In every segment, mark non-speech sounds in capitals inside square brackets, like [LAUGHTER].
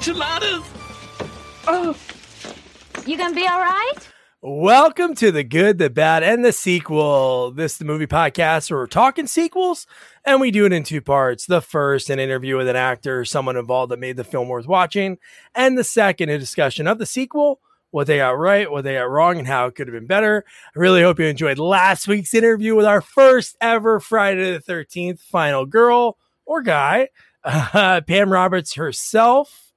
enchiladas. Oh. You gonna be all right? Welcome to the good, the bad, and the sequel. This is the movie podcast where we're talking sequels, and we do it in two parts. The first, an interview with an actor, or someone involved that made the film worth watching, and the second, a discussion of the sequel, what they got right, what they got wrong, and how it could have been better. I really hope you enjoyed last week's interview with our first ever Friday the 13th final girl or guy, uh, [LAUGHS] Pam Roberts herself.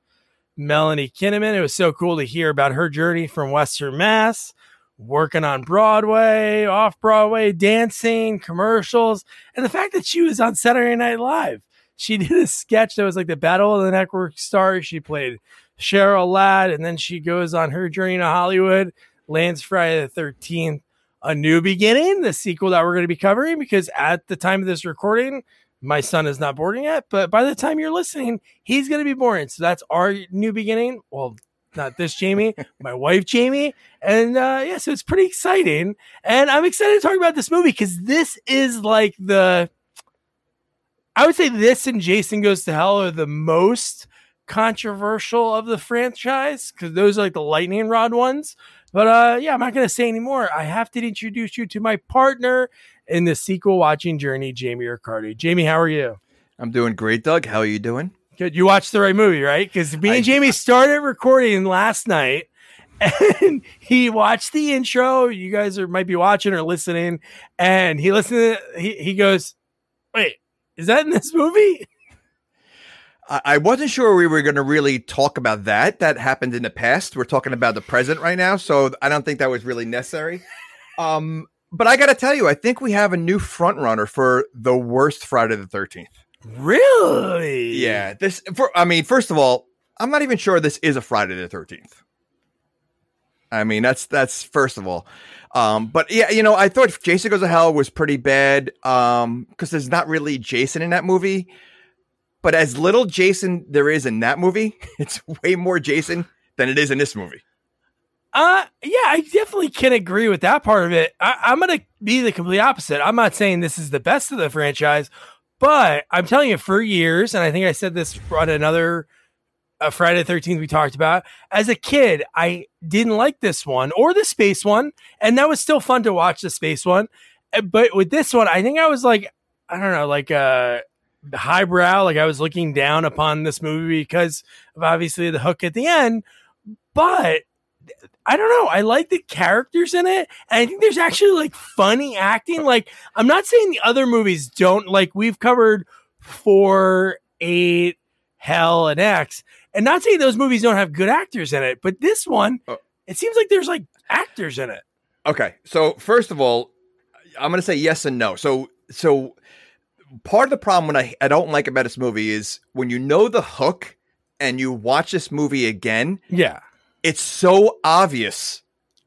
Melanie Kinnaman. It was so cool to hear about her journey from Western Mass, working on Broadway, off Broadway, dancing, commercials, and the fact that she was on Saturday Night Live. She [LAUGHS] did a sketch that was like the Battle of the Network Stars. She played Cheryl Ladd, and then she goes on her journey to Hollywood, lands Friday the 13th, A New Beginning, the sequel that we're going to be covering, because at the time of this recording, my son is not boarding yet, but by the time you're listening, he's going to be born. So that's our new beginning. Well, not this Jamie, [LAUGHS] my wife Jamie, and uh, yeah, so it's pretty exciting, and I'm excited to talk about this movie because this is like the, I would say this and Jason Goes to Hell are the most controversial of the franchise because those are like the lightning rod ones. But uh, yeah, I'm not going to say anymore. I have to introduce you to my partner in the sequel watching journey, Jamie Riccardi. Jamie, how are you? I'm doing great, Doug. How are you doing? Good. You watched the right movie, right? Because me and I, Jamie started recording last night, [LAUGHS] and he watched the intro. You guys are might be watching or listening, and he listened. To, he he goes, "Wait, is that in this movie?" I wasn't sure we were going to really talk about that. That happened in the past. We're talking about the present right now, so I don't think that was really necessary. Um, but I got to tell you, I think we have a new front runner for the worst Friday the Thirteenth. Really? Yeah. This. For, I mean, first of all, I'm not even sure this is a Friday the Thirteenth. I mean, that's that's first of all. Um, but yeah, you know, I thought Jason Goes to Hell was pretty bad um, because there's not really Jason in that movie. But as little Jason there is in that movie, [LAUGHS] it's way more Jason than it is in this movie. Uh, yeah, I definitely can agree with that part of it. I, am going to be the complete opposite. I'm not saying this is the best of the franchise, but I'm telling you, for years, and I think I said this on another uh, Friday the 13th we talked about, as a kid, I didn't like this one or the space one, and that was still fun to watch the space one. Uh, but with this one, I think I was like, I don't know, like uh highbrow, like I was looking down upon this movie because of obviously the hook at the end. But I don't know. I like the characters in it. And I think there's actually like funny acting. Like, I'm not saying the other movies don't, like, we've covered four, eight, Hell, and X. And not saying those movies don't have good actors in it, but this one, oh. it seems like there's like actors in it. Okay. So, first of all, I'm going to say yes and no. So, so part of the problem when I, I don't like about this movie is when you know the hook and you watch this movie again. Yeah it's so obvious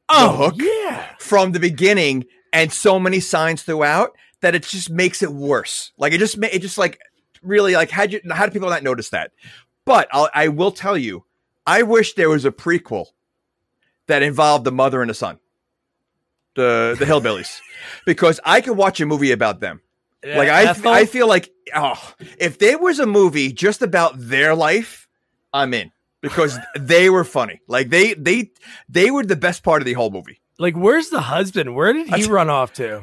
oh, hook yeah. from the beginning and so many signs throughout that it just makes it worse. Like it just it just like really like how you how do people not notice that? But I'll, I will tell you, I wish there was a prequel that involved the mother and the son, the the hillbillies, [LAUGHS] because I could watch a movie about them. Yeah, like I I feel like oh, if there was a movie just about their life, I'm in because they were funny. Like they they they were the best part of the whole movie. Like where's the husband? Where did he run off to?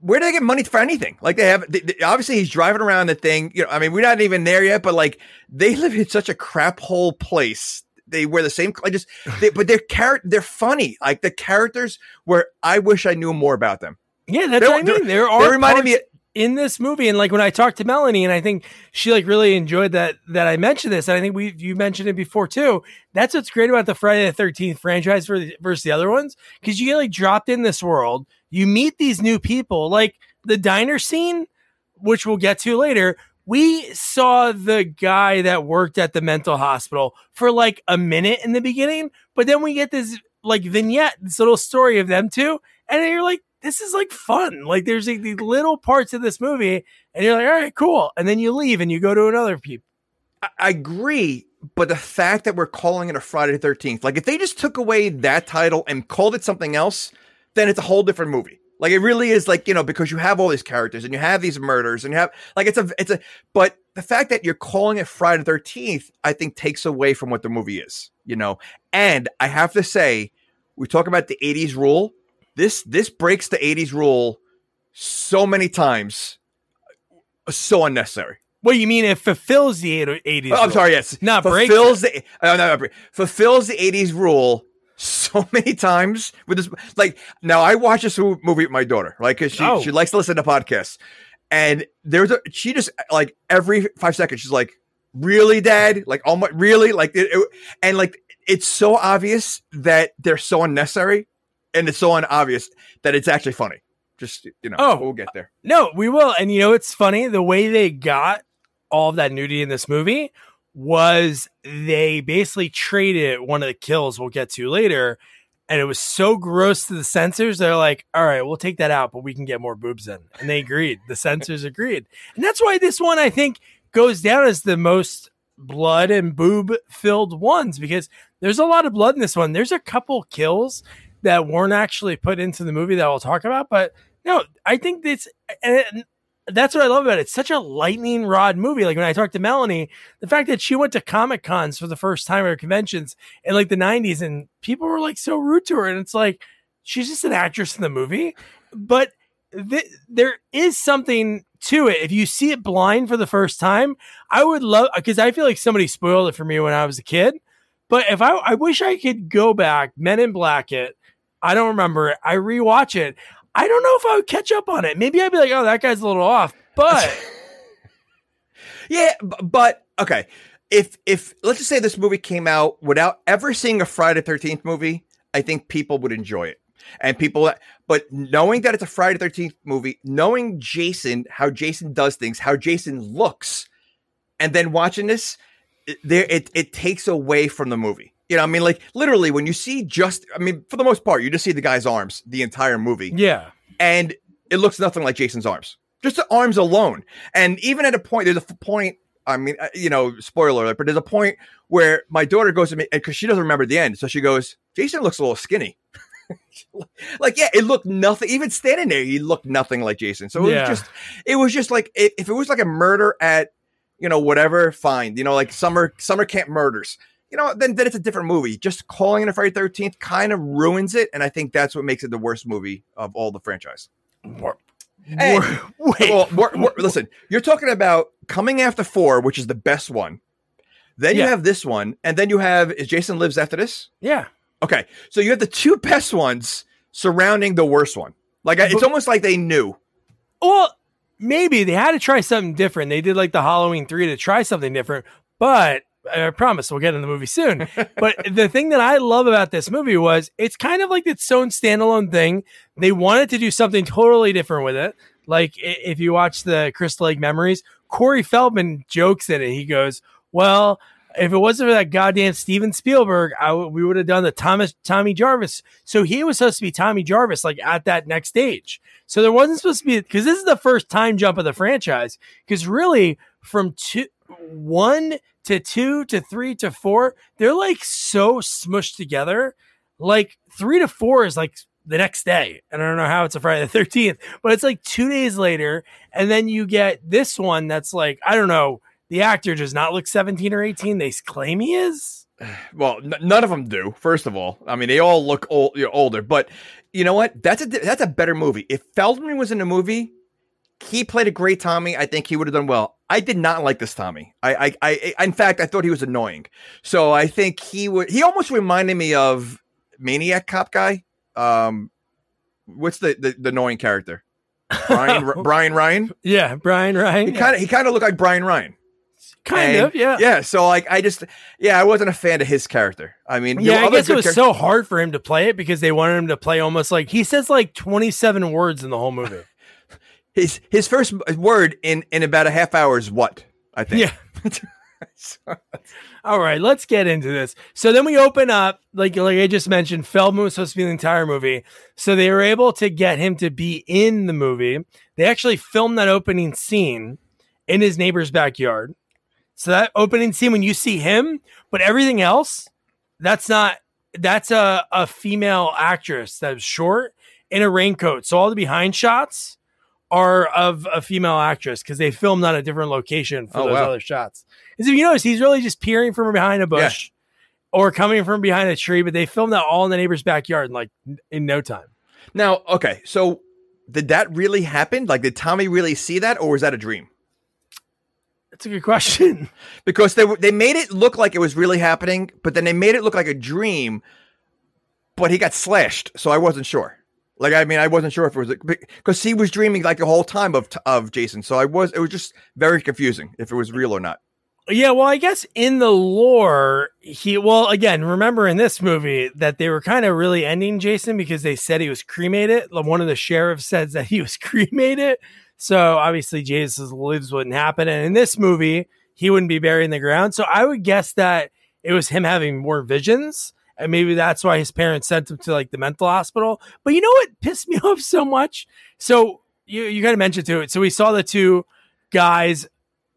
Where do they get money for anything? Like they have, they, they, obviously he's driving around the thing. You know, I mean, we're not even there yet, but like they live in such a crap hole place. They wear the same, I just, they, but they're character, they're funny. Like the characters where I wish I knew more about them. Yeah, that's they're, what I mean. There are. They reminded me in this movie and like when i talked to melanie and i think she like really enjoyed that that i mentioned this and i think we you mentioned it before too that's what's great about the friday the 13th franchise versus the other ones because you get like dropped in this world you meet these new people like the diner scene which we'll get to later we saw the guy that worked at the mental hospital for like a minute in the beginning but then we get this like vignette this little story of them two and you're like this is like fun. Like there's like, these little parts of this movie, and you're like, all right, cool. And then you leave and you go to another people. I, agree, but the fact that we're calling it a Friday the Thirteenth, like if they just took away that title and called it something else, then it's a whole different movie. Like it really is like you know because you have all these characters and you have these murders and you have like it's a it's a but the fact that you're calling it Friday the 13th, I think takes away from what the movie is, you know. And I have to say, we talk about the 80s rule. This this breaks the 80s rule so many times. So unnecessary. What you mean it fulfills the 80s? Oh, I'm sorry, yes. Not breaks fulfills the uh, no, fulfills the 80s rule so [LAUGHS] many times with this like now I watch this movie with my daughter, like 'cause she Oh. she likes to listen to podcasts. And there's a she just like every 5 seconds she's like, "Really, dad? Like almost really?" Like it, it- and like it's so obvious that they're so unnecessary and it's so unobvious that it's actually funny. Just you know, Oh. we'll get there. No, we will. And you know, it's funny the way they got all of that nudity in this movie was they basically traded one of the kills we'll get to later. And it was so gross to the censors. They're like, all right, we'll take that out, but we can get more boobs in. And they agreed. The censors agreed. And that's why this one, I think, goes down as the most blood and boob filled ones because there's a lot of blood in this one. There's a couple kills that weren't actually put into the movie that we'll talk about. But no, I think this, and that's what I love about it. It's such a lightning rod movie. Like when I talked to Melanie, the fact that she went to Comic Cons for the first time or conventions in like the 90s and people were like so rude to her. And it's like, she's just an actress in the movie. But th- there is something to it. If you see it blind for the first time, I would love, because I feel like somebody spoiled it for me when I was a kid. But if I, I wish I could go back, Men in Black it, I don't remember it. I rewatch it. I don't know if I would catch up on it. Maybe I'd be like, oh, that guy's a little off. But [LAUGHS] Yeah, but okay. If if let's just say this movie came out without ever seeing a Friday Thirteenth movie, I think people would enjoy it. And people, but knowing that it's a Friday Thirteenth movie, knowing Jason, how Jason does things, how Jason looks, and then watching this, there it it takes away from the movie. You know, I mean, like literally when you see just, I mean, for the most part, you just see the guy's arms the entire movie yeah, and it looks nothing like Jason's arms. Just the arms alone. And even at a point, there's a point. I mean, uh, you know, spoiler alert, but there's a point where my daughter goes to me because she doesn't remember the end. So she goes, Jason looks a little skinny. [LAUGHS] like, yeah, it looked nothing. Even standing there, he looked nothing like Jason. So it Yeah. was just, it was just like if it was like a murder at, you know, whatever, fine. You know, like summer summer camp murders. You know, then then it's a different movie. Just calling it a Friday Thirteenth kind of ruins it, and I think that's what makes it the worst movie of all the franchise. Hey, Wait, well, more, more, listen, you're talking about coming after four, which is the best one. Then you have this one, and then you have is Jason lives after this. yeah, Okay, so you have the two best ones surrounding the worst one. Like it's But- almost like they knew. Well, maybe they had to try something different. They did like the Halloween three to try something different, but I promise we'll get in the movie soon. [LAUGHS] but the thing that I love about this movie was it's kind of like its own standalone thing. They wanted to do something totally different with it. Like if you watch the Crystal Lake Memories, Corey Feldman jokes in it. He goes, "Well." If it wasn't for that goddamn Steven Spielberg, I w- we would have done the Thomas Tommy Jarvis. So he was supposed to be Tommy Jarvis, like at that next stage. So there wasn't supposed to be because this is the first time jump of the franchise. Because really, from two, one to two to three to four, they're like so smushed together. Like three to four is like the next day. And I don't know how it's a Friday the thirteenth, but it's like two days later, and then you get this one that's like I don't know. The actor does not look seventeen or eighteen. They claim he is. [SIGHS] Well, n- none of them do. First of all, I mean, they all look old, you older. But you know what? That's a that's a better movie. If Feldman was in the movie, he played a great Tommy. I think he would have done well. I did not like this Tommy. I, I, I, in fact, I thought he was annoying. So I think he would. He almost reminded me of Maniac Cop guy. Um, what's the the, the annoying character? Brian [LAUGHS] Brian Ryan. Yeah, Brian Ryan. He kind of he kind of looked like Brian Ryan. kind And- of, yeah. Yeah. So like, I just yeah, I wasn't a fan of his character. I mean, Yeah, I guess it was char- so hard for him to play it because they wanted him to play almost like he says like 27 words in the whole movie. His his first word in in about a half hour is what I think. yeah. [LAUGHS] All right, let's get into this. So then we open up, like like I just mentioned, Feldman was supposed to be in the entire movie. So they were able to get him to be in the movie. They actually filmed that opening scene in his neighbor's backyard. So that opening scene when you see him, but everything else, that's not that's a, a female actress that's short in a raincoat. So all the behind shots are of a female actress because they filmed on a different location for Oh, those wow. other shots. As if you notice, he's really just peering from behind a bush or coming from behind a tree, but they filmed that all in the neighbor's backyard in like in no time. Now, okay, so did that really happen? Like, did Tommy really see that, or was that a dream? That's a good question. [LAUGHS] Because they they made it look like it was really happening, but then they made it look like a dream. But he got slashed, so I wasn't sure. Like, I mean, I wasn't sure if it was because he was dreaming like the whole time of of Jason. So I was, it was just very confusing if it was real or not. Yeah, well, I guess in the lore, he well again, remember in this movie that they were kind of really ending Jason because they said he was cremated. One of the sheriffs says that he was [LAUGHS] cremated. So obviously Jason's lives wouldn't happen. And in this movie, he wouldn't be buried in the ground. So I would guess that it was him having more visions. And maybe that's why his parents sent him to like the mental hospital. But you know what pissed me [LAUGHS] off so much? So you, you kind of mentioned to it. So we saw the two guys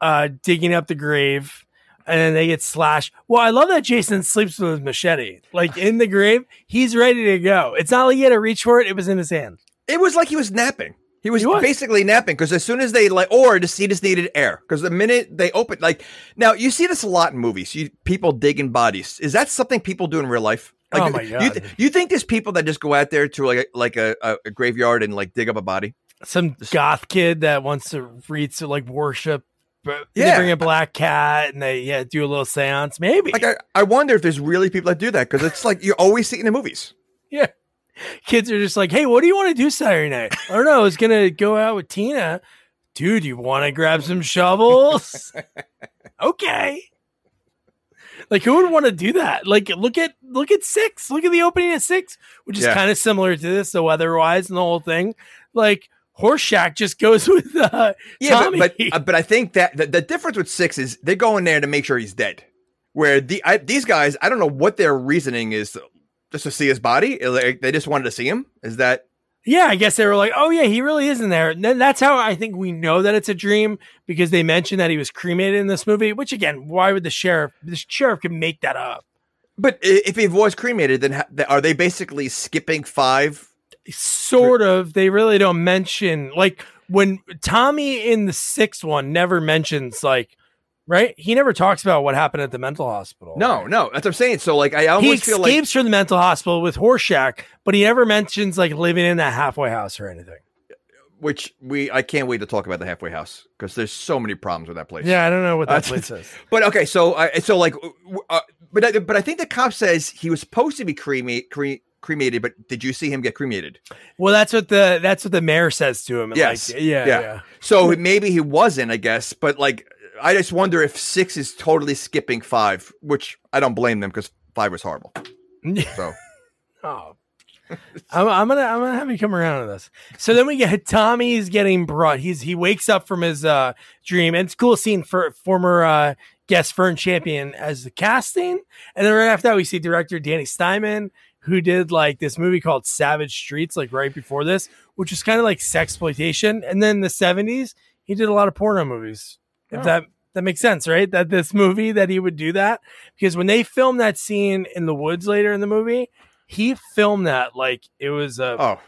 uh, digging up the grave and then they get slashed. Well, I love that Jason sleeps with his machete. Like in the grave, he's ready to go. It's not like he had to reach for it, it was in his hand. It was like he was napping. He was, He was. basically napping because as soon as they like, or just he just needed air because the minute they open, like now you see this a lot in movies. You people digging bodies. Is that something people do in real life? Like, Oh my You, God. th- you think there's people that just go out there to like a, like a, a, graveyard and like dig up a body? Some goth kid that wants to read to like worship. But they Yeah. bring a black cat and they yeah do a little seance. Maybe Like I, I wonder if there's really people that do that because it's like you always see it in the movies. yeah. Kids are just like, hey, what do you want to do Saturday night? I don't know. I was gonna go out with Tina. Dude, you want to grab some shovels? [LAUGHS] okay. Like who would want to do that? Like look at look at six. Look at the opening of six, which is Yeah. kind of similar to this, the weather-wise and the whole thing. Like Horshack just goes [LAUGHS] with uh Yeah, Tommy. but but, uh, but I think that the, the difference with six is they go in there to make sure he's dead. Where the I, these guys, I don't know what their reasoning is, just to see his body. Like, they just wanted to see him. Is that yeah, I guess they were like, oh yeah, he really is in there. And then that's how I think we know that it's a dream because they mentioned that he was cremated in this movie. Which again, why would the sheriff? The sheriff can make that up. But if he was cremated, then are they basically skipping five? sort of they really don't mention like when tommy in the sixth one never mentions like right he never talks about what happened at the mental hospital No, no, that's what I'm saying. So like, I he almost feel like escapes from the mental hospital with horshack but he never mentions like living in that halfway house or anything which we I can't wait to talk about the halfway house because there's so many problems with that place. yeah i don't know what that Uh, place is [LAUGHS] But okay, so uh, so like, uh, but I, but I think the cop says he was supposed to be cremate, cre- cremated, but did you see him get cremated? well that's what the that's what the mayor says to him Yes. like, yeah, Yeah. yeah So maybe he wasn't, I guess. But like, I just wonder if six is totally skipping five, which I don't blame them because five was horrible. [LAUGHS] So Oh, I'm, I'm gonna I'm gonna have you come around to this. So then we get Tommy's getting brought. He's he wakes up from his uh dream, and it's cool seeing for former uh guest Fern Champion as the casting, and then right after that we see director Danny Steinmann who did like this movie called Savage Streets like right before this, which is kind of like sexploitation, and then in the 70s he did a lot of porno movies. If Oh. that that makes sense, right? That this movie that he would do that because when they filmed that scene in the woods later in the movie, he filmed that like it was a oh,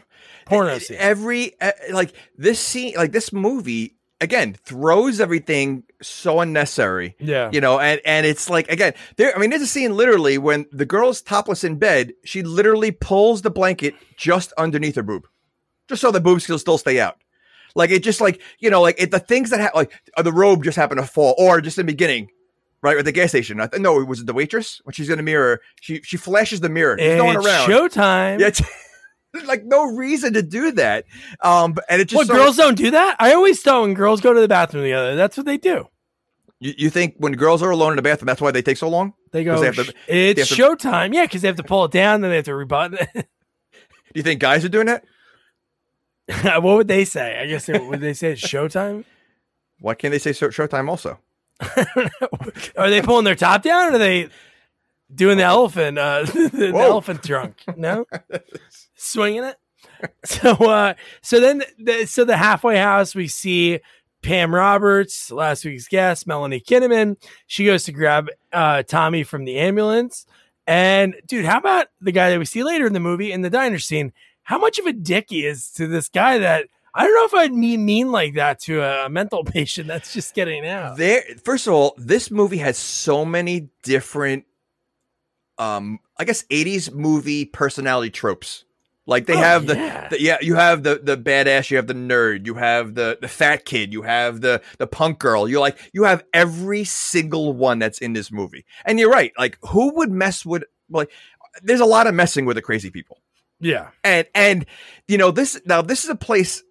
porno scene. every like this scene, like this movie again throws everything so unnecessary. yeah. you know and and it's like again there i mean there's a scene literally when the girl's topless in bed she literally pulls the blanket just underneath her boob just so the boobs can still stay out like it just like you know like it, the things that ha- like uh, the robe just happened to fall or just in the beginning right at the gas station I th- no it was the waitress when she's in the mirror she she flashes the mirror there's no one It's around showtime. yeah, it's- [LAUGHS] like no reason to do that um and it just what girls don't do that? I always thought when girls go to the bathroom together, that's what they do. you, you think when girls are alone in the bathroom that's why they take so long They go, they to- "Sh- it's have to- showtime. Yeah, because they have to pull it down, then they have to rebutton it. do [LAUGHS] you think guys are doing that [LAUGHS] what would they say? I guess they, would they say it's showtime? [LAUGHS] Why can't they say Showtime also? [LAUGHS] are they pulling their top down or are they doing the elephant uh the Whoa. elephant trunk? No? Swinging it? So uh so then the, so the halfway house we see Pam Roberts, last week's guest, Melanie Kinnaman. She goes to grab uh Tommy from the ambulance. And dude, how about the guy that we see later in the movie in the diner scene? How much of a dick he is to this guy that I don't know if I'd mean mean like that to a mental [LAUGHS] patient that's just getting out. There, first of all, this movie has so many different, um, I guess, '80s movie personality tropes. Like they Oh, have the, yeah. the yeah, you have the the badass, you have the nerd, you have the the fat kid, you have the the punk girl. You're like you have every single one that's in this movie. And you're right. Like who would mess with like? There's a lot of messing with the crazy people. Yeah. and and you know this now this is a place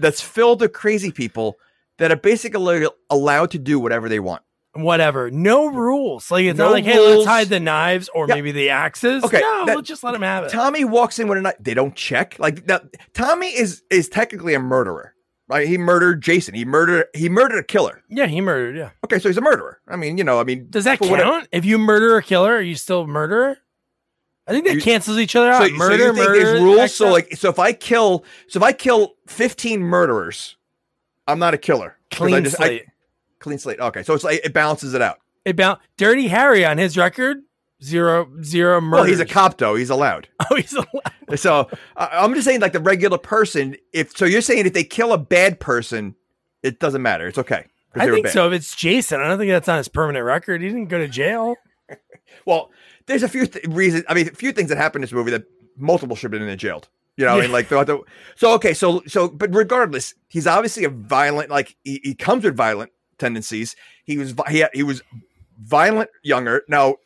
that's filled with crazy people that are basically allowed to do whatever they want Whatever. No rules. Like it's No not like, hey, let's hide the knives or Yeah. maybe the axes. Okay, No, that- we'll just let him have it. tommy walks in with a knife they don't check like now, tommy is is technically a murderer right he murdered jason he murdered he murdered a killer yeah, he murdered. Yeah. okay so he's a murderer i mean you know i mean Does that count? whatever- If you murder a killer, are you still a murderer? I think that cancels each other out. so murder, you think murder. there's rules so like so if i kill so if i kill 15 murderers i'm not a killer 'Cause I clean just- I- slate. clean slate okay so it's like it balances it out it bound Dirty Harry on his record zero zero murders. well he's a cop though he's allowed [LAUGHS] Oh, he's a So uh, I'm just saying, like the regular person. If so, you're saying if they kill a bad person, it doesn't matter. It's okay. I think bad. so. If it's Jason, I don't think that's on his permanent record. He didn't go to jail. [LAUGHS] Well, there's a few th- reasons. I mean, a few things that happened in this movie that multiple should have been in jailed. You know, I mean, like throughout the. So okay, so so, but regardless, he's obviously a violent. Like he, he comes with violent tendencies. He was he he was violent younger. Now,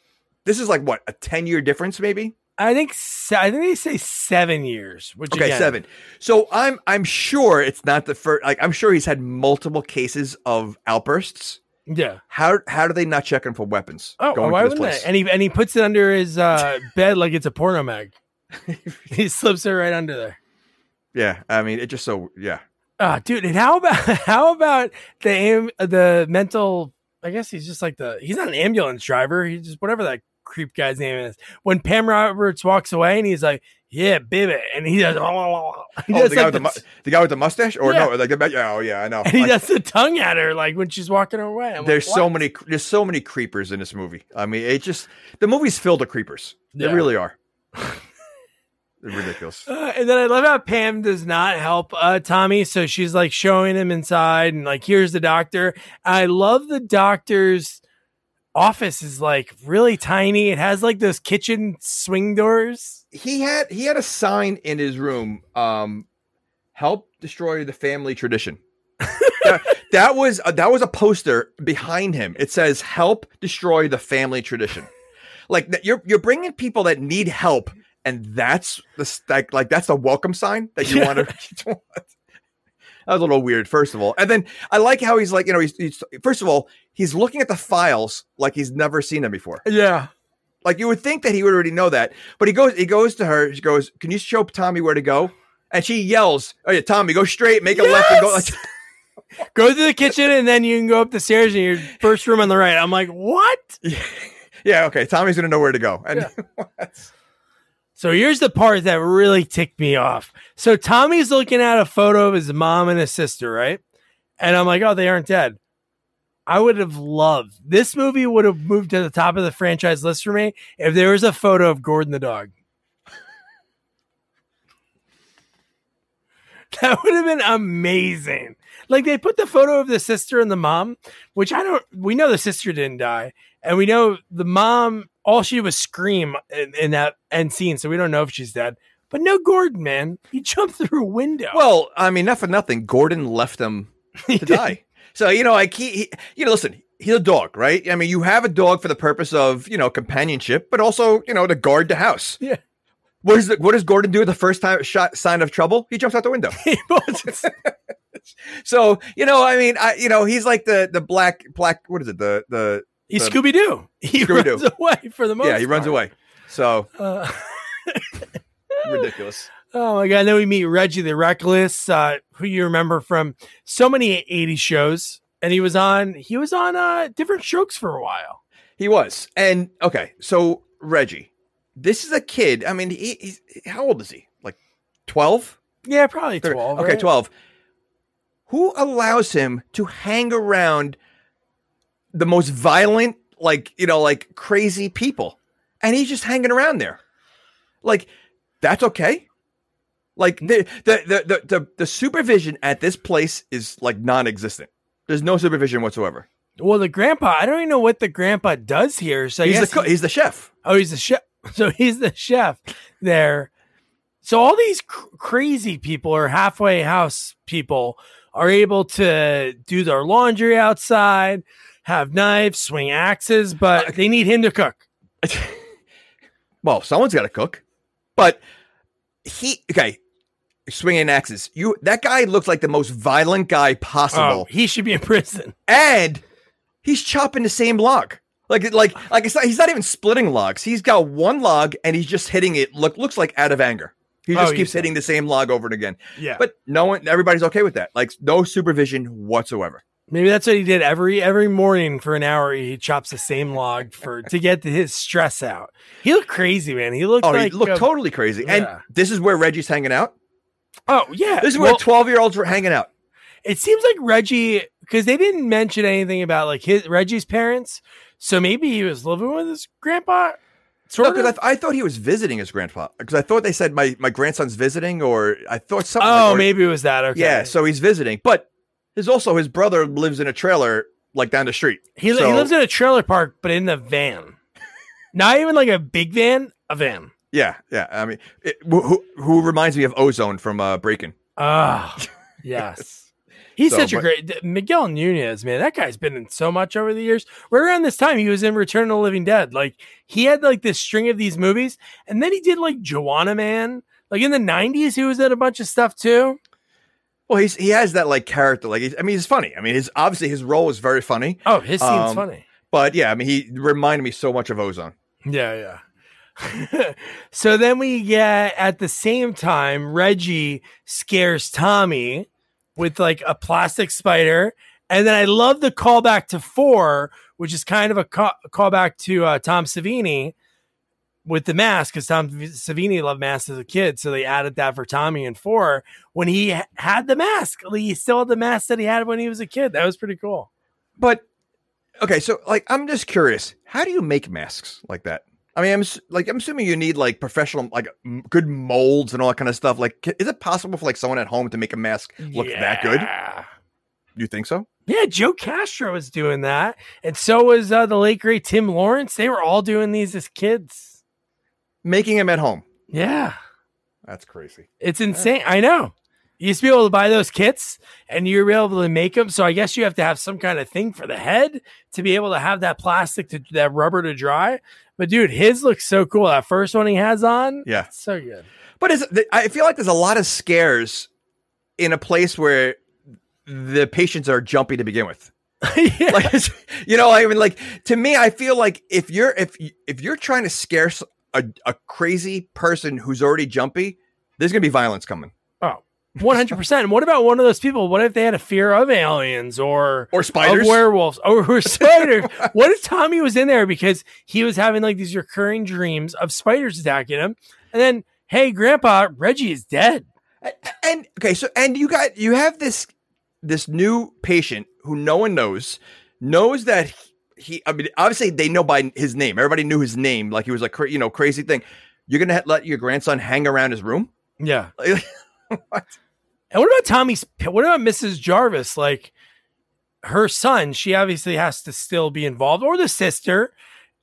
this is like what a ten year difference, maybe. I think se- I think they say seven years. Which Okay, again, seven. So I'm I'm sure it's not the first. Like I'm sure he's had multiple cases of outbursts. Yeah. How how do they not check him for weapons? Oh, going why to this wouldn't place? they? And he and he puts it under his uh, [LAUGHS] bed like it's a porno mag. [LAUGHS] he slips it right under there. yeah, I mean it just so yeah. Ah, dude, and how about [LAUGHS] how about the am- the mental? I guess he's just like the he's not an ambulance driver. He's just whatever that creep guy's name is. When Pam Roberts walks away and he's like, "Yeah, baby," and he does, [LAUGHS] he Oh, does the guy like with the, the- mu- the guy with the mustache, or Yeah. no? Like the, yeah, oh yeah, I know. and he I- does the tongue at her like when she's walking away. I'm like, there's so many there's so many creepers in this movie. I mean, it just the movie's filled with creepers. They really are. [LAUGHS] They're ridiculous. Uh, and then I love how Pam does not help uh, Tommy. So she's like showing him inside and like, here's the doctor. I love the doctor's office is like really tiny. It has like those kitchen swing doors. He had he had a sign in his room. Um, help destroy the family tradition. [LAUGHS] that, that was uh, that was a poster behind him. It says "Help destroy the family tradition." Like you're you're bringing people that need help, and that's the like like that's the welcome sign that you Yeah. [LAUGHS] want to. That was a little weird, first of all, and then I like how he's like, you know, he's, he's first of all, he's looking at the files like he's never seen them before. Yeah. Like you would think that he would already know that, but he goes, he goes to her. She goes, "Can you show Tommy where to go?" And she yells, "Oh yeah, Tommy, go straight, make a left, and go." Like, [LAUGHS] Go to the kitchen and then you can go up the stairs in your first room on the right. I'm like, what? [LAUGHS] yeah, okay, Tommy's gonna know where to go. And [LAUGHS] So here's the part that really ticked me off. So Tommy's looking at a photo of his mom and his sister, right? And I'm like, oh, they aren't dead. I would have loved this movie would have moved to the top of the franchise list for me if there was a photo of Gordon the dog. [LAUGHS] That would have been amazing. Like they put the photo of the sister and the mom, which I don't. We know the sister didn't die, and we know the mom. All she did was scream in, in that end scene, so we don't know if she's dead. But no Gordon, man. He jumped through a window. well, I mean, not for nothing, Gordon left him to [LAUGHS] die. So you know, like he, he, you know, listen, he's a dog, right? I mean, you have a dog for the purpose of you know companionship, but also you know to guard the house. Yeah. What is the, what does Gordon do the first time shot sign of trouble? He jumps out the window. [LAUGHS] [LAUGHS] So you know, I mean, I you know, he's like the the black black. What is it? The the He's Scooby Doo. He Scooby-Doo. runs away for the most. yeah, he runs part. away. So Uh, [LAUGHS] ridiculous. Oh my god! Then we meet Reggie the Reckless, uh, who you remember from so many '80s shows, and he was on. He was on uh, Diff'rent Strokes for a while. He was. And okay, so Reggie, this is a kid. I mean, he, he's how old is he? Like twelve? Yeah, probably twelve. Okay, right? twelve. Who allows him to hang around the most violent, like you know, like crazy people, and he's just hanging around there? Like that's okay. Like the the the the, the, supervision at this place is like non-existent. There's no supervision whatsoever. Well, the grandpa, I don't even know what the grandpa does here. So He's the co- he- he's the chef. oh, he's the chef. [LAUGHS] So he's the chef there. So all these cr- crazy people or halfway house people are able to do their laundry outside, have knives, swing axes, but uh, they need him to cook. [LAUGHS] well, someone's got to cook, but he okay. Swinging axes. You that guy looks like the most violent guy Oh, possible, he should be in prison. and he's chopping the same log. Like like like it's not, he's not even splitting logs. He's got one log and he's just hitting it. Look looks like out of anger. He Oh, just he's keeps hitting the same log over and again. Yeah. But no one, everybody's okay with that. Like no supervision whatsoever. Maybe that's what he did every every morning for an hour. He chops the same log for [LAUGHS] to get his stress out. He looked crazy, man. He looked Oh, like he looked a- totally crazy. yeah. And this is where Reggie's hanging out. Oh yeah, This is where twelve year olds were hanging out. it seems like Reggie because they didn't mention anything about like his Reggie's parents. So maybe he was living with his grandpa. No, Sort because I, th- I thought he was visiting his grandpa. Because I thought they said my, my grandson's visiting, or I thought something. oh, like, or- maybe it was that. Okay. yeah. So he's visiting, but there's also his brother lives in a trailer like down the street. he So- he lives in a trailer park, but in the van. [LAUGHS] Not even like a big van, a van. Yeah, yeah. I mean, it, who, who reminds me of Ozone from uh, Breaking. Ah, [LAUGHS] yes. He's So, such a but- great Miguel Nunez, man. That guy's been in so much over the years. Right around this time, he was in Return of the Living Dead. Like he had like this string of these movies, and then he did like Juwanna Mann. Like in the '90s, he was in a bunch of stuff too. Well, he's he has that like character. Like, he's, I mean, he's funny. I mean, his obviously his role is very funny. Oh, his scene's Um, funny. But yeah, I mean, he reminded me so much of Ozone. Yeah, yeah. [LAUGHS] so then we get at the same time, Reggie scares Tommy with like a plastic spider. And then I love the callback to four, which is kind of a, ca- callback to uh, Tom Savini with the mask because Tom Savini loved masks as a kid. So they added that for Tommy in four when he ha- had the mask. He still had the mask that he had when he was a kid. That was pretty cool. But okay, so like, I'm just curious. How do you make masks like that? I mean, I'm like, I'm assuming you need like professional, like m- good molds and all that kind of stuff. Like, is it possible for like someone at home to make a mask look that good? Yeah. You think so? Yeah, Joe Castro was doing that, and so was uh, the late great Tim Lawrence. They were all doing these as kids. Making them at home. Yeah, That's crazy. it's insane. I know. You used to be able to buy those kits, and you were able to make them. So I guess you have to have some kind of thing for the head to be able to have that plastic to that rubber to dry. But dude, his looks so cool. That first one he has on, Yeah. so good. But is, I feel like there's a lot of scares in a place where the patients are jumpy to begin with. [LAUGHS] yeah. Like, you know, I mean, like to me, I feel like if you're if if you're trying to scare a, a crazy person who's already jumpy, there's gonna be violence coming oh, 100%. And what about one of those people? What if they had a fear of aliens or or spiders. werewolves or, or [LAUGHS] spiders. what if Tommy was in there because he was having like these recurring dreams of spiders attacking him, and then hey, Grandpa Reggie is dead. and okay, so and you got you have this this new patient who no one knows knows that he. I mean, obviously they know by his name. Everybody knew his name. Like he was like cra- you know crazy thing. You're gonna let your grandson hang around his room? Yeah. [LAUGHS] What? And what about Tommy's? What about Mrs. Jarvis? Like her son, she obviously has to still be involved, or the sister.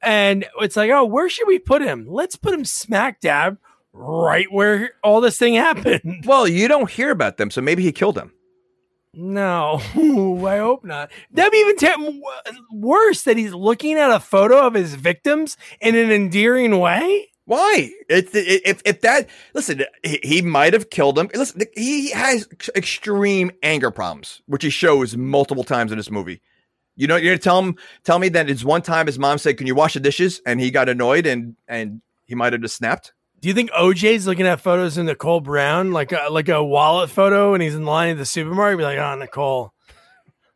And it's like, oh, where should we put him? Let's put him smack dab right where all this thing happened. [LAUGHS] Well, you don't hear about them, so maybe he killed them. No, [LAUGHS] I hope not. That'd be even te- worse that he's looking at a photo of his victims in an endearing way. Why? It's it, if if that listen, he, he might have killed him. Listen, he has extreme anger problems, which he shows multiple times in this movie. You know, you're gonna tell him, tell me that it's one time his mom said, "Can you wash the dishes?" and he got annoyed and and he might have just snapped. Do you think OJ's looking at photos of Nicole Brown, like a, like a wallet photo, and he's in line at the supermarket? Be like, oh, Nicole,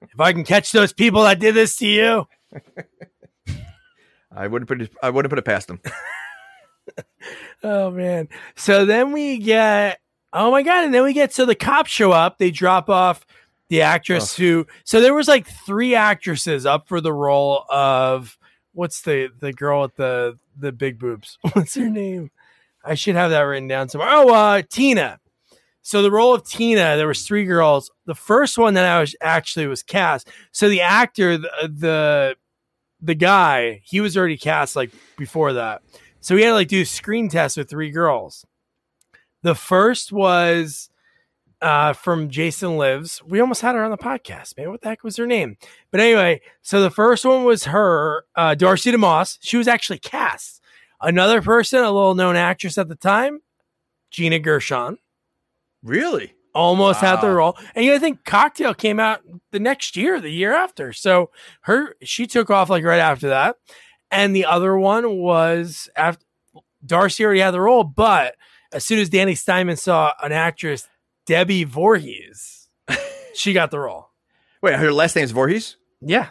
if I can catch those people that did this to you, [LAUGHS] I wouldn't put it, I wouldn't put it past him. [LAUGHS] [LAUGHS] oh man. So then we get, oh my god, and then we get so the cops show up. They drop off the actress who. So there was like three actresses up for the role of what's the the girl with the the big boobs? [LAUGHS] What's her name? I should have that written down somewhere. Oh, uh, Tina. So the role of Tina, there was three girls. The first one that I was actually was cast. So the actor, the the, the guy, he was already cast like before that. So we had to like do screen tests with three girls. The first was uh, from Jason Lives. We almost had her on the podcast, man. What the heck was her name? But anyway, so the first one was her, uh, Darcy DeMoss. She was actually cast. Another person, a little known actress at the time, Gina Gershon, Really? almost had the role. And you know, I think Cocktail came out the next year, the year after. So her, she took off like right after that. And the other one was after Darcy already had the role, but as soon as Danny Steinmann saw an actress, Debbie Voorhees, [LAUGHS] she got the role. Wait, her last name is Voorhees. Yeah.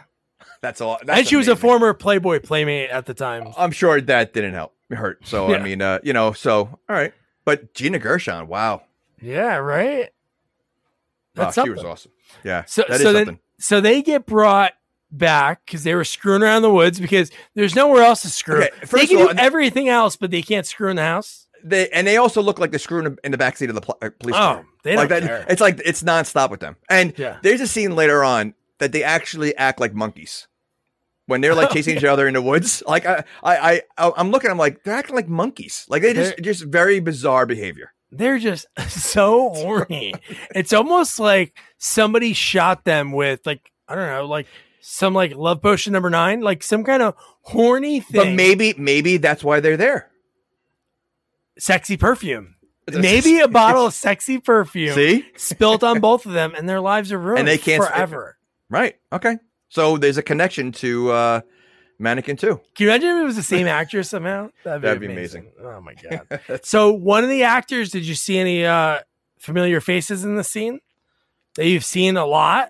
That's all. That's and she was a former Playboy playmate at the time. I'm sure that didn't help hurt. So I mean, uh, you know, so all right. But Gina Gershon, wow, Yeah, right. wow That's she was awesome. Yeah, So, that is so then, something. so they get brought back because they were screwing around the woods because there's nowhere else to screw. Okay, they can all, do everything else, but they can't screw in the house. They and they also look like they're screwing in the backseat of the pl- uh, police Oh, car. they like that. care. It's like it's nonstop with them. And Yeah. there's a scene later on that they actually act like monkeys when they're like Oh, [LAUGHS] chasing each other in the woods. Like I, I, I, I'm looking. I'm like they're acting like monkeys. Like they just, They're- just very bizarre behavior. They're just [LAUGHS] so horny. [LAUGHS] it's almost like somebody shot them with like I don't know, like some like love potion number nine, like some kind of horny thing. But maybe, maybe that's why they're there. sexy perfume. Maybe a bottle of [LAUGHS] sexy perfume See, spilt on [LAUGHS] both of them, and their lives are ruined And they can't- forever. right? Okay. So there's a connection to uh, Mannequin too. Can you imagine if it was the [LAUGHS] same actress somehow? That'd be, That'd be amazing. Oh my god! So one of the actors, did you see any uh, familiar faces in the scene that you've seen a lot?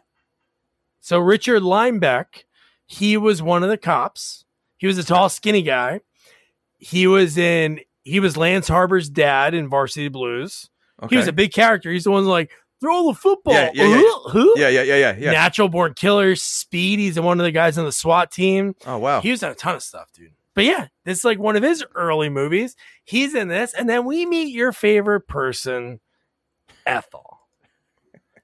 So Richard Lineback, he was one of the cops. He was a tall, skinny guy. He was in. He was Lance Harbor's dad in Varsity Blues. okay. He was a big character. He's the one like throw the football. Yeah, yeah, yeah, yeah, yeah, yeah, yeah, yeah. Natural born killer, Speed. He's one of the guys on the SWAT team. oh wow. He was in a ton of stuff, dude. But yeah, this is like one of his early movies. He's in this, and then we meet your favorite person, Ethel,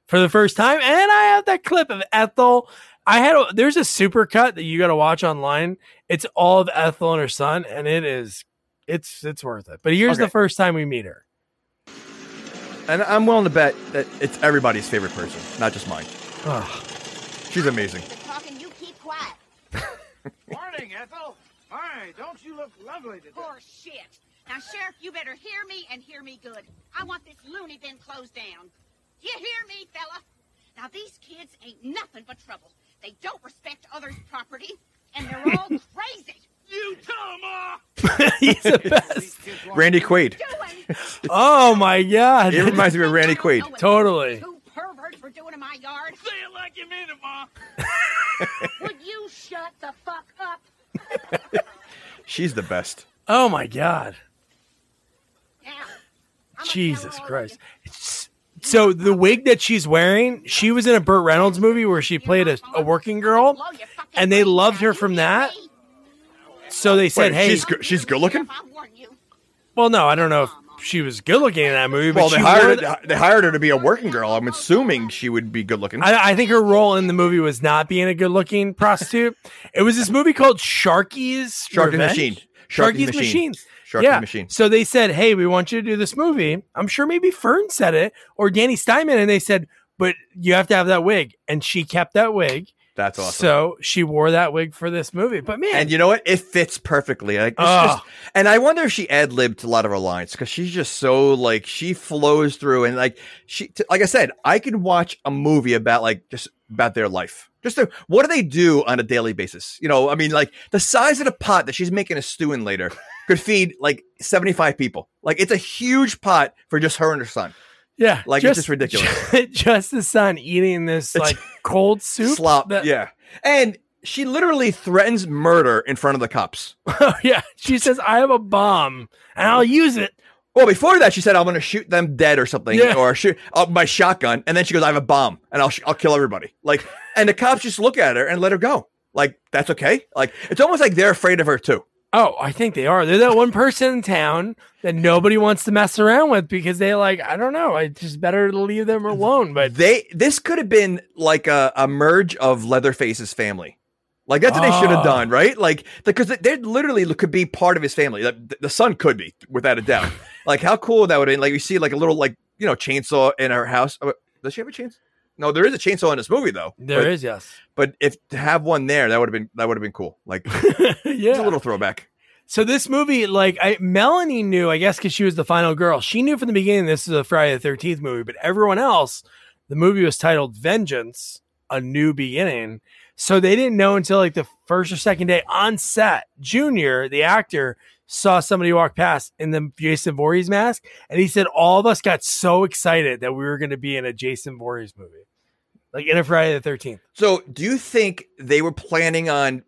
for the first time. And I have that clip of Ethel. I had a, there's a super cut that you got to watch online. It's all of Ethel and her son, and it is it's it's worth it. But here's Okay. the first time we meet her. and I'm willing to bet that it's everybody's favorite person, not just mine. Ugh. She's amazing. Talking, you keep quiet. [LAUGHS] Morning, Ethel. Hi, don't you look lovely today? Poor shit. Now, Sheriff, you better hear me and hear me good. I want this loony bin closed down. You hear me, fella? Now, these kids ain't nothing but trouble. They don't respect others' property, and they're all [LAUGHS] crazy. You tell 'em, Ma! He's the best. Randy Quaid. [LAUGHS] Oh my god. It reminds me of Randy I Quaid. Totally. Two perverts were doing in my yard. Say it like you mean it, Ma. [LAUGHS] Would you shut the fuck up? She's the best. Oh my god. Now, Jesus Christ. already. It's- So the wig that she's wearing, she was in a Burt Reynolds movie where she played a, a working girl. Blow your fucking and they loved her from that. So they said, Wait, "Hey, she's good. She's good looking. Sheriff, I warn you. well, no, I don't know if she was good looking in that movie, but Well, they she hired wore they hired her to be a working girl. I'm assuming she would be good looking. I, I think her role in the movie was not being a good-looking prostitute. it was this movie called Sharky's Revenge? Machine. Sharky's, Sharky's Machine. Machine. Sharky's yeah. Machine. So they said, "Hey, we want you to do this movie." I'm sure maybe Fern said it or Danny Steinmann, and they said, "But you have to have that wig," and she kept that wig. That's awesome. So she wore that wig for this movie. But man, and you know what? It fits perfectly. Like, Oh. just, ah. and I wonder if she ad libbed a lot of her lines because she's just so like she flows through and like she, t- like I said, I can watch a movie about like just about their life. Just to, what do they do on a daily basis? You know, I mean, like the size of the pot that she's making a stew in later could feed like seventy five people. Like it's a huge pot for just her and her son. yeah, like, it's just ridiculous. [LAUGHS] Just the son eating this like cold soup. Slop, that- yeah, and she literally threatens murder in front of the cops. [LAUGHS] Oh yeah. She says, "I have a bomb and I'll use it." Well, before that, she said, "I'm going to shoot them dead" or something, Yeah. or shoot uh, my shotgun, and then she goes, "I have a bomb, and I'll sh- I'll kill everybody." Like, and the cops just look at her and let her go. Like, that's okay. Like, it's almost like they're afraid of her too. Oh, I think they are. They're that one person in town that nobody wants to mess around with because they like, I don't know, it's just better to leave them alone. But They this could have been like a, a merge of Leatherface's family. Like that's what they should Oh. have ah. done, right? Like because they literally could be part of his family. The, the son could be, without a doubt. [LAUGHS] like how cool that would have been. Like you see like a little like you know chainsaw in her house. Oh, Does she have a chainsaw? No, there is a chainsaw in this movie though. there but, is, yes. But if to have one there, that would have been that would have been cool. Like [LAUGHS] it's yeah. a little throwback. So this movie, like I, Melanie knew, I guess, because she was the final girl. She knew from the beginning this is a Friday the Thirteenth movie, but everyone else, the movie was titled Vengeance: A New Beginning. So they didn't know until like the first or second day on set. Junior, the actor, saw somebody walk past in the Jason Voorhees mask, and he said all of us got so excited that we were going to be in a Jason Voorhees movie, like in a Friday the Thirteenth. So, do you think they were planning on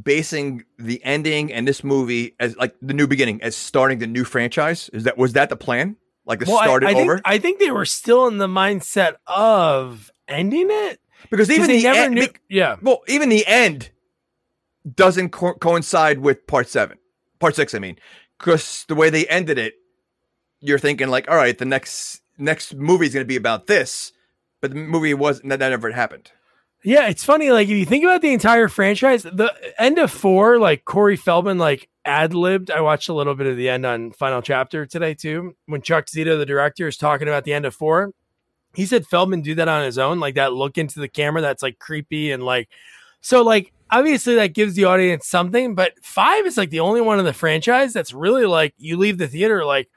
basing the ending and this movie as like the new beginning as starting the new franchise? Is that was that the plan? Like the Well, I- start I, think, over? I think they were still in the mindset of ending it. because even the never end, knew. Yeah, well, even the end doesn't co- coincide with part seven, part six. I mean, because the way they ended it, you're thinking like, all right, the next next movie is going to be about this, but the movie was that, that never happened. yeah. It's funny. Like if you think about the entire franchise, the end of four, like Corey Feldman, like ad libbed. I watched a little bit of the end on Final Chapter today too. When Chuck Zito, the director, is talking about the end of four, he said Feldman do that on his own, like that look into the camera that's like creepy and like so like obviously that gives the audience something, but five is like the only one in the franchise that's really like you leave the theater like,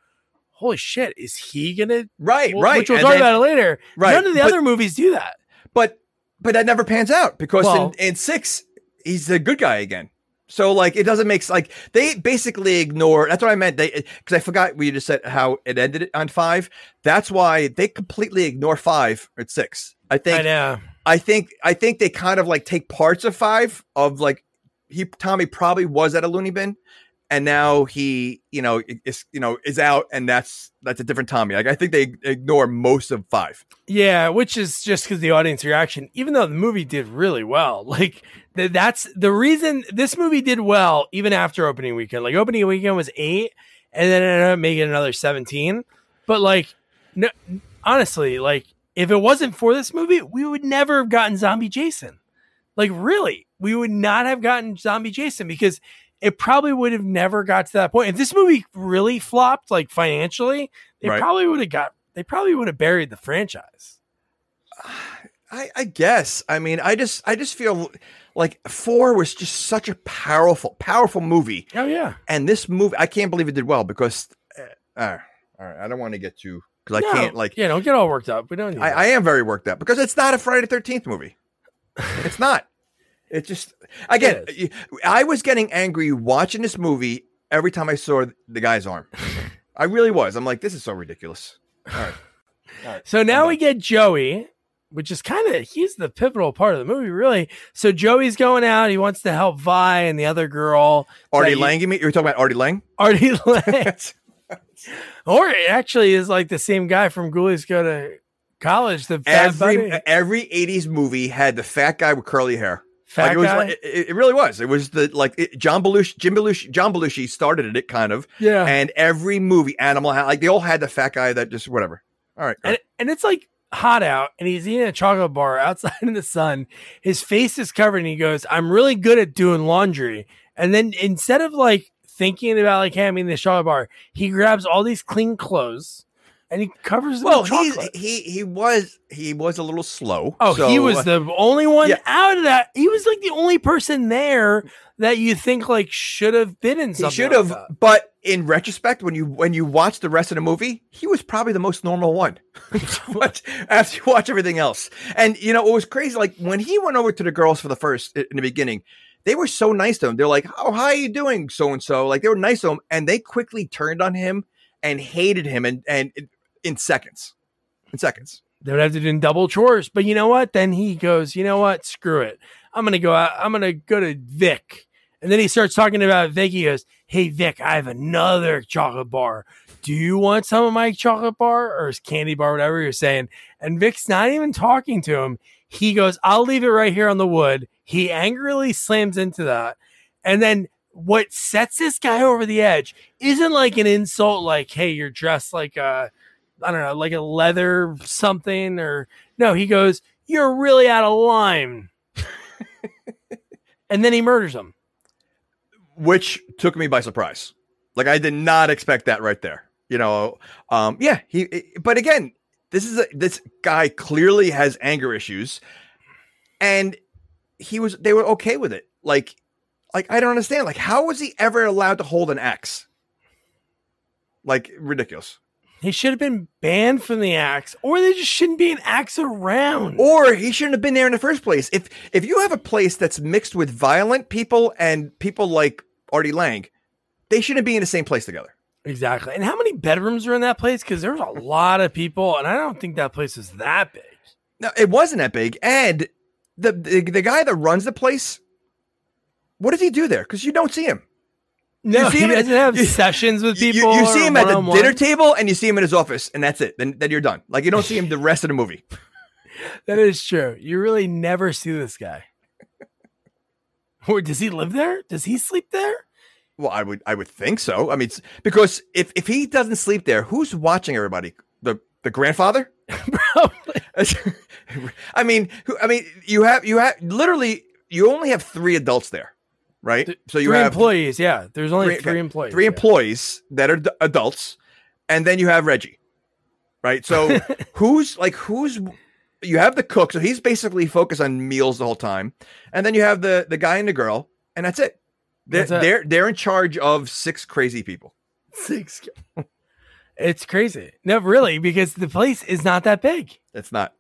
holy shit, is he gonna Right, Well, right. Which we'll And talk then- about it later. Right, None of the but- other movies do that. but but that never pans out because Well- in, in six he's the good guy again so like it doesn't make like they basically ignore that's what i meant they eh, because i forgot we just said how it ended on five that's why they completely ignore five at six i think I know. I think i think they kind of like take parts of five of like he tommy probably was at a loony bin and now he you know is you know is out and that's that's a different tommy like i think they ignore most of five Yeah, which is just because the audience reaction, even though the movie did really well. [LAUGHS] Like th- that's the reason this movie did well, even after opening weekend. Like opening weekend was eight, and then ended up making another seventeen. But like, no, honestly, like if it wasn't for this movie, we would never have gotten Zombie Jason. Like really, we would not have gotten Zombie Jason because it probably would have never got to that point. If this movie really flopped, like financially, they Right. probably would have got. They probably would have buried the franchise. [SIGHS] I, I guess. I mean, I just I just feel like four was just such a powerful, powerful movie, Oh yeah. and this movie I can't believe it did well because, uh, all right, all right, I don't want to get too because I No, can't like Yeah, don't get all worked up. We don't I. I am very worked up because it's not a Friday the Thirteenth movie. [LAUGHS] It's not. It's just again. It I was getting angry watching this movie every time I saw the guy's arm. I really was. I'm like, this is so ridiculous. All right. So now we get Joey, which is kind of he's the pivotal part of the movie, really. So Joey's going out. He wants to help Vi and the other girl, Artie Lange, you mean? You're talking about Artie Lange? Artie [LAUGHS] Lange, or it actually is like the same guy from Ghoulies Go to College. The every every 80s movie had the fat guy with curly hair. fat like it was guy. it, it really was. It was the like it, John Belushi, Jim Belushi, John Belushi started it kind of, yeah, and every movie Animal House, like they all had the fat guy that just whatever. All right, and and it's like hot out, and he's eating a chocolate bar [LAUGHS] outside in the sun. His face is covered, and he goes, "I'm really good at doing laundry." And then instead of like thinking about like eating this chocolate bar, he grabs all these clean clothes and he covers them well, chocolate. he he was he was a little slow. Oh, so, he was the only one yeah. out of that. He was like the only person there that you think like should have been in he should have, that. but in retrospect, when you when you watch the rest of the movie, he was probably the most normal one. [LAUGHS] but after you watch everything else, and you know, it was crazy. Like when he went over to the girls for the first in the beginning, they were so nice to him. They're like, "Oh, how are you doing, so and so?" Like they were nice to him, and they quickly turned on him and hated him, and and in seconds, in seconds. They would have to do double chores. But you know what? Then he goes, you know what? Screw it. I'm gonna go out. I'm gonna go to Vic. And then he starts talking about Vic. He goes, Hey Vic, I have another chocolate bar. Do you want some of my chocolate bar or his candy bar, whatever you're saying? And Vic's not even talking to him. He goes, I'll leave it right here on the wood. He angrily slams into that. And then what sets this guy over the edge isn't like an insult like, hey, you're dressed like a I don't know, like a leather something or no, he goes, You're really out of line. [LAUGHS] and then he murders him. which took me by surprise. Like I did not expect that right there. You know, um, yeah, he. But again, this is a, this guy clearly has anger issues, and he was. They were okay with it. Like, like I don't understand. Like, how was he ever allowed to hold an axe? Like ridiculous. He should have been banned from the axe, or there just shouldn't be an axe around. Or he shouldn't have been there in the first place. If if you have a place that's mixed with violent people and people like Artie Lange, they shouldn't be in the same place together. Exactly. And how many bedrooms are in that place? Because there's a lot of people, and I don't think that place is that big. No, it wasn't that big. And the the, the guy that runs the place, what does he do there? Because you don't see him. No, see [LAUGHS] he him- doesn't have you- sessions with people. You, you see him at [LAUGHS] the dinner table and you see him in his office, and that's it. Then then you're done. Like you don't see him the rest of the movie. [LAUGHS] That is true. You really never see this guy. Or does he live there? Does he sleep there? Well, I would I would think so. I mean, because if if he doesn't sleep there, who's watching everybody? The the grandfather? [LAUGHS] Probably. I mean, who, I mean, you have you have literally you only have three adults there, right? so you three have employees. Yeah, there's only Three- three, employees. three yeah. employees that are d- adults, and then you have Reggie, right? So [LAUGHS] who's like who's you have the cook, so he's basically focused on meals the whole time, and then you have the the guy and the girl, and that's it. They're they're, they're in charge of six crazy people. Six. [LAUGHS] It's crazy. No, really, because the place is not that big. It's not.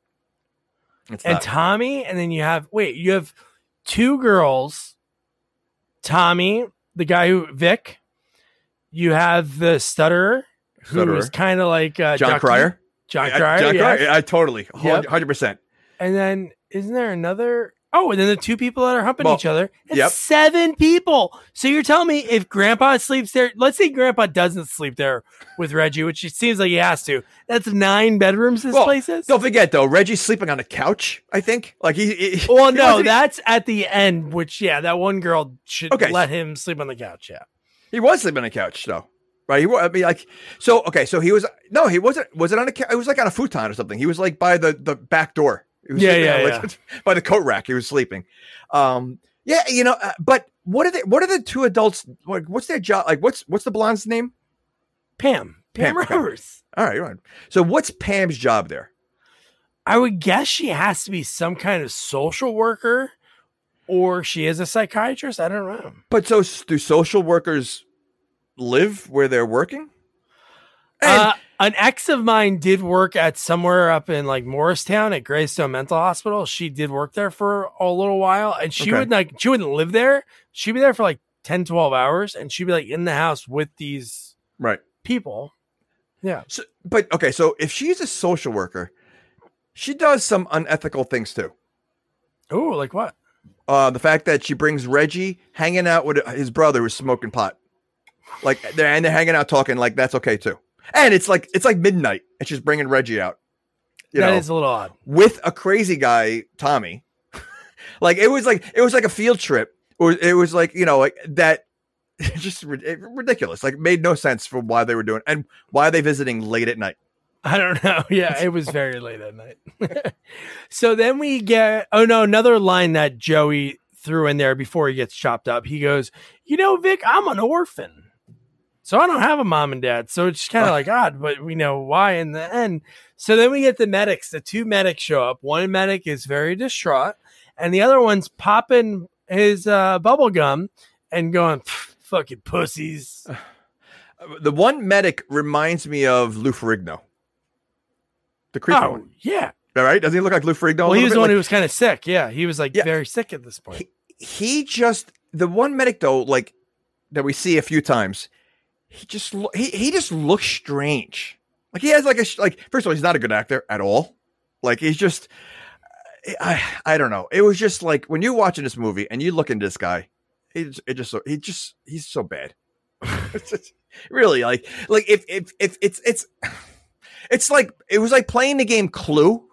It's and not. Tommy, and then you have wait, you have two girls. Tommy, the guy who Vic, you have the stutterer, who is kind of like uh, Jon Ducky. Cryer. Jon I- Cryer, Jon yes. Cryer. I totally Yep. hundred percent. And then isn't there another? Oh, and then the two people that are humping Well, each other. It's yep. seven people. So you're telling me if Grandpa sleeps there, let's say Grandpa doesn't sleep there with Reggie, which it seems like he has to. That's nine bedrooms. This Well, place is. Don't forget though, Reggie's sleeping on a couch. I think. Like he. he Well, [LAUGHS] he no, wasn't- that's at the end. Which, yeah, that one girl should Okay. let him sleep on the couch. Yeah, He was sleeping on a couch though. Right. He was. I mean, like. So okay. So he was. No, he wasn't. Was it on a? cou- It was like on a futon or something. He was like by the the back door. He was Yeah, sleeping yeah, [LAUGHS] by the coat rack. He was sleeping. Um. Yeah. You know. Uh, but what are they? What are the two adults? Like, what's their job? Like, what's what's the blonde's name? Pam, Pam, Pam, okay. Rivers. All right. Right. So what's Pam's job there? I would guess she has to be some kind of social worker, or she is a psychiatrist. I don't know. But so do social workers live where they're working? Uh, an ex of mine did work at somewhere up in like Morristown at Greystone Mental Hospital. She did work there for a little while, and she Okay. would like she wouldn't live there. She'd be there for like 10, 12 hours, and she'd be like in the house with these right. people. Yeah, So, but okay, so if she's a social worker, she does some unethical things too. oh, like what? Uh, the fact that she brings Reggie hanging out with his brother who's smoking pot, like they're and they're hanging out talking, like that's okay too. And it's like it's like midnight, and she's bringing Reggie out. You That know, is a little odd. with a crazy guy, Tommy. [LAUGHS] like it was like it was like a field trip, or it was like you know like that. [LAUGHS] Just rid- ridiculous. Like made no sense for why they were doing and why are they visiting late at night. I don't know. [LAUGHS] Yeah, it was very late at night. so then we get oh no, another line that Joey threw in there before he gets chopped up. He goes, "You know, Vic, I'm an orphan." So I don't have a mom and dad. So it's kind of like odd, but we know why in the end. So then we get the medics. The two medics show up. One medic is very distraught, and the other one's popping his uh, bubble gum and going, "Fucking pussies." [SIGHS] The one medic reminds me of Lou Ferrigno. The creepy Oh one. yeah. All right. Doesn't he look like Lou Ferrigno? Well, he was the one Like, who was kind of sick. Yeah, he was like Yeah. very sick at this point. he just the one medic though, like that we see a few times. He just lo- he he just looks strange. Like he has like a like first of all, he's not a good actor at all. Like he's just I I don't know. It was just like when you're watching this movie and you look into this guy, just, it just so he just he's so bad. [LAUGHS] Just- really like like if if if it's it's it's like it was like playing the game Clue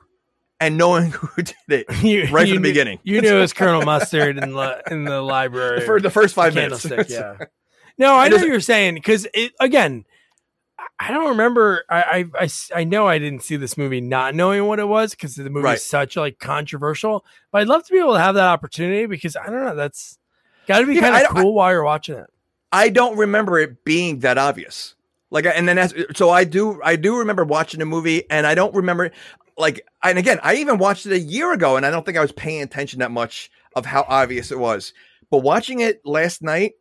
and knowing [LAUGHS] who did it [LAUGHS] You- right you from the knew- beginning. You knew it was Colonel Mustard in the in the library. for the first five minutes. Yeah. No, I know what you're saying because it again. I- I don't remember. I I I know I didn't see this movie not knowing what it was because the movie Right. is such like controversial. But I'd love to be able to have that opportunity because I don't know. That's got to be Yeah, kind of cool while you're watching it. I don't remember it being that obvious. Like, and then as, so I do, I do remember watching the movie, and I don't remember, like, and again, I even watched it a year ago, and I don't think I was paying attention that much of how obvious it was. But watching it last night,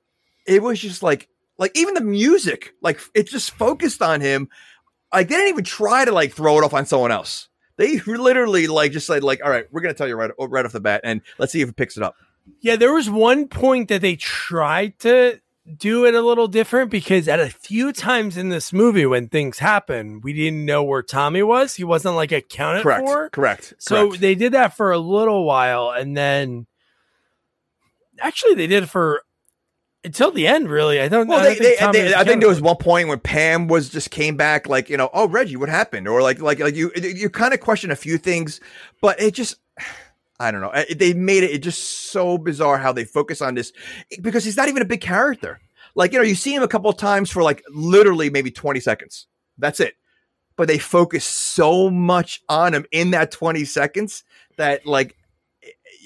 it was just like, like even the music, like it just focused on him. Like they didn't even try to like throw it off on someone else. They literally like just said like, all right, we're gonna tell you right right off the bat, and let's see if it picks it up. Yeah, there was one point that they tried to do it a little different because at a few times in this movie when things happen, we didn't know where Tommy was. He wasn't like accounted Correct. for. Correct. So correct. they did that for a little while, and then actually they did it for until the end. Really, I don't. Well, I don't think they, they- I think there was one point when Pam was just came back, like you know, oh Reggie, what happened? Or like, like, like you, you kind of question a few things, but it just, [SIGHS] I don't know. They made it, it just so bizarre how they focus on this because he's not even a big character. Like you know, you see him a couple of times for like literally maybe twenty seconds. That's it. But they focus so much on him in that twenty seconds that like.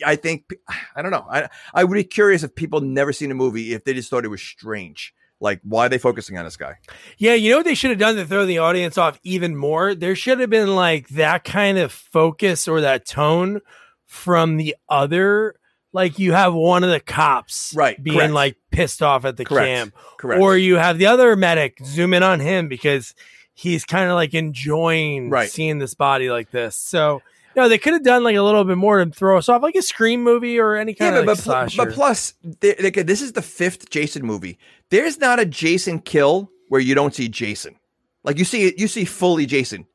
I think [SIGHS] I don't know. I I would be curious if people never seen a movie if they just thought it was strange. Like, why are they focusing on this guy? Yeah, you know what they should have done to throw the audience off even more? There should have been like that kind of focus or that tone from the other. Like you have one of the cops Right, being correct. like pissed off at the Correct. camp. Correct. Or you have the other medic zoom in on him because he's kind of like enjoying Right. seeing this body like this. So no, they could have done like a little bit more to throw us off, like a scream movie or any kind yeah, of but, like but, pl- but plus, they, they, this is the fifth Jason movie. There's not a Jason kill where you don't see Jason. Like you see, you see fully Jason.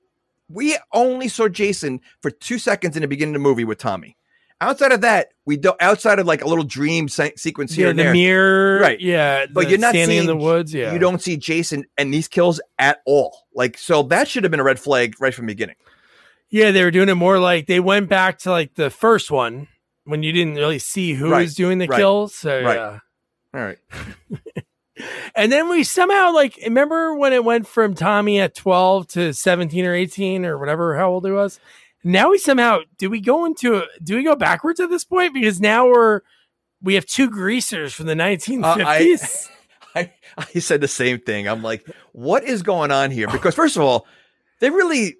We only saw Jason for two seconds in the beginning of the movie with Tommy. Outside of that, we don't. Outside of like a little dream se- sequence here yeah, and the there, mirror, Right. Yeah, But you're not standing in seeing- the woods. Yeah, you don't see Jason and these kills at all. Like so, that should have been a red flag right from the beginning. Yeah, they were doing it more like they went back to like the first one when you didn't really see who Right, was doing the right, kills. So right. yeah. All right. [LAUGHS] And then we somehow like remember when it went from Tommy at 12 to 17 or 18 or whatever how old he was. Now we somehow do we go into do we go backwards at this point because now we're we have two greasers from the uh, 1950s. [LAUGHS] I, I said the same thing. I'm like, what is going on here? Because first of all, they really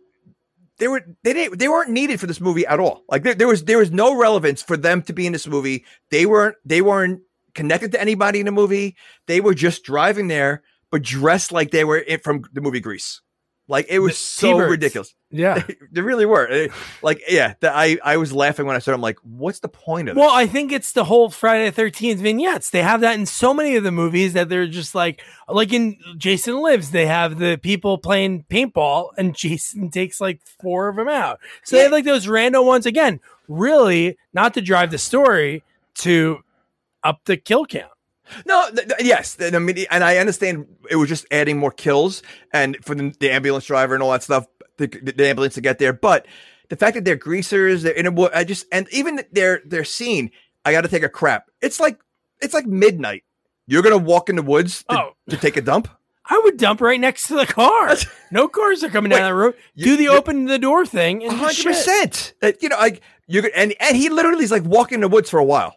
they were they didn't they weren't needed for this movie at all. Like there, there was there was no relevance for them to be in this movie. They weren't they weren't connected to anybody in the movie. They were just driving there, but dressed like they were from the movie Grease. Like it was The so T-Birds. ridiculous. yeah. [LAUGHS] They really were. Eh, Like yeah, the, I I was laughing when I said I'm like, what's the point of this? Well, I think it's the whole Friday the 13th vignettes. They have that in so many of the movies that they're just like, like in Jason Lives, they have the people playing paintball and [LAUGHS] Jason takes like four of them out. So they have like those random ones again, really not to drive the story to up the kill count. No, th- th- yes, th- I mean, and I understand it was just adding more kills and for the, the ambulance driver and all that stuff, the, the ambulance to get there. But the fact that they're greasers, they're in a, I just, and even their their scene, I got to take a crap. It's like it's like midnight. You're gonna walk in the woods to, Oh. to take a dump. [LAUGHS] I would dump right next to the car. [LAUGHS] No cars are coming Wait, down the road. Do the open the door thing and hundred percent. You know, like you and and he literally is like walking in the woods for a while.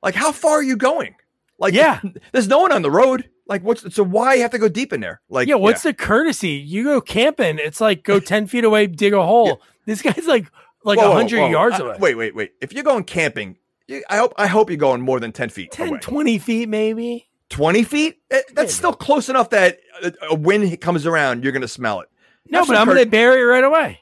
Like, how far are you going? Like, Yeah. there's no one on the road. Like, what's so why have to go deep in there? Like, Yeah, what's the courtesy? You go camping, it's like go [LAUGHS] ten feet away, dig a hole. This guy's like like Whoa, whoa, hundred whoa. yards Uh, away. Wait, wait, wait. If you're going camping, you, I hope I hope you're going more than ten feet 10, away. 20 feet maybe. Twenty feet? Eh, That's Yeah, still close enough that a, a wind comes around, you're gonna smell it. No, but I'm going to bury it right away.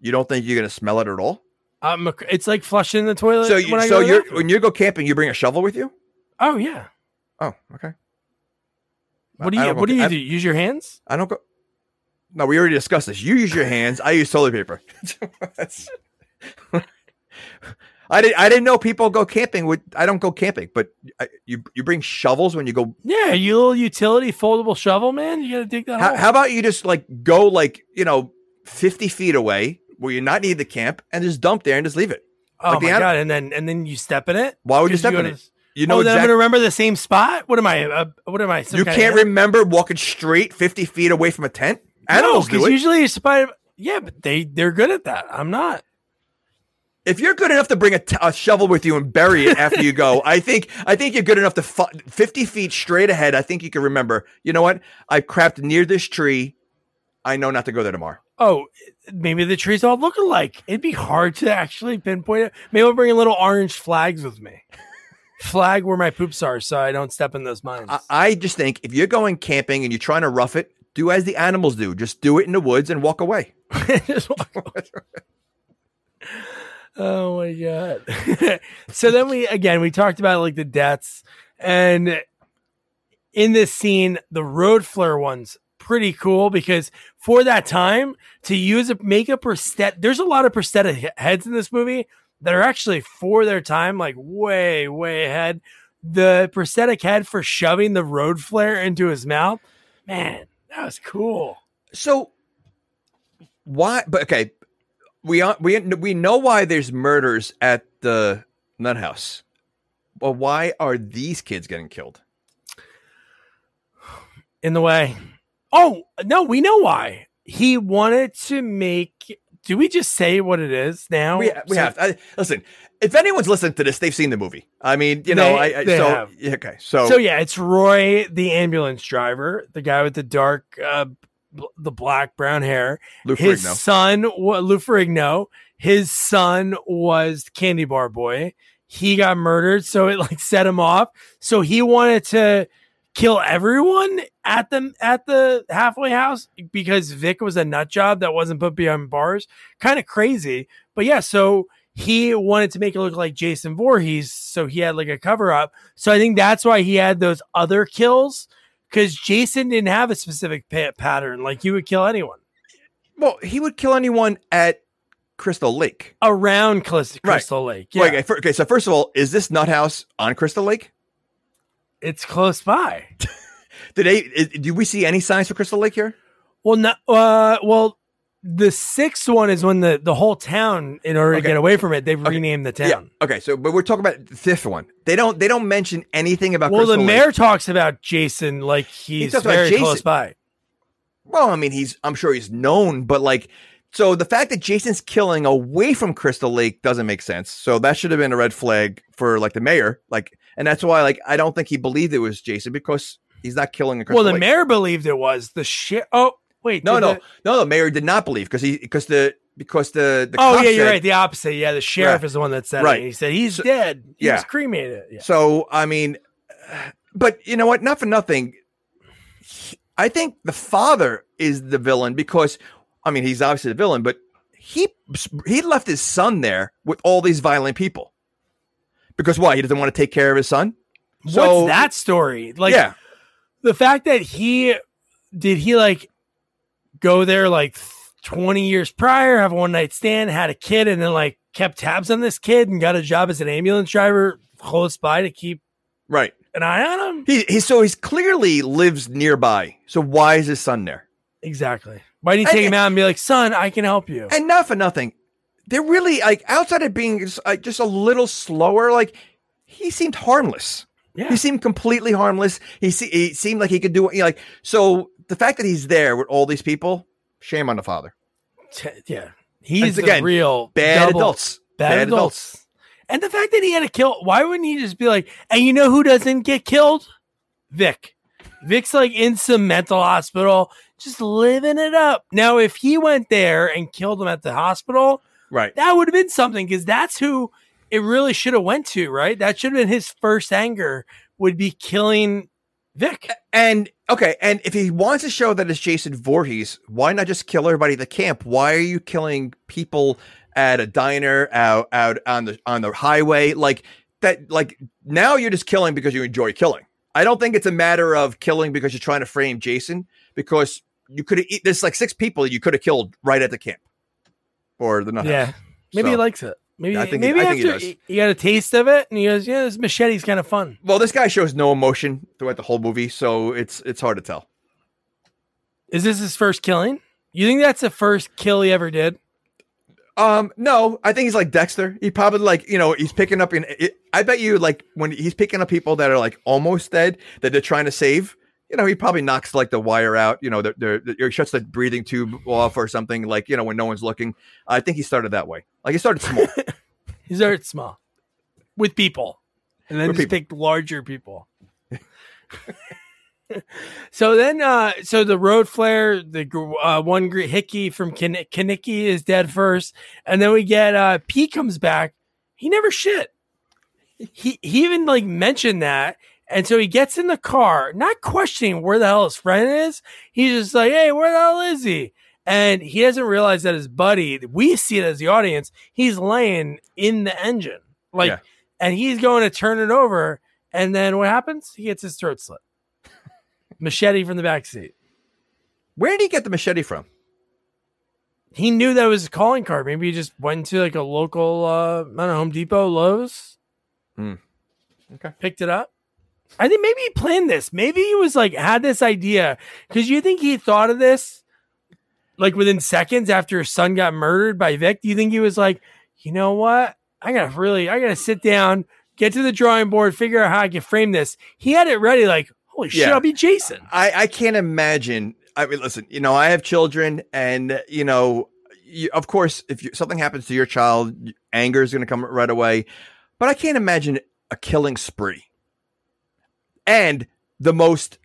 You don't think you're gonna smell it at all? Um, it's like flushing the toilet. So, you, when I so you're when you go camping, you bring a shovel with you? Oh yeah. Oh, okay. What do you What do you I- do? Use your hands? I don't go. No, we already discussed this. You use your [LAUGHS] hands. I use toilet paper. [LAUGHS] I didn't. I didn't know people go camping with. I don't go camping, but I, you you bring shovels when you go. Yeah, you little utility foldable shovel, man. You got to dig that How, hole. how about you just like go like you know fifty feet away, where you're not needed the camp and just dump there and just leave it. Oh Like my god! And then and then you step in it. Why would you step go in it? You know oh, then I'm gonna remember the same spot. What am I? Uh, what am I? You can't remember walking straight 50 feet away from a tent? Animals no, do it. usually you're. Yeah, but they they're good at that. I'm not. if you're good enough to bring a, t- a shovel with you and bury it after you go, I think I think you're good enough to fu- 50 feet straight ahead. I think you can remember. You know what? I crapped near this tree. I know not to go there tomorrow. Oh, maybe the trees all look alike. It'd be hard to actually pinpoint it. Maybe I'll bring a little orange flags with me. Flag where my poops are, so I don't step in those mines. I, I just think if you're going camping and you're trying to rough it, do as the animals do. Just do it in the woods and walk away. [LAUGHS] Just walk away. oh my god! [LAUGHS] so then we again we talked about like the deaths, and in this scene, the road flare one's pretty cool because for that time to use a make a prosthetic, there's a lot of prosthetic heads in this movie that are actually for their time, like way way ahead. The prosthetic head for shoving the road flare into his mouth, man, that was cool. So why? But okay, we are, we we know why there's murders at the nut house. Well, why are these kids getting killed? in the way. Oh no, we know why. He wanted to make. Do we just say what it is now? We, we So- have I, listen. If anyone's listening to this, they've seen the movie. I mean, you know, They- I, I they so have. yeah, okay. So, So yeah, it's Roy, the ambulance driver, the guy with the dark, uh, bl- the black brown hair. Lou His Ferrigno. son, wa- Lou Ferrigno, his son was Candy Bar Boy. He got murdered, so it like set him off. So he wanted to kill everyone at the at the halfway house because Vic was a nut job that wasn't put behind bars. Kind of crazy, but yeah. So he wanted to make it look like Jason Voorhees, so he had like a cover up. So I think that's why he had those other kills because Jason didn't have a specific pa- pattern. Like he would kill anyone. well, he would kill anyone at Crystal Lake. around Right. Crystal Lake. Yeah, okay, fir- okay, so first of all, is this nut house on Crystal Lake? It's close by. [LAUGHS] Did they? Do we see any signs for Crystal Lake here? Well, no, uh, well, the sixth one is when the the whole town, in order Okay. to get away from it, they've renamed the town. Okay, so but we're talking about the fifth one. They don't. They don't mention anything about. Well, the mayor Lake. talks about Jason like he's about very close by. Well, I mean, he's. I'm sure he's known, but like, so the fact that Jason's killing away from Crystal Lake doesn't make sense. So that should have been a red flag for like the mayor. Like, and that's why like I don't think he believed it was Jason because he's not killing a Crystal Well, the Lake. mayor believed it was the shit. Oh, wait, No, no, the- no. The mayor did not believe because he because the because the the oh, yeah, you're said- right. The opposite. Yeah, the sheriff is the one that said Right. it. He said he's So- dead. He yeah. was cremated. Yeah. So I mean, [SIGHS] but you know what? Not for nothing. he- I think the father is the villain because I mean he's obviously the villain, but he he left his son there with all these violent people. Because why? He doesn't want to take care of his son. So- What's that story? Like, yeah, the fact that he did he like go there like 20 years prior, have a one night stand, had a kid, and then like kept tabs on this kid and got a job as an ambulance driver close by to keep right. an eye on him. He he. So he's clearly lives nearby. So why is his son there? Exactly. Why didn't he take And- him out and be like, son, I can help you? And not for nothing, they're really like outside of being just, like, just a little slower. Like he seemed harmless. yeah. He seemed completely harmless. He, se- he seemed like he could do you know, like so. The fact that he's there with all these people, shame on the father. T- yeah. He's again, real Bad double- adults. Bad, adults. And the fact that he had to kill, why wouldn't he just be like, and you know who doesn't get killed? Vic. Vic's like in some mental hospital, just living it up. Now, if he went there and killed him at the hospital, Right. that would have been something because that's who it really should have went to, right? That should have been his first anger would be killing Vic. And okay, and if he wants to show that it's Jason Voorhees, why not just kill everybody at the camp? Why are you killing people at a diner out out on the on the highway? Like that like now you're just killing because you enjoy killing. I don't think it's a matter of killing because you're trying to frame Jason because you could have there's like six people you could have killed right at the camp. Or the nut Yeah. Maybe So- he likes it. Maybe, I think he- maybe I think he after does. he, he got a taste of it and he goes, yeah, this machete's kind of fun. Well, this guy shows no emotion throughout the whole movie, so it's it's hard to tell. Is this his first killing? You think that's the first kill he ever did? Um, no, I think he's like Dexter. He probably like you know he's picking up. In, it, I bet you like when he's picking up people that are like almost dead that they're trying to save. You know, he probably knocks like the wire out. You know, they're- shuts the breathing tube off or something. Like you know when no one's looking. I think he started that way. Like he started small. [LAUGHS] He started small with people, and then With just people. picked larger people. [LAUGHS] so then, uh, so the road flare, the uh, one Hickey from Kin- Kaniki is dead first, and then we get uh, P comes back. He never shit. He he even like mentioned that, and so he gets in the car, not questioning where the hell his friend is. He's just like, "Hey, where the hell is he?" And he doesn't realize that his buddy, we see it as the audience, he's laying in the engine. Like, Yeah. and he's going to turn it over. And then what happens? He gets his throat slit. [LAUGHS] Machete from the back seat. Where did he get the machete from? He knew that was a calling card. Maybe he just went to like a local, uh, I don't know, Home Depot, Lowe's. Hmm. Okay. Picked it up. I think maybe he planned this. Maybe he was like, had this idea. Because you think he thought of this like within seconds after his son got murdered by Vic? Do you think he was like, you know what? I gotta really, I gotta sit down, get to the drawing board, figure out how I can frame this. He had it ready, like, holy shit, I'll be Jason. I, I can't imagine. I mean, listen, you know, I have children, and you know, you, of course, if you, something happens to your child, anger is going to come right away. But I can't imagine a killing spree, and the most,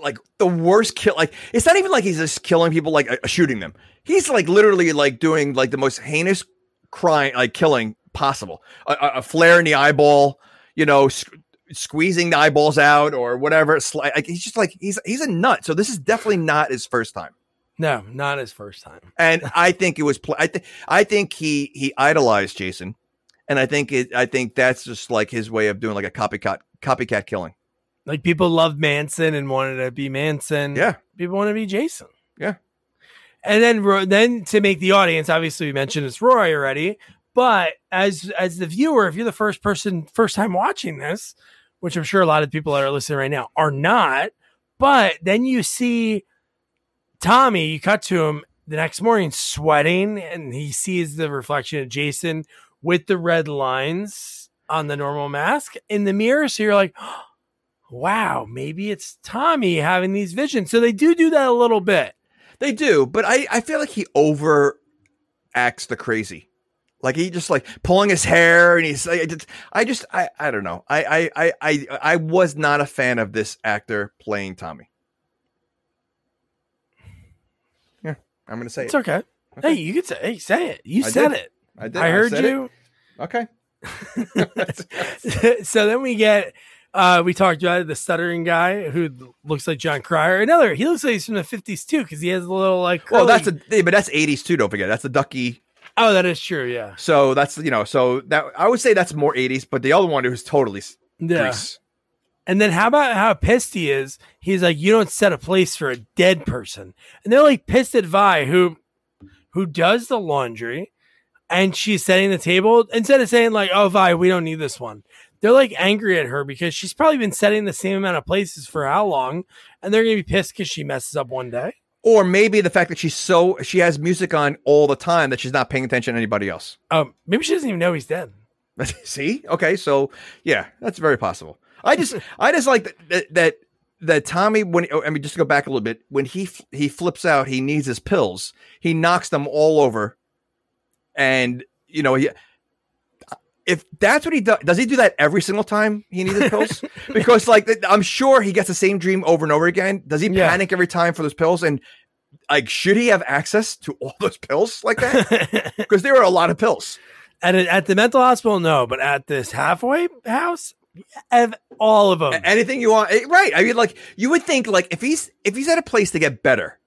like the worst kill. Like it's not even like he's just killing people, like uh, shooting them. He's like literally like doing like the most heinous crime, like killing possible. A, a, flare in the eyeball, you know, s- squeezing the eyeballs out or whatever. It's like, like, he's just like he's he's a nut. So this is definitely not his first time. No, not his first time. And I think it was. Pl- I think I think he he idolized Jason, and I think it. I think that's just like his way of doing like a copycat copycat killing. Like people loved Manson and wanted to be Manson. Yeah. People want to be Jason. Yeah. And then then to make the audience, obviously we mentioned it's Roy already, but as as the viewer, if you're the first person first time watching this, which I'm sure a lot of people that are listening right now are not, but then you see Tommy, you cut to him the next morning sweating and he sees the reflection of Jason with the red lines on the normal mask in the mirror. So you're like, [GASPS] wow, maybe it's Tommy having these visions. So they do do that a little bit. They do, but I I feel like he over acts the crazy. Like he just like pulling his hair and he's like, I just- I I, don't know. I, I, I, I, I was not a fan of this actor playing Tommy. Yeah, I'm gonna say It's it. okay. Hey, you could say, hey, say it. You I said did. it. I did. I heard said it. you. Okay. [LAUGHS] so then we get, uh, we talked about the stuttering guy who looks like Jon Cryer. Another, he looks like he's from the 50s too, because he has a little like, Well, that's a, yeah, but that's 80s too. Don't forget, that's the Ducky. oh, that is true. Yeah. So that's you know, so that I would say that's more 80s, but the other one was totally Yeah. Grease. And then how about how pissed he is? He's like, you don't set a place for a dead person. And they're like pissed at Vi, who who does the laundry, and she's setting the table instead of saying like, "Oh, Vi, we don't need this one." They're like angry at her because she's probably been setting the same amount of places for how long, and they're gonna be pissed because she messes up one day. Or maybe the fact that she's so she has music on all the time that she's not paying attention to anybody else. Um, maybe she doesn't even know he's dead. [LAUGHS] See, okay, so yeah, that's very possible. I just, I just like that, that, that, that Tommy, when I mean, just to go back a little bit, when he he flips out, he needs his pills. He knocks them all over, and you know, he, if that's what he does, does he do that every single time he needs his pills? [LAUGHS] because like, I'm sure he gets the same dream over and over again. Does he Yeah. panic every time for those pills? And like, should he have access to all those pills like that? [LAUGHS] Because there are a lot of pills. at a, at the mental hospital, no, but at this halfway house, have all of them. Anything you want eh, right i mean like you would think like if he's if he's at a place to get better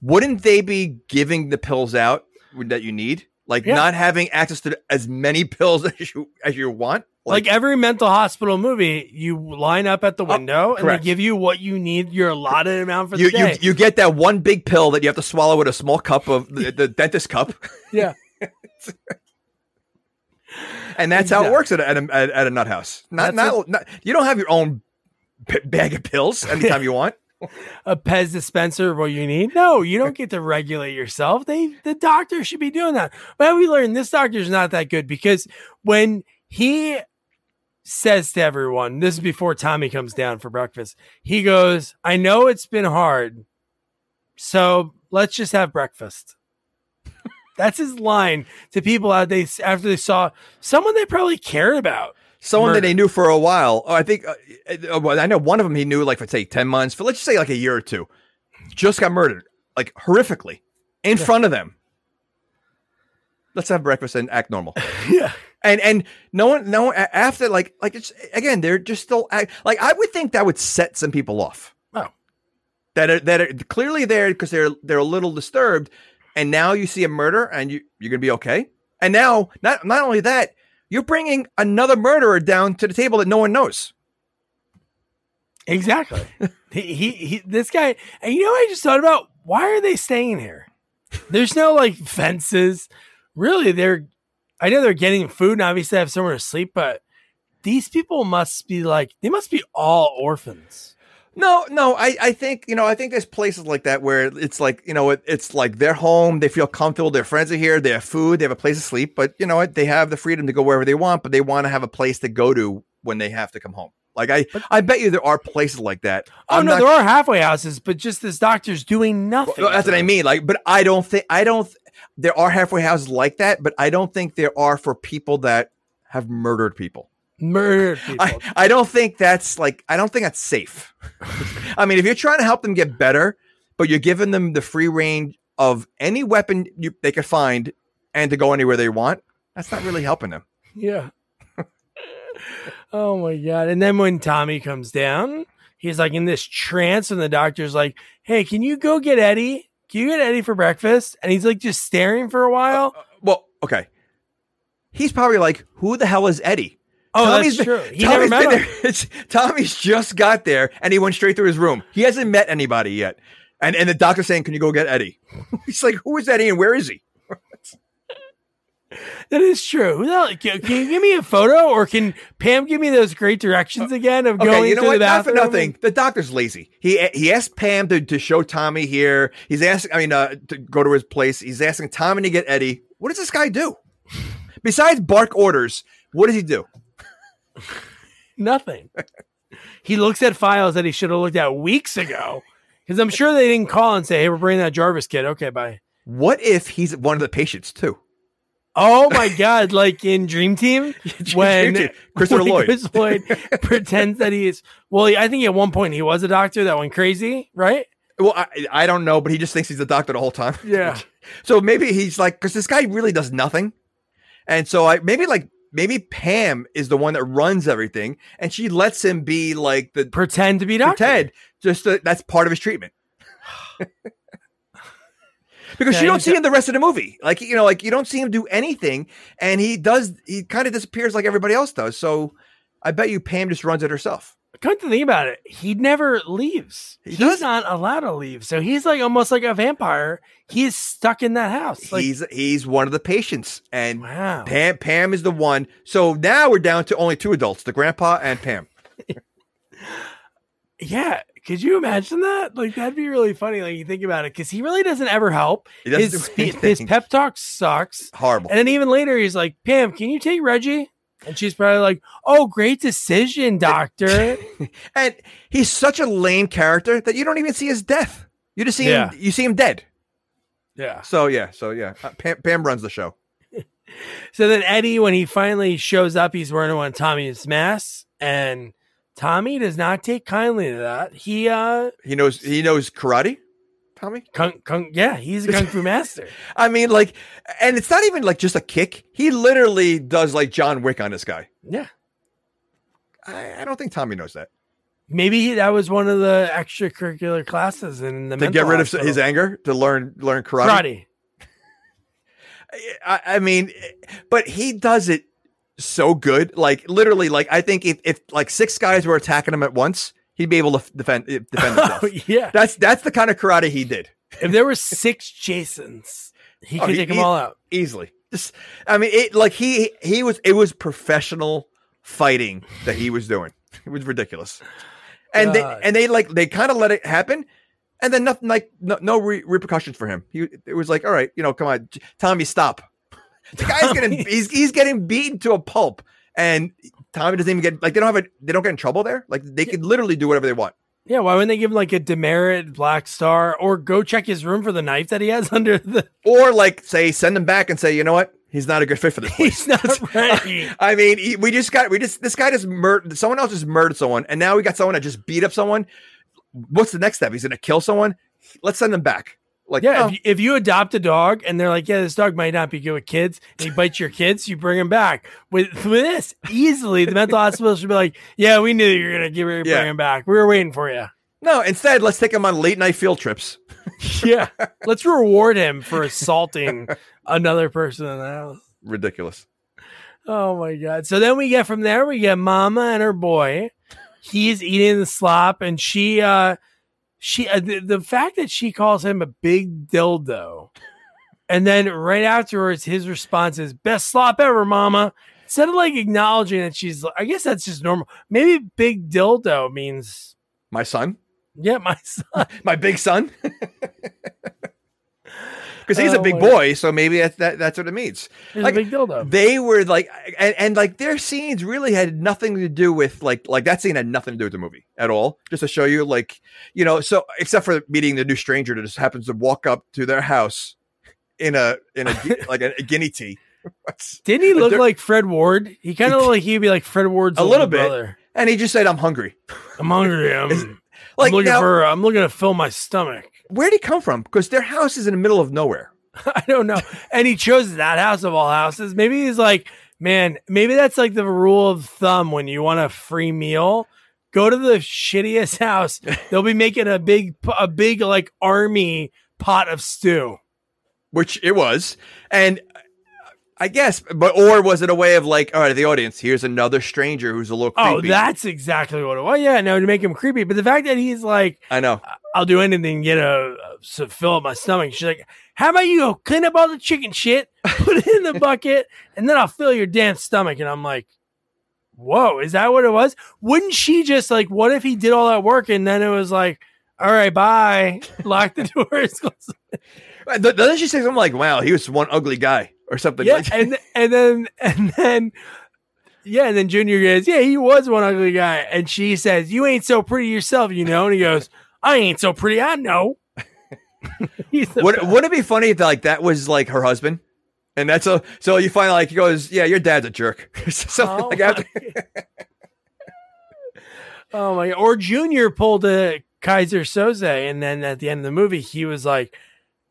wouldn't they be giving the pills out that you need like Yeah. not having access to as many [LAUGHS] pills as you as you want. Like, every mental hospital movie, you line up at the oh, window and Oh, they give you what you need, your allotted amount for the you, you day. you get that one big pill that you have to swallow with a small cup of the, [LAUGHS] the dentist cup. Yeah. [LAUGHS] and that's how it works at a, at a, at- a nut house. Not not, not you don't have your own bag of pills anytime you want a Pez dispenser what you need. No, you don't get to regulate yourself. They the doctor should be doing that. But we learned this doctor's not that good because when he says to everyone, this is before Tommy comes down for breakfast. He goes, I know it's been hard. So let's just have breakfast. That's his line to people out they after they saw someone they probably cared about. Someone that they knew for a while. Oh, I think uh, uh, well, I know one of them he knew like for say ten months, but let's just say like a year or two, just got murdered like horrifically in front of them. Let's have breakfast and act normal. [LAUGHS] Yeah. and and no one no one, after like like it's again they're just still act, like I would think that would set some people off. Oh. that are that are clearly there because they're they're a little disturbed, and now you see a murder and you you're gonna be okay. And now not not only that, you're bringing another murderer down to the table that no one knows. Exactly. [LAUGHS] he, he he this guy and you know what I just thought about? Why are they staying here? There's no like fences. Really, they're I know they're getting food and obviously they have somewhere to sleep, but these people must be like they must be all orphans. No, no, I, I think, you know, I think there's places like that where it's like, you know, it, it's like their home, they feel comfortable, their friends are here, they have food, they have a place to sleep, but you know what? They have the freedom to go wherever they want, but they want to have a place to go to when they have to come home. Like I, I bet you there are places like that. Oh I'm no, not- there are halfway houses, but just this doctor's doing nothing. Well, that's what I mean. Like, but I don't think I don't. There are halfway houses like that, but I don't think there are for people that have murdered people. Murdered people. I, I don't think that's like I don't think that's safe. I mean, if you're trying to help them get better, but you're giving them the free range of any weapon you, they could find and to go anywhere they want, that's not really helping them. Yeah. oh my god! And then when Tommy comes down, he's like in this trance, and the doctor's like, "Hey, can you go get Eddie? Can you get Eddie for breakfast?" And he's like just staring for a while. Uh, uh, well, okay. He's probably like, "Who the hell is Eddie?" Oh, Tommy's that's been- true. He never Tommy's met him. [LAUGHS] there. Tommy's just got there and he went straight through his room. He hasn't met anybody yet. And and the doctor's saying, Can you go get Eddie? [LAUGHS] He's like, Who is Eddie and where is he? [LAUGHS] That is true. Who the hell- Can, can you give me a photo, or can Pam give me those great directions again of going Okay, you know to what? Not for nothing. The doctor's lazy. He he asked Pam to, to show Tommy here. He's asking, I mean, uh, to go to his place. He's asking Tommy to get Eddie. What does this guy do? Besides bark orders, what does he do? [LAUGHS] Nothing. he looks at files that he should have looked at weeks ago. Because I'm sure they didn't call and say, "Hey, we're bringing that Jarvis kid." Okay, bye. What if he's one of the patients too? Oh my god! Like in Dream Team, [LAUGHS] when Dream Team. Christopher when Lloyd. Chris Lloyd [LAUGHS] pretends that he is. Well, I think at one point he was a doctor that went crazy, right? Well, I, I don't know, but he just thinks he's a doctor the whole time. Yeah. So maybe he's like, because this guy really does nothing, and so I maybe like maybe Pam is the one that runs everything, and she lets him be like the Pretend to be doctor. pretend. Just that that's part of his treatment. [SIGHS] because Yeah, you don't see him the rest of the movie, like you know, like you don't see him do anything, and he does. He kind of disappears like everybody else does. So I bet you Pam just runs it herself. Come to think about it, he never leaves. He he's does. not allowed to leave, so he's like almost like a vampire. He's stuck in that house. Like, he's he's one of the patients, and wow. Pam Pam is the one. So now we're down to only two adults: the grandpa and Pam. [LAUGHS] Yeah. Could you imagine that? Like that'd be really funny. Like you think about it, because he really doesn't ever help. He doesn't His [LAUGHS] his pep talk sucks. Horrible. And then even later, he's like, Pam, can you take Reggie? And she's probably like, Oh, great decision, doctor. [LAUGHS] And he's such a lame character that you don't even see his death. You just see Yeah. him. You see him dead. yeah. So yeah. So yeah. Uh, Pam, Pam runs the show. [LAUGHS] So then Eddie, when he finally shows up, he's wearing one of Tommy's masks, and Tommy does not take kindly to that. He uh He knows. He knows karate. Tommy. kung, kung yeah, he's a kung fu [LAUGHS] master. I mean, like, and it's not even like just a kick. He literally does like John Wick on this guy. Yeah. I, I don't think Tommy knows that. Maybe he, that was one of the extracurricular classes in the To get rid of his anger, to learn learn karate. karate. [LAUGHS] I, I mean, but he does it so good. Like literally, like I think if, if like six guys were attacking him at once, he'd be able to defend eh, defend [LAUGHS] himself. Oh, yeah. That's that's the kind of karate he did If there were six Jasons, he Oh, could he- take them all out. easily. Just, I mean, it like he he was it was professional fighting that he was doing. It was ridiculous. and they and they like they kind of let it happen, and then nothing like no, no re- repercussions for him. He it was like, all right, you know, come on, Tommy, stop. The guy's [LAUGHS] getting he's he's getting beaten to a pulp, and Tommy doesn't even get like they don't have a they don't get in trouble there. Like they could literally do whatever they want. Yeah, why wouldn't they give him like a demerit black star or go check his room for the knife that he has [LAUGHS] under the Or like say send him back and say, you know what, he's not a good fit for this [LAUGHS] place. He's not [LAUGHS] ready. I mean, he- we just got we just this guy just murdered someone else just murdered someone, and now we got someone that just beat up someone. What's the next step? He's gonna kill someone. Let's send him back. Like, Yeah, no. if, you, if you adopt a dog and they're like, yeah, this dog might not be good with kids, and he bites your kids, you bring him back. With with this, easily the mental hospital should be like, yeah, we knew you were gonna give bring Yeah. him back. We were waiting for you. no. Instead, let's take him on late night field trips. [LAUGHS] Yeah, let's reward him for assaulting another person in the house. Ridiculous. Oh my god! So then we get from there, we get Mama and her boy. He's eating the slop, and she, uh she, uh, the, the fact that she calls him a big dildo, and then right afterwards, his response is "best slop ever, Mama." Instead of like acknowledging that she's, I guess that's just normal. Maybe big dildo means, My son, yeah, my son. [LAUGHS] my big son, [LAUGHS] because he's a Oh big my- boy. So maybe that's that, that's what it means. He's Like, a big dildo. They were like, and, and like their scenes really had nothing to do with like like that scene had nothing to do with the movie at all. Just to show you, like you know, so except for meeting the new stranger that just happens to walk up to their house in a in a [LAUGHS] like a, a guinea tea. Didn't he look like Fred Ward? He kind of looked like he'd be like Fred Ward's A little bit. brother. and he just said, "I'm hungry." I'm hungry. [LAUGHS] I'm, Is- I'm looking now, for. I'm looking to fill my stomach. Where'd he come from? Because their house is in the middle of nowhere. [LAUGHS] I don't know. And he chose that house of all houses. Maybe he's like, man, maybe that's like the rule of thumb when you want a free meal. Go to the shittiest [LAUGHS] house. They'll be making a big, a big like army pot of stew. which it was, and I guess, but or was it a way of like, all right, the audience, here's another stranger who's a little oh, creepy. Oh, that's exactly what it was. Yeah, no, to make him creepy. But the fact that he's like, I know. I'll do anything you know, to fill up my stomach. She's like, how about you go clean up all the chicken shit, put it in the [LAUGHS] bucket, and then I'll fill your damn stomach. And I'm like, whoa, is that what it was? Wouldn't she just like, what if he did all that work and then it was like, all right, bye, [LAUGHS] lock the doors. Doesn't she say something like, "Wow, he was one ugly guy" or something? yeah, like and and then and then. Yeah, and then Junior goes, Yeah, he was one ugly guy. And she says, You ain't so pretty yourself, you know. And he goes, I ain't so pretty, I know. [LAUGHS] Would, wouldn't it be funny if like that was like her husband? And that's a so you find like he goes, yeah, your dad's a jerk. [LAUGHS] Something Oh like that. [LAUGHS] Oh my! Or Junior pulled a Keyser Söze, and then at the end of the movie, he was like,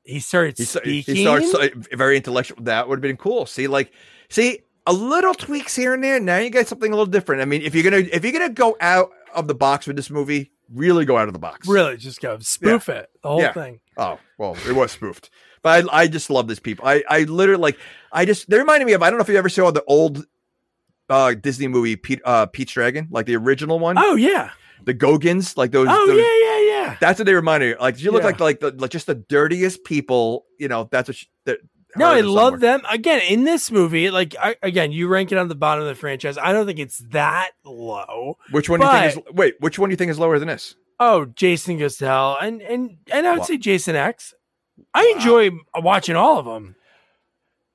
he started He, speaking. he starts very intellectual. That would have been cool. See, like, see a little tweaks here and there. Now you get something a little different. I mean, if you're gonna if you're gonna go out of the box with this movie, really go out of the box. really just go spoof it, the whole Yeah. thing. Oh well, it was spoofed. But I, I just love these people. I, I literally like. I just they reminded me of. I don't know if you ever saw the old uh Disney movie Pete uh Pete's Dragon, like the original one, Oh yeah. the Gogans, like those. Oh those- yeah, yeah, yeah. That's what they reminded me. of. Like you look Yeah. like like the like just the dirtiest people. You know, that's what. She, that, No, I love them. Again, in this movie, like I, again, you rank it on the bottom of the franchise. I don't think it's that low. Which one do you think is? Wait, which one do you think is lower than this? Oh, Jason goes to hell, and and and I would Wow. say Jason X. I Wow. enjoy watching all of them.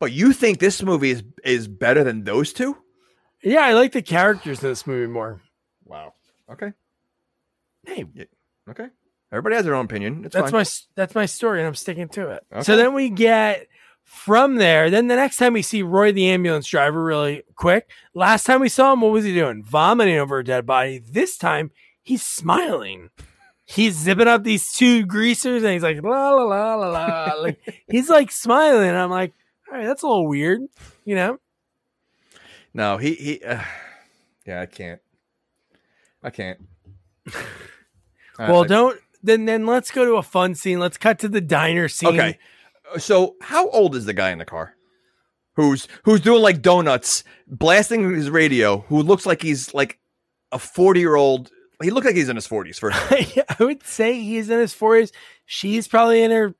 But you think this movie is is better than those two? Yeah, I like the characters in this movie more. Wow. Okay. Hey, Okay. Everybody has their own opinion. It's that's fine. my that's my story, and I'm sticking to it. Okay. So then we get from there. Then the next time we see Roy, the ambulance driver, really quick. Last time we saw him, what was he doing? Vomiting over a dead body. This time he's smiling. He's zipping up these two greasers, and he's like la la la la la. [LAUGHS] like he's like smiling. I'm like, all right, that's a little weird, you know. No, he he. Uh, yeah, I can't. I can't. [LAUGHS] Well, I- don't then. Then let's go to a fun scene. Let's cut to the diner scene. Okay. Uh, so, how old is the guy in the car? Who's who's doing like donuts, blasting his radio? Who looks like he's like a forty year old? He looked like he's in his forties. First, [LAUGHS] I would say he's in his 40s. She's probably in her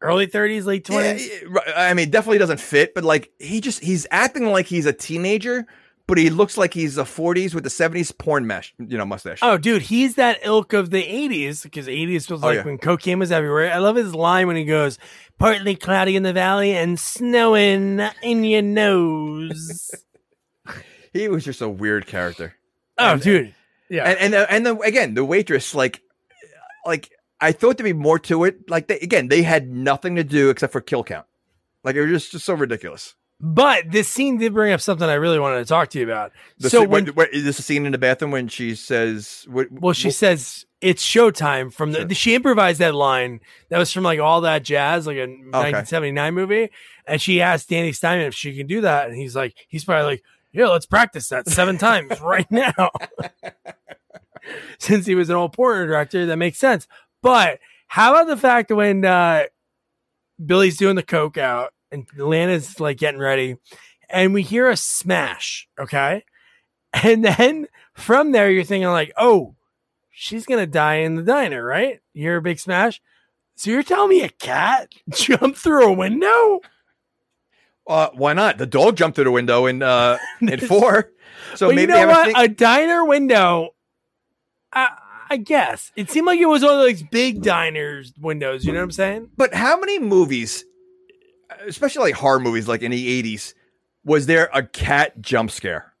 early 30s, late 20s. Yeah, yeah. I mean, definitely doesn't fit, but like he just he's acting like he's a teenager, but he looks like he's a 40s with the 70s porn mesh, you know, mustache. Oh, dude, he's that ilk of the 80s because 80s was Oh, like yeah. when cocaine was everywhere. I love his line when he goes, partly cloudy in the valley and snowing in your nose. [LAUGHS] He was just a weird character. oh, And- dude. Yeah. And and uh, and the, again, the waitress, like, like I thought there'd be more to it. Like, they, again, they had nothing to do except for kill count. Like, it was just, just so ridiculous. But this scene did bring up something I really wanted to talk to you about. The so scene- when, what- what- is this a scene in the bathroom when she says, what, well, she what- says it's showtime from the, Sure. she improvised that line that was from like all that jazz, like a 1979 movie. And she asked Danny Steinmann if she can do that. And he's like, he's probably like, yeah, let's practice that seven times [LAUGHS] right now. [LAUGHS] Since he was an old porn director, that makes sense. But how about the fact when uh, Billy's doing the coke out and Lana's like getting ready, and we hear a smash, okay? And then from there, you're thinking like, oh, she's gonna die in the diner, right? You hear a big smash. So you're telling me a cat [LAUGHS] jumped through a window? uh, why not? The dog jumped through the window in uh, [LAUGHS] in four. So maybe you know a what? thing- A diner window. I, I guess it seemed like it was one of those big diners windows. You know what I'm saying? But how many movies, especially like horror movies, like in the eighties, was there a cat jump scare?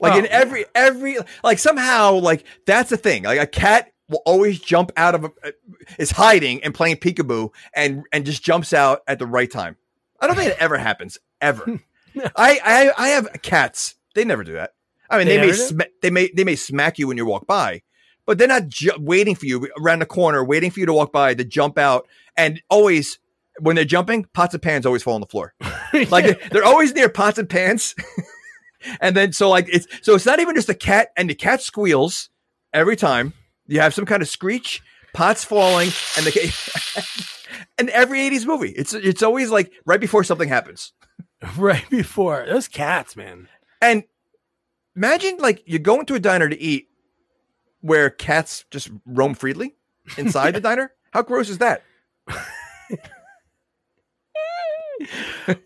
Like Oh, in every every like somehow like that's the thing. Like a cat will always jump out of a, uh, is hiding and playing peekaboo and and just jumps out at the right time. I don't think it ever happens ever. [LAUGHS] I, I I have cats. They never do that. I mean, They they, may sma- they may they may smack you when you walk by, but they're not ju- waiting for you around the corner, waiting for you to walk by to jump out. And always, when they're jumping, pots and pans always fall on the floor. [LAUGHS] Like they're always near pots and pans. [LAUGHS] and then so like it's so it's not even just a cat, and the cat squeals every time. You have some kind of screech, pots falling, and the [LAUGHS] and every '80s movie, it's it's always like right before something happens. right before those cats, man. And imagine like you go into a diner to eat where cats just roam freely inside the diner. How gross is that?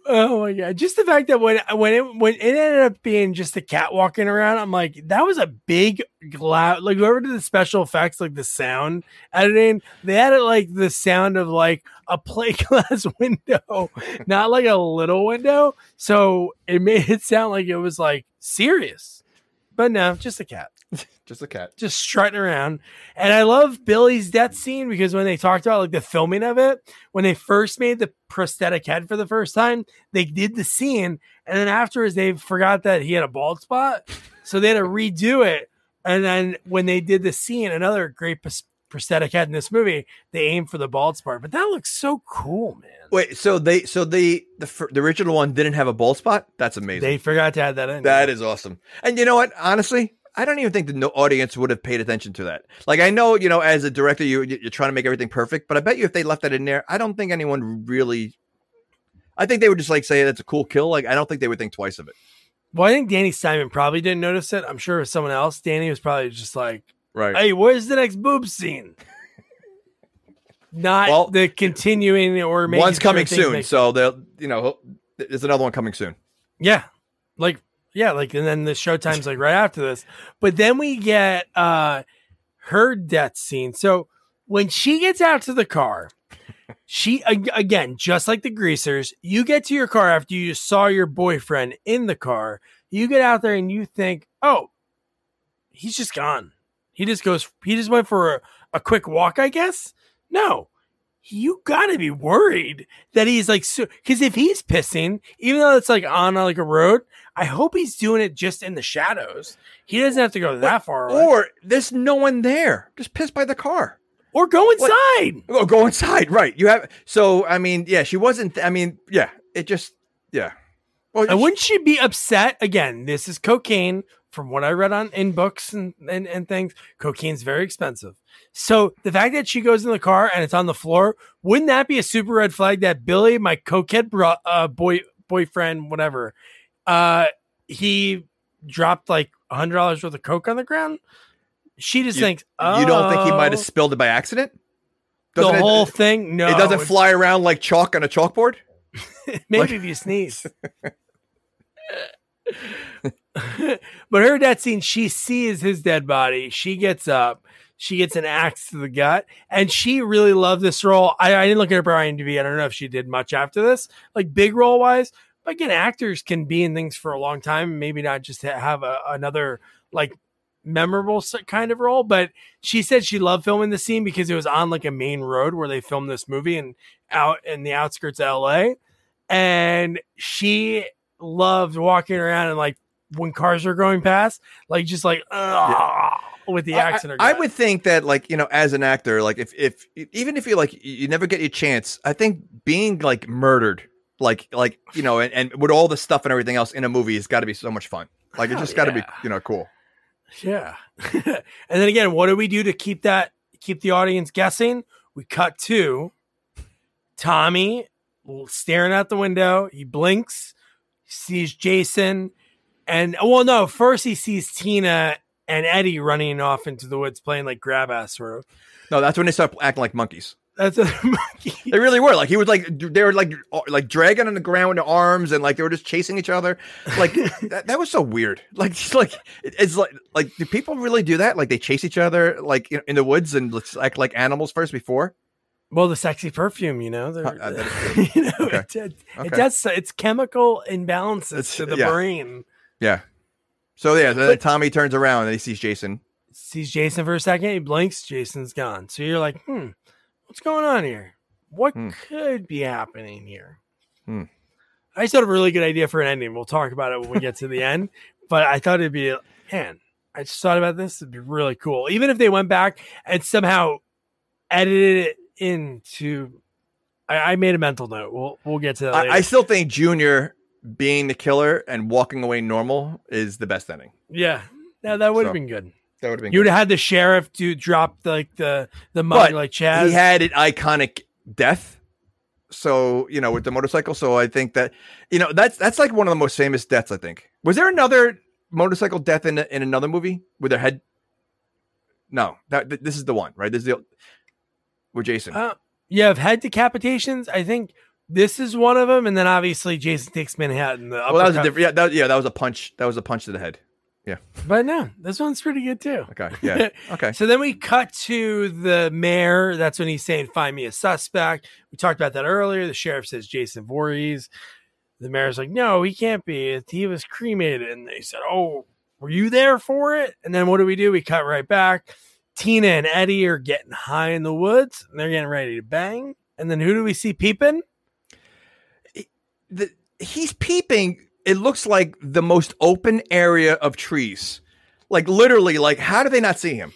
Oh my god! Just the fact that when when it when it ended up being just a cat walking around, I'm like, that was a big loud. Like whoever did the special effects, like the sound editing, they added like the sound of like a plate [LAUGHS] glass window, not like a little window. So it made it sound like it was like serious, but no, just a cat [LAUGHS] Just a cat. just strutting around. And I love Billy's death scene because when they talked about like the filming of it, when they first made the prosthetic head for the first time, they did the scene, and then afterwards they forgot that he had a bald spot, so they had to redo it. And then when they did the scene, another great pros- prosthetic head in this movie, they aimed for the bald spot, but that looks so cool, man. Wait, so they so the the the original one didn't have a bald spot? That's amazing. They forgot to add that in. that is awesome. And you know what? Honestly, I don't even think the audience would have paid attention to that. Like I know, you know, as a director, you you're trying to make everything perfect, but I bet you if they left that in there, I don't think anyone really. I think they would just like say that's a cool kill. Like I don't think they would think twice of it. well, I think Danny Simon probably didn't notice it. I'm sure was someone else. Danny was probably just like, Right. hey, where's the next boob scene? Not Well, the continuing or One's coming soon, make- so they'll you know there's another one coming soon. yeah, like yeah, like and then the showtime's like right after this. But then we get uh her death scene. So when she gets out to the car, she again, just like the greasers, you get to your car after you saw your boyfriend in the car. You get out there and you think, oh, he's just gone. He just goes. He just went for a, a quick walk, I guess. No, you gotta be worried that he's like so. Because if he's pissing, even though it's like on like a road, I hope he's doing it just in the shadows. He doesn't have to go that far away. Or there's no one there. Just pissed by the car. or go inside. Oh, go inside. Right. You have. So I mean, yeah, she wasn't. I mean, yeah. It just. Yeah. Well, And wouldn't she be upset? Again, this is cocaine. From what I read on in books and, and, and things, cocaine's very expensive. So the fact that she goes in the car and it's on the floor, wouldn't that be a super red flag that Billy, my cokehead bro- uh, boy boyfriend, whatever, uh, he dropped like a hundred dollars worth of coke on the ground? She just You- thinks, oh, you don't think he might have spilled it by accident? the Doesn't it- whole thing. No, it doesn't fly around like chalk on a chalkboard. [LAUGHS] Maybe like- if you sneeze. [LAUGHS] [LAUGHS] but her death scene, she sees his dead body. She gets up. She gets an axe to the gut, and she really loved this role. I, I didn't look at her IMDb. I don't know if she did much after this, like big role wise. But again, actors can be in things for a long time, maybe not just ha- have a, another like memorable kind of role. But she said she loved filming the scene because it was on like a main road where they filmed this movie and out in the outskirts of LA. And she loved walking around and like when cars are going past, like just like "Ugh," with the I- in her. I, I would think that, like you know, as an actor, like if if even if you like you never get your chance, I think being like murdered, like like you know, and, and with all the stuff and everything else in a movie has got to be so much fun. Like it's Hell just got to be [LAUGHS] you know cool. Yeah. [LAUGHS] and then again, what do we do to keep that keep the audience guessing? We cut to Tommy staring out the window. He blinks, sees Jason, and well, no, first he sees Tina and Eddie running off into the woods playing like grab ass of. No, that's when they start acting like monkeys. That's a [LAUGHS] monkey. They really were. Like he was like they were like like dragging on the ground with their arms and like they were just chasing each other. Like [LAUGHS] that, that was so weird. Like it's like it's like like do people really do that? Like they chase each other like in, in the woods and let's act like animals first before. Well, the sexy perfume, you know, Uh, [LAUGHS] you know, Okay. it, it, Okay. it does. It's chemical imbalances It's- to the yeah. brain. Yeah. So yeah, then But- Tommy turns around and he sees Jason. sees Jason for a second. He blinks. Jason's gone. So you're like, hmm, what's going on here? What Hmm. could be happening here? Hmm. I just had a really good idea for an ending. We'll talk about it when we get to the [LAUGHS] end. But I thought it'd be, man, I just thought about this. It'd be really cool. Even if they went back and somehow edited it into. I, I made a mental note. We'll we'll get to that. later. I, I still think Junior being the killer and walking away normal is the best ending. yeah, no, that would have So, been good. That would have been. You would have had the sheriff to drop like the the mug But like Chaz. He had an iconic death. So you know, with the motorcycle. So I think that you know that's that's like one of the most famous deaths. I think. Was there another motorcycle death in in another movie with their head? No, that th- this is the one, right? This is the with Jason. Uh, you have head decapitations. I think this is one of them, and then obviously Jason takes Manhattan. The well, that was a different. Yeah, that, yeah, that was a punch. That was a punch to the head. Yeah. But no, this one's pretty good too. Okay. Yeah. [LAUGHS] Okay. So then we cut to the mayor. That's when he's saying, "Find me a suspect." We talked about that earlier. The sheriff says Jason Voorhees. The mayor's like, "No, he can't be. He was cremated." And they said, "Oh, were you there for it?" And then what do we do? We cut right back. Tina and Eddie are getting high in the woods, and they're getting ready to bang. And then who do we see peeping? The, he's peeping. It looks like the most open area of trees. Like literally, like how do they not see him?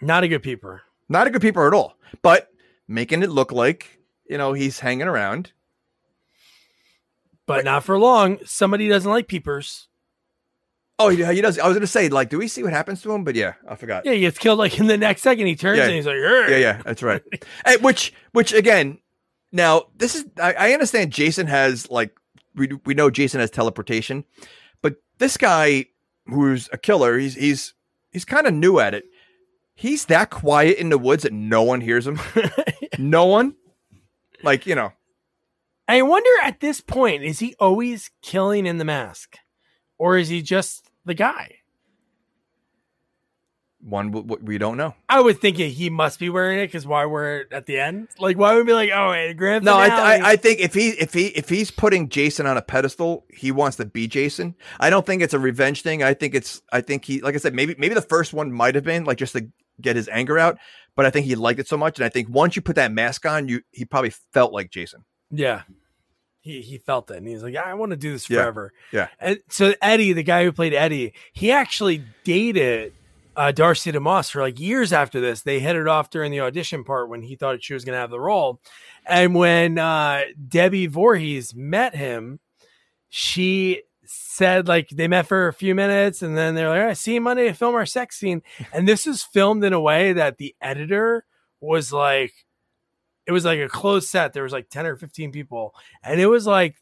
Not a good peeper. Not a good peeper at all. But making it look like you know he's hanging around. but not for long. Somebody doesn't like peepers. Oh, he, he does. I was gonna say, like, do we see what happens to him? But yeah, I forgot. Yeah, he gets killed like in the next second. He turns Yeah. and he's like, "Hey." yeah, yeah, that's right. [LAUGHS] And which, which again, now this is I, I understand. Jason has like we we know Jason has teleportation, but this guy who's a killer, he's he's he's kind of new at it. He's that quiet in the woods that no one hears him. [LAUGHS] no one, like you know, I wonder at this point, is he always killing in the mask? Or is he just the guy? One we don't know. I would think he must be wearing it because why wear it at the end? Like, why would we be like, oh, hey, grand No, I, finale. I I think if he if he if he's putting Jason on a pedestal, he wants to be Jason. I don't think it's a revenge thing. I think it's I think he like I said maybe maybe the first one might have been like just to get his anger out, but I think he liked it so much, and I think once you put that mask on, you he probably felt like Jason. yeah. He, he felt it and he's like, I want to do this Yeah. forever. Yeah. And so Eddie, the guy who played Eddie, he actually dated uh, Darcy DeMoss for like years after this. They hit it off during the audition part when he thought she was going to have the role. And when uh, Debbie Voorhees met him, she said like they met for a few minutes and then they're like, "All right, see you Monday to film our sex scene. [LAUGHS] And this is filmed in a way that the editor was like, it was like a closed set. There was like 10 or 15 people. And it was like,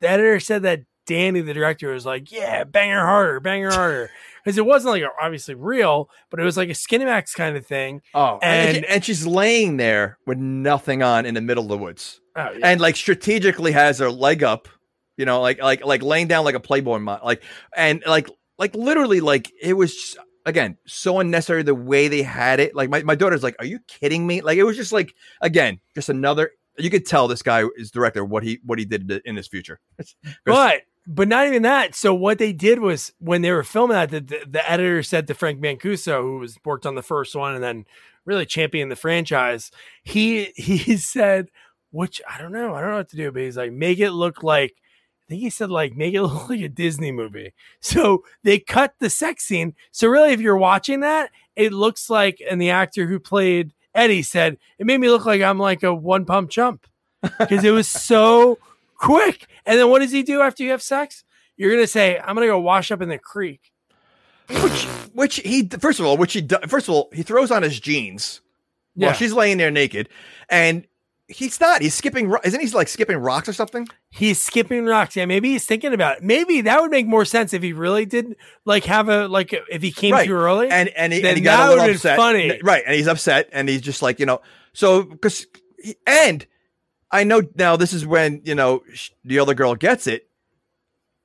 the editor said that Danny, the director, was like, yeah, bang her harder, bang her harder. [LAUGHS] Because it wasn't like obviously real, but it was like a Skinemax kind of thing. Oh, and And- she's laying there with nothing on in the middle of the woods, Oh, yeah. and like strategically has her leg up, You know, like like like laying down like a Playboy model, like and like like literally like it was just, again so unnecessary the way they had it. Like my my daughter's like, "Are you kidding me?" Like it was just like again just another. You could tell this guy is director what he what he did in his future. [LAUGHS] But but not even that. So what they did was when they were filming that, the, the, the editor said to Frank Mancuso, who was worked on the first one and then really championed the franchise, he he [LAUGHS] said, which I don't know, I don't know what to do, but he's like, make it look like I think he said like make it [LAUGHS] look like a Disney movie. So they cut the sex scene. So really, if you're watching that, it looks like, and the actor who played Eddie said it made me look like I'm like a one pump chump because it was so quick. And then what does he do after you have sex? You're gonna say, "I'm gonna go wash up in the creek." which which he first of all, which he do, first of all he throws on his jeans Yeah. while she's laying there naked, and he's not. He's skipping. Isn't he like skipping rocks or something? He's skipping rocks. Yeah, maybe he's thinking about it. Maybe that would make more sense if he really did like have a like if he came Right. too early. And and he, and he got a little upset. funny. right? And he's upset, and he's just like you know. So because and I know now this is when you know sh- the other girl gets it.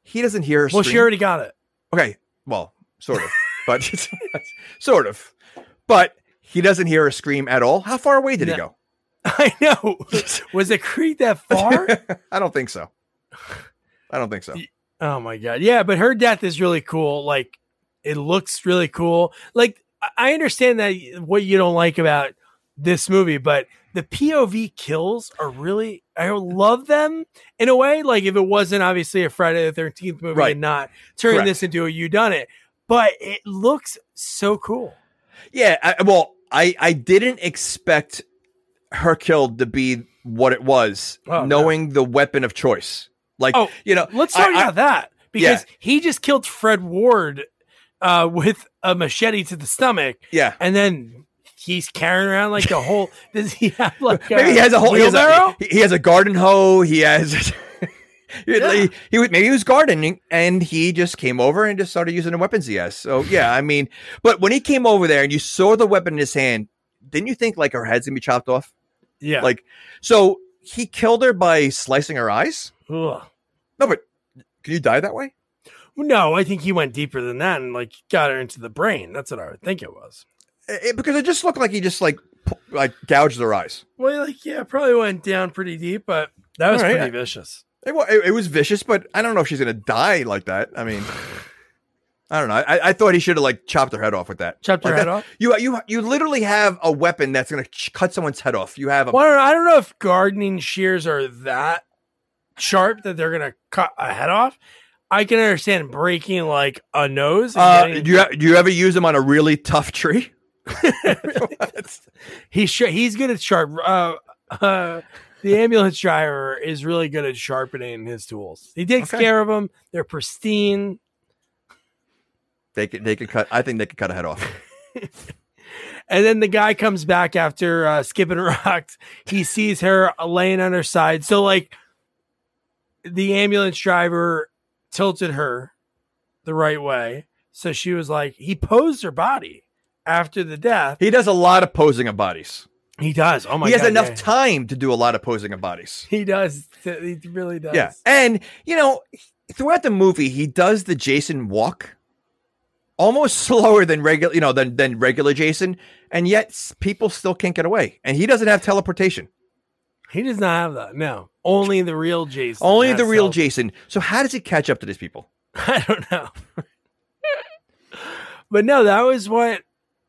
He doesn't hear her. well, she scream. already got it. Okay, well, sort of, but [LAUGHS] sort of, but he doesn't hear her scream at all. How far away did he No. go? [LAUGHS] I know. Was the creek that [LAUGHS] far? I don't think so. I don't think so. Oh my god. Yeah, but her death is really cool. Like it looks really cool. Like I- I understand that what you don't like about this movie, but the POV kills are really I love them in a way. Like if it wasn't obviously a Friday the thirteenth movie Right. and not turning Correct. this into a whodunit. But it looks so cool. Yeah, I, well, I I didn't expect her kill to be what it was, Oh, no. knowing the weapon of choice. Like, Oh, you know, Let's talk I- about that because he just killed Fred Ward uh, with a machete to the stomach, yeah. and then he's carrying around like the whole. [LAUGHS] Does he have like a Maybe he has a whole he has a, he has a garden hoe. He has. [LAUGHS] Yeah. he, he was maybe he was gardening and he just came over and just started using the weapons he has. So yeah, I mean, but when he came over there and you saw the weapon in his hand, didn't you think like her head's gonna be chopped off? yeah, Like, so he killed her by slicing her eyes. Ugh. No, but can you die that way? no, I think he went deeper than that and like got her into the brain. That's what I would think it was. It- because it just looked like he just like like gouged their eyes. Well, like yeah, probably went down pretty deep, but that was right. pretty vicious. It, it, it was vicious, but I don't know if she's gonna die like that. I mean, I don't know. I, I thought he should have like chopped her head off with that. Chopped her Like head off. You you you literally have a weapon that's gonna ch- cut someone's head off. You have a Well, I don't know- I don't know if gardening shears are that sharp that they're gonna cut a head off. I can understand breaking like a nose. and Uh, getting- do you do you ever use them on a really tough tree? [LAUGHS] he's sh- he's good at sharp. Uh, uh, the ambulance driver is really good at sharpening his tools. He takes Okay. care of them. They're pristine. they could they could cut. I think they could cut a head off. [LAUGHS] And then the guy comes back after uh, skipping [LAUGHS] rocks. He sees her laying on her side. So like the ambulance driver tilted her the right way. So she was like, he posed her body after the death. He does a lot of posing of bodies. He does. Oh my he has God, enough yeah. time to do a lot of posing of bodies. He does. He really does. Yeah, and you know, throughout the movie, he does the Jason walk, almost [LAUGHS] slower than regular, you know, than than regular Jason, and yet people still can't get away. And he doesn't have teleportation. He does not have that. No. Only the real Jason. Only the real self- Jason. So how does he catch up to these people? [LAUGHS] I don't know. [LAUGHS] but no, that was what.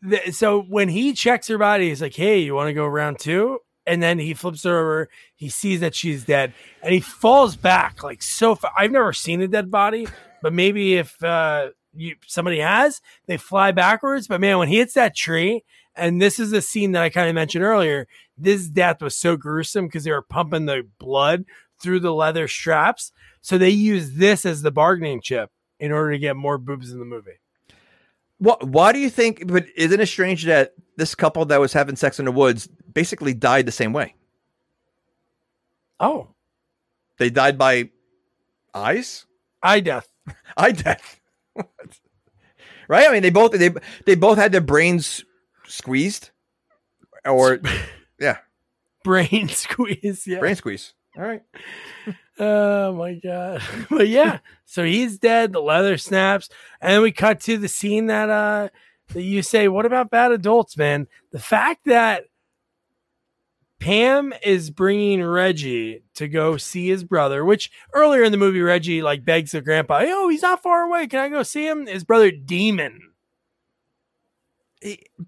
The, so when he checks her body, he's like, "Hey, you want to go round two? And then he flips her over. He sees that she's dead, and he falls back like so. Far. I've never seen a dead body, but maybe if uh, you somebody has, they fly backwards. But man, when he hits that tree, and this is the scene that I kind of mentioned earlier. This death was so gruesome because they were pumping the blood through the leather straps. So they use this as the bargaining chip in order to get more boobs in the movie. What? Why do you think? But isn't it strange that this couple that was having sex in the woods basically died the same way? Oh, They died by eyes, eye death. [LAUGHS] eye death. right? I mean, they both they they both had their brains squeezed, or [LAUGHS] yeah, Brain [LAUGHS] squeeze. Yeah. brain squeeze. All right. Oh my god. [LAUGHS] But yeah, so he's dead, the leather snaps, and then we cut to the scene that uh that you say, what about bad adults, man? The fact that Pam is bringing Reggie to go see his brother, which earlier in the movie, Reggie like begs the grandpa, "Oh, he's not far away. Can I go see him?" His brother, Demon.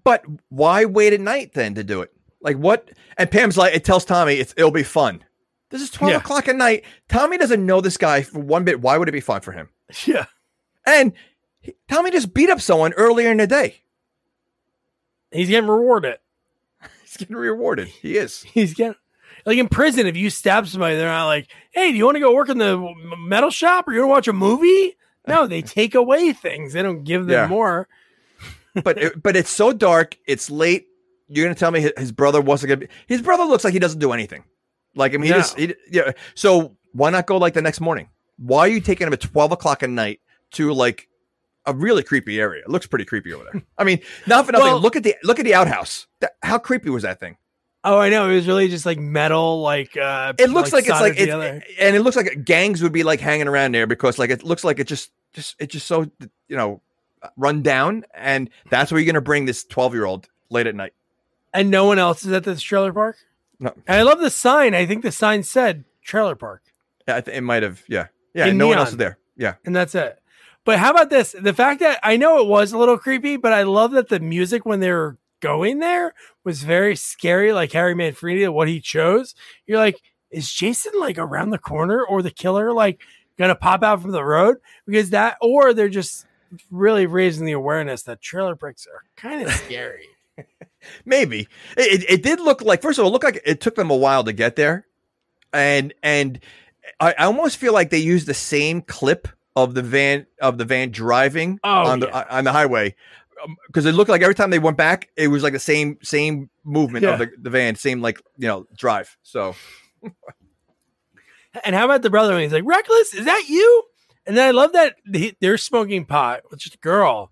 But why wait at night then to do it? Like what? And Pam's like, it tells Tommy it's, it'll be fun. This is 12 Yeah. o'clock at night. Tommy doesn't know this guy for one bit. Why would it be fun for him? [LAUGHS] Yeah, And he- Tommy just beat up someone earlier in the day. he's getting rewarded. [LAUGHS] He's getting rewarded. He is. [LAUGHS] He's getting like in prison. If you stab somebody, they're not like, "Hey, do you want to go work in the metal shop or you want to watch a movie?" No, they take away things. They don't give them Yeah. more. But it, but it's so dark. It's late. You're gonna tell me his, his brother wasn't gonna be. His brother looks like he doesn't do anything. Like I mean, he just he, yeah. So why not go like the next morning? Why are you taking him at 12 o'clock at night to like a really creepy area? It looks pretty creepy over there. [LAUGHS] I mean, not for nothing. Well- look at the look at the outhouse. That, how creepy was that thing? Oh, I know. It was really just like metal. Like uh, It looks like, it's like it's, together. and it looks like gangs would be like hanging around there because like it looks like it just just it's just so you know run down and that's where you're gonna bring this 12 year old late at night. and no one else is at this trailer park. No. And I love the sign. I think the sign said trailer park, Yeah, I th- it might have. Yeah, yeah. In no one else is there. Yeah, and that's it. But how about this? The fact that I know it was a little creepy, but I love that the music when they were going there was very scary. Like Harry Manfredini, what he chose. You're like, is Jason like around the corner or the killer like gonna pop out from the road? Because that, or they're just really raising the awareness that trailer parks are kind of scary. [LAUGHS] maybe it, it, did look like. First of all, it looked like it took them a while to get there, and and I, I almost feel like they used the same clip of the van of the van driving Oh, on the yeah. on the highway um, because it looked like every time they went back, it was like the same same movement of the, the van, same like you know drive. So [LAUGHS] And how about the brother when he's like, Reckless, is that you? And then I love that he, they're smoking pot, which is a girl,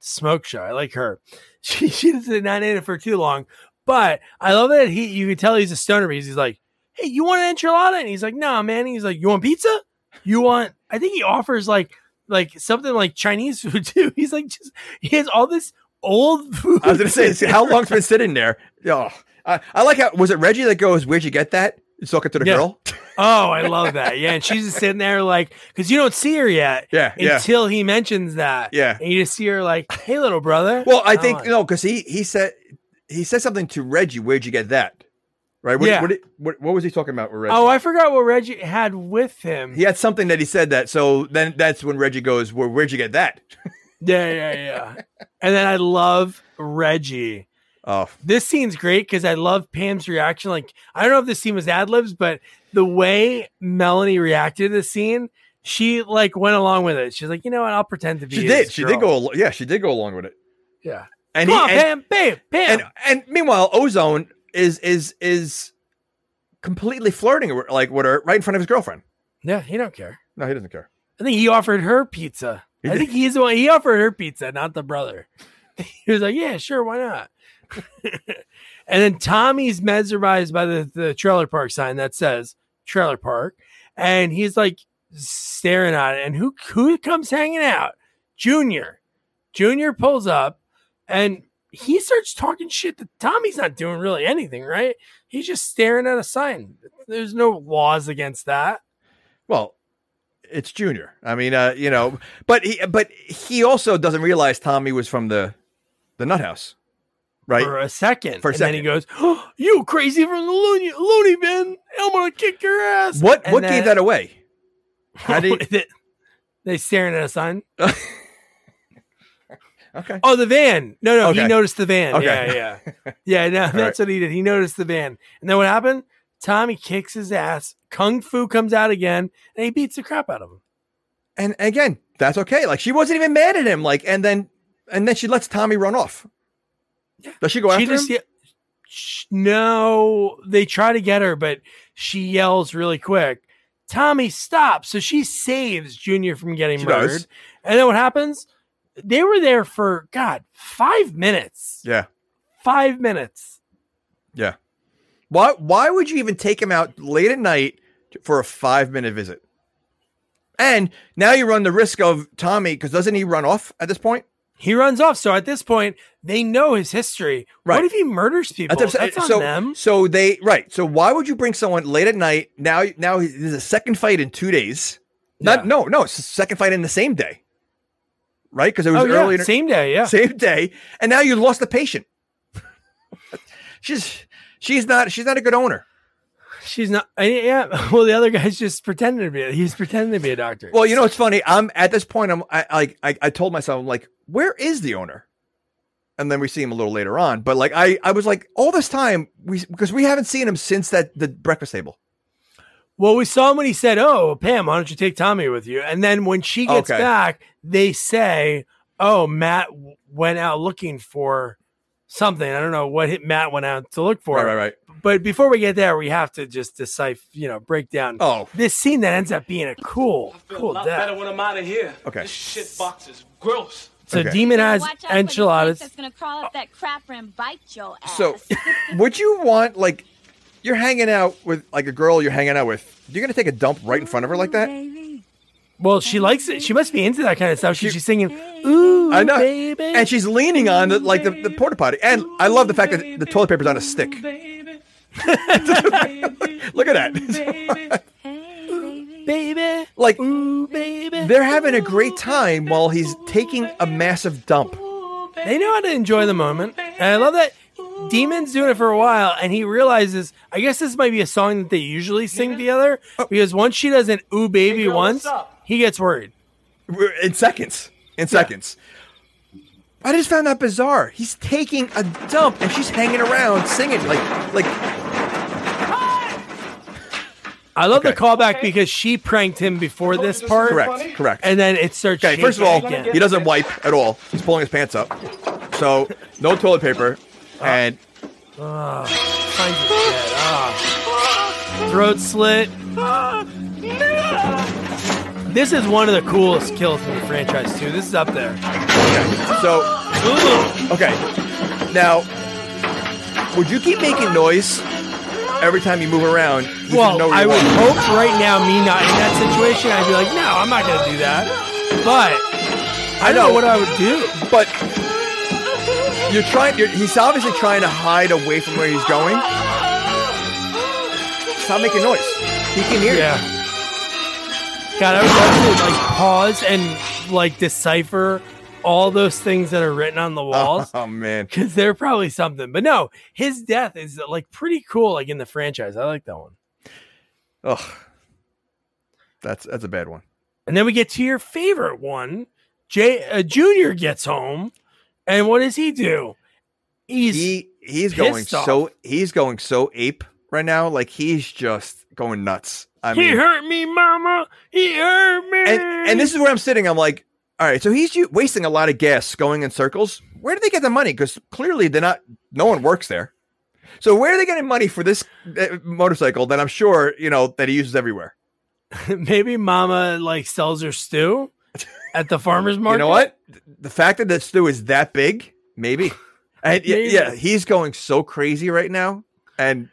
smoke show. I like her. [LAUGHS] She she doesn't not in it for too long. But I love that he you can tell he's a stoner because he's like, Hey, you want an enchilada? And he's like, No, man. He's like, You want pizza? You want I think he offers like like something like Chinese [LAUGHS] food too. He's like just he has all this old [LAUGHS] food. I was gonna say, how long's been sitting there? Oh, I, I like how was it Reggie that goes, "Where'd you get that?" He's talking to the Yeah. girl. Oh, I love that. Yeah. And she's just sitting there like, because you don't see her yet Yeah, yeah. until he mentions that. Yeah. And you just see her like, hey, little brother. Well, I think no, because he he said he said something to Reggie. Where'd you get that? Right? What, Yeah. what, what, what was he talking about with Reggie? Oh, I forgot what Reggie had with him. he had something that he said that. So then that's when Reggie goes, well, "Where'd you get that?" [LAUGHS] Yeah, yeah, yeah. and then I love Reggie. Oh, This scene's great because I love Pam's reaction. Like, I don't know if this scene was ad libs, but the way Melanie reacted to the scene, she like went along with it. She's like, you know what? I'll pretend to be. she did. She girl." did go. Yeah, she did go along with it. Yeah. And Come he on, and, Pam, Pam, Pam. and and meanwhile, Ozone is is is completely flirting with- like with her right in front of his girlfriend. yeah, he don't care. No, he doesn't care. I think he offered her pizza. I think he's the one. He offered her pizza, not the brother. [LAUGHS] He was like, "Yeah, sure, why not?" [LAUGHS] and then Tommy's mesmerized by the, the trailer park sign that says trailer park, and he's like staring at it. And who who comes hanging out? Junior. Junior pulls up, and he starts talking shit. To Tommy's not doing really anything, right? He's just staring at a sign. There's no laws against that. Well, it's Junior. I mean, uh, you know, but he but he also doesn't realize Tommy was from the the nut house, right? for a second. For a and then he goes, oh, "You crazy from the loony, loony bin? I'm gonna kick your ass." What And what then- gave that away? How [LAUGHS] did they, they staring at a sign? [LAUGHS] okay? Oh, the van. No, no, he noticed the van. Okay. Yeah, yeah, [LAUGHS] yeah. No, that's what he did. He noticed the van, and then what happened? Tommy kicks his ass. Kung Fu comes out again, and he beats the crap out of him. And again, that's okay. Like she wasn't even mad at him. Like and then and then she lets Tommy run off. Does she go she after just him? ye- sh- no, they try to get her, but she yells really quick. Tommy, stop! So she saves Junior from getting She murdered. does. And then what happens? They were there for God five minutes. Yeah, Five minutes. yeah. Why why would you even take him out late at night for a five minute visit. And now you run the risk of Tommy because doesn't he run off at this point? He runs off. So at this point, they know his history. Right. What if he murders people? That's, That's, on so, them. so they right. So why would you bring someone late at night? Now, now there's a second fight in two days. Not Yeah. no no. It's the second fight in the same day, right? Because it was Oh, yeah. earlier, Same day. Yeah. same day, and now you lost the patient. [LAUGHS] she's she's not she's not a good owner. She's not. Yeah. [LAUGHS] Well, the other guy's just pretending to be. He's pretending to be a doctor. Well, you know, it's funny. I'm at this point. I'm I like I, I told myself I'm like, where is the owner? And then we see him a little later on. But like I I was like all this time we because we haven't seen him since that the breakfast table. Well, we saw him when he said, "Oh, Pam, why don't you take Tommy with you?" And then when she gets Okay. back, they say, "Oh, Matt went out looking for something. I don't know what hit Matt went out to look for." Right, right, right. But before we get there, we have to just decipher, you know, break down Oh. this scene that ends up being a cool, feel cool a lot death. better when I'm out of here. Okay. This shit box is gross. So Okay. Demon has Watch out for the snake enchiladas. That's gonna crawl up that crapper and bite your ass. So, [LAUGHS] would you want like you're hanging out with like a girl you're hanging out with? You're gonna take a dump right in front of her like that? Well, she likes it. She must be into that kind of stuff. She's, she's singing, "Ooh, I know, baby," and she's leaning on the like the, the porta potty. And I love the fact that the toilet paper's on a stick. [LAUGHS] Look at that. baby, like ooh, baby. they're having a great time while he's taking a massive dump. They know how to enjoy the moment. And I love that Demon's doing it for a while and he realizes, I guess this might be a song that they usually sing together oh. because once she does an ooh baby girl, once, what's up? He gets worried. In seconds. In seconds. I just found that bizarre. He's taking a dump and she's hanging around singing like like I love Okay. the callback because she pranked him before this part. correct, correct. And then it starts Okay, first of all, again. he doesn't wipe at all. He's pulling his pants up. So no toilet paper. Ah. And Finds it dead. Ah. Throat slit. This is one of the coolest kills in the franchise too. This is up there. Okay. so Ooh. okay. Now would you keep making noise every time you move around? Well, know I would hope right now, me not in that situation, I'd be like, no, I'm not going to do that. But I, I know know. what I would do. But you're trying. You're, he's obviously trying to hide away from where he's going. Stop making noise. He can hear Yeah. you. God, I would love to like pause and like decipher all those things that are written on the [LAUGHS] walls Oh man. because they're probably something. But no, his death is like pretty cool, like in the franchise. I like that one. Ugh. That's that's a bad one. And then we get to your favorite one. Jay uh, Junior gets home, and what does he do? He's He he's going off. so he's going so ape right now. Like he's just going nuts. I he mean, hurt me, Mama. He hurt me. and and this is where I'm sitting. I'm like, all right. So he's wasting a lot of gas going in circles. Where do they get the money? Because clearly they're not. No one works there. So where are they getting money for this uh, motorcycle that I'm sure you know that he uses everywhere? [LAUGHS] maybe Mama like sells her stew at the farmer's market. [LAUGHS] You know what? The fact that the stew is that big, maybe. [LAUGHS] And Maybe. yeah, he's going so crazy right now, and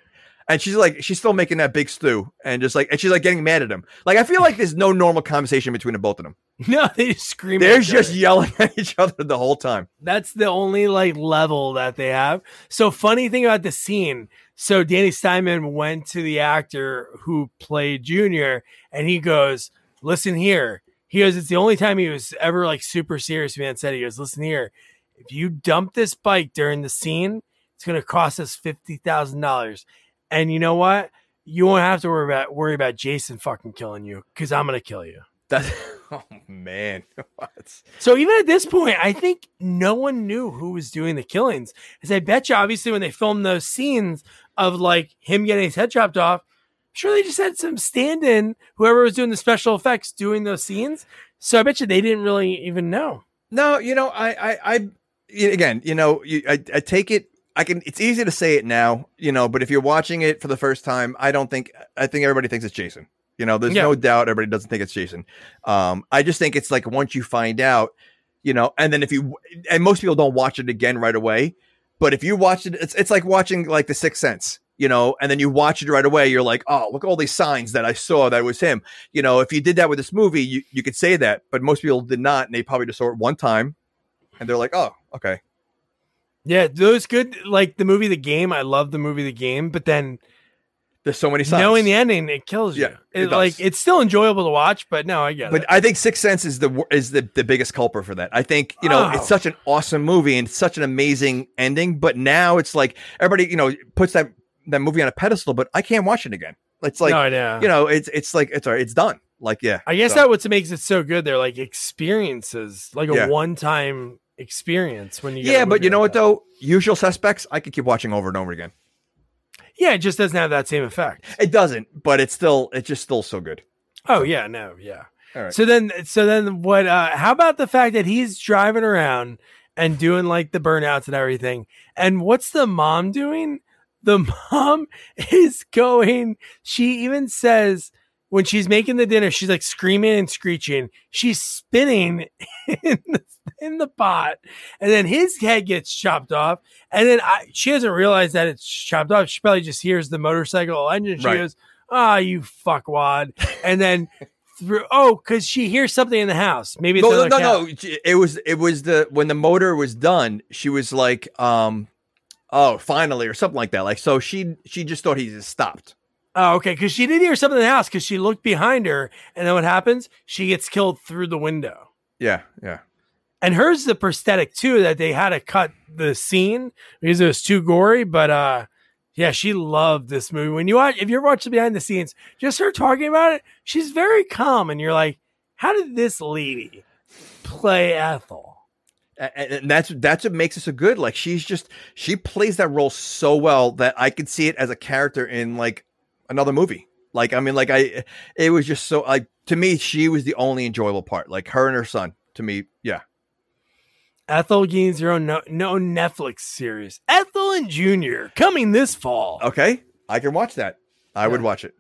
and she's like, she's still making that big stew, and just like, and she's like getting mad at him. Like I feel like there's no normal conversation between the both of them. [LAUGHS] No, they just scream. They're just other. yelling [LAUGHS] at each other the whole time. That's the only like level that they have. So funny thing about the scene. So Danny Steinmann went to the actor who played Junior, and he goes, "Listen here." He goes, "It's the only time he was ever like super serious." Man said, "He goes, listen here. If you dump this bike during the scene, it's going to cost us fifty thousand dollars, and you know what? You won't have to worry about worry about Jason fucking killing you because I'm going to kill you." That's [LAUGHS] oh man, [LAUGHS] What? So even at this point, I think no one knew who was doing the killings. As I bet you, obviously, when they filmed those scenes of like him getting his head chopped off, I'm sure they just had some stand-in, whoever was doing the special effects, doing those scenes. So I bet you they didn't really even know. No, you know, I, I, I again, you know, you, I, I take it. I can. It's easy to say it now, you know, but if you're watching it for the first time, I don't think. I think everybody thinks it's Jason. You know, there's Yeah. no doubt everybody doesn't think it's Jason. Um, I just think it's like once you find out, you know, and then if you and most people don't watch it again right away, but if you watch it, it's it's like watching like The Sixth Sense. you know, and then you watch it right away. You're like, oh, look at all these signs that I saw that was him. You know, if you did that with this movie, you, you could say that, but most people did not. And they probably just saw it one time and they're like, oh, okay. Yeah, those good like the movie The Game. I love the movie The Game, but then There's so many signs. knowing the ending, it kills you. Yeah, it it, like it's still enjoyable to watch, but no, I get But it. I think Sixth Sense is the is the, the biggest culprit for that. I think you know Oh. it's such an awesome movie and such an amazing ending, but now it's like everybody you know puts that that movie on a pedestal, but I can't watch it again. It's like no, know. you know it's it's like it's all right, it's done. Like yeah, I guess so- that what makes it so good. They're like experiences, like a Yeah. one-time experience when you. get yeah, but you know like what that. though? Usual Suspects, I could keep watching over and over again. Yeah, it just doesn't have that same effect. It doesn't, but it's still it's just still so good. Oh yeah, no, yeah. All right. So then, so then, what? uh How about the fact that he's driving around and doing like the burnouts and everything? And what's the mom doing? The [LAUGHS] mom is going. She even says when she's making the dinner, she's like screaming and screeching. She's spinning [LAUGHS] in the, in the pot, and then his head gets chopped off. And then I, she doesn't realize that it's chopped off. She probably just hears the motorcycle engine. She Right. goes, "Ah, you fuckwad!" And then through oh, because she hears something in the house. Maybe it's No, no, no, no. It was it was the when the motor was done, she was like, um, oh, finally, or something like that. Like so, she she just thought he just stopped. Oh, okay. Because she did hear something in the house because she looked behind her, and then what happens? She gets killed through the window. Yeah, yeah. And hers is a prosthetic too that they had to cut the scene because it was too gory. But uh, yeah, she loved this movie. When you watch, if you're watching behind the scenes, just her talking about it, she's very calm, and you're like, how did this lady play Ethel? And, and that's that's what makes it so good. Like she's just she plays that role so well that I could see it as a character in like another movie. Like I mean, like I, it was just so like to me, she was the only enjoyable part. Like her and her son. To me, yeah. Ethel gains her own no, no Netflix series. Ethel and Junior coming this fall. Okay, I can watch that. I would watch it.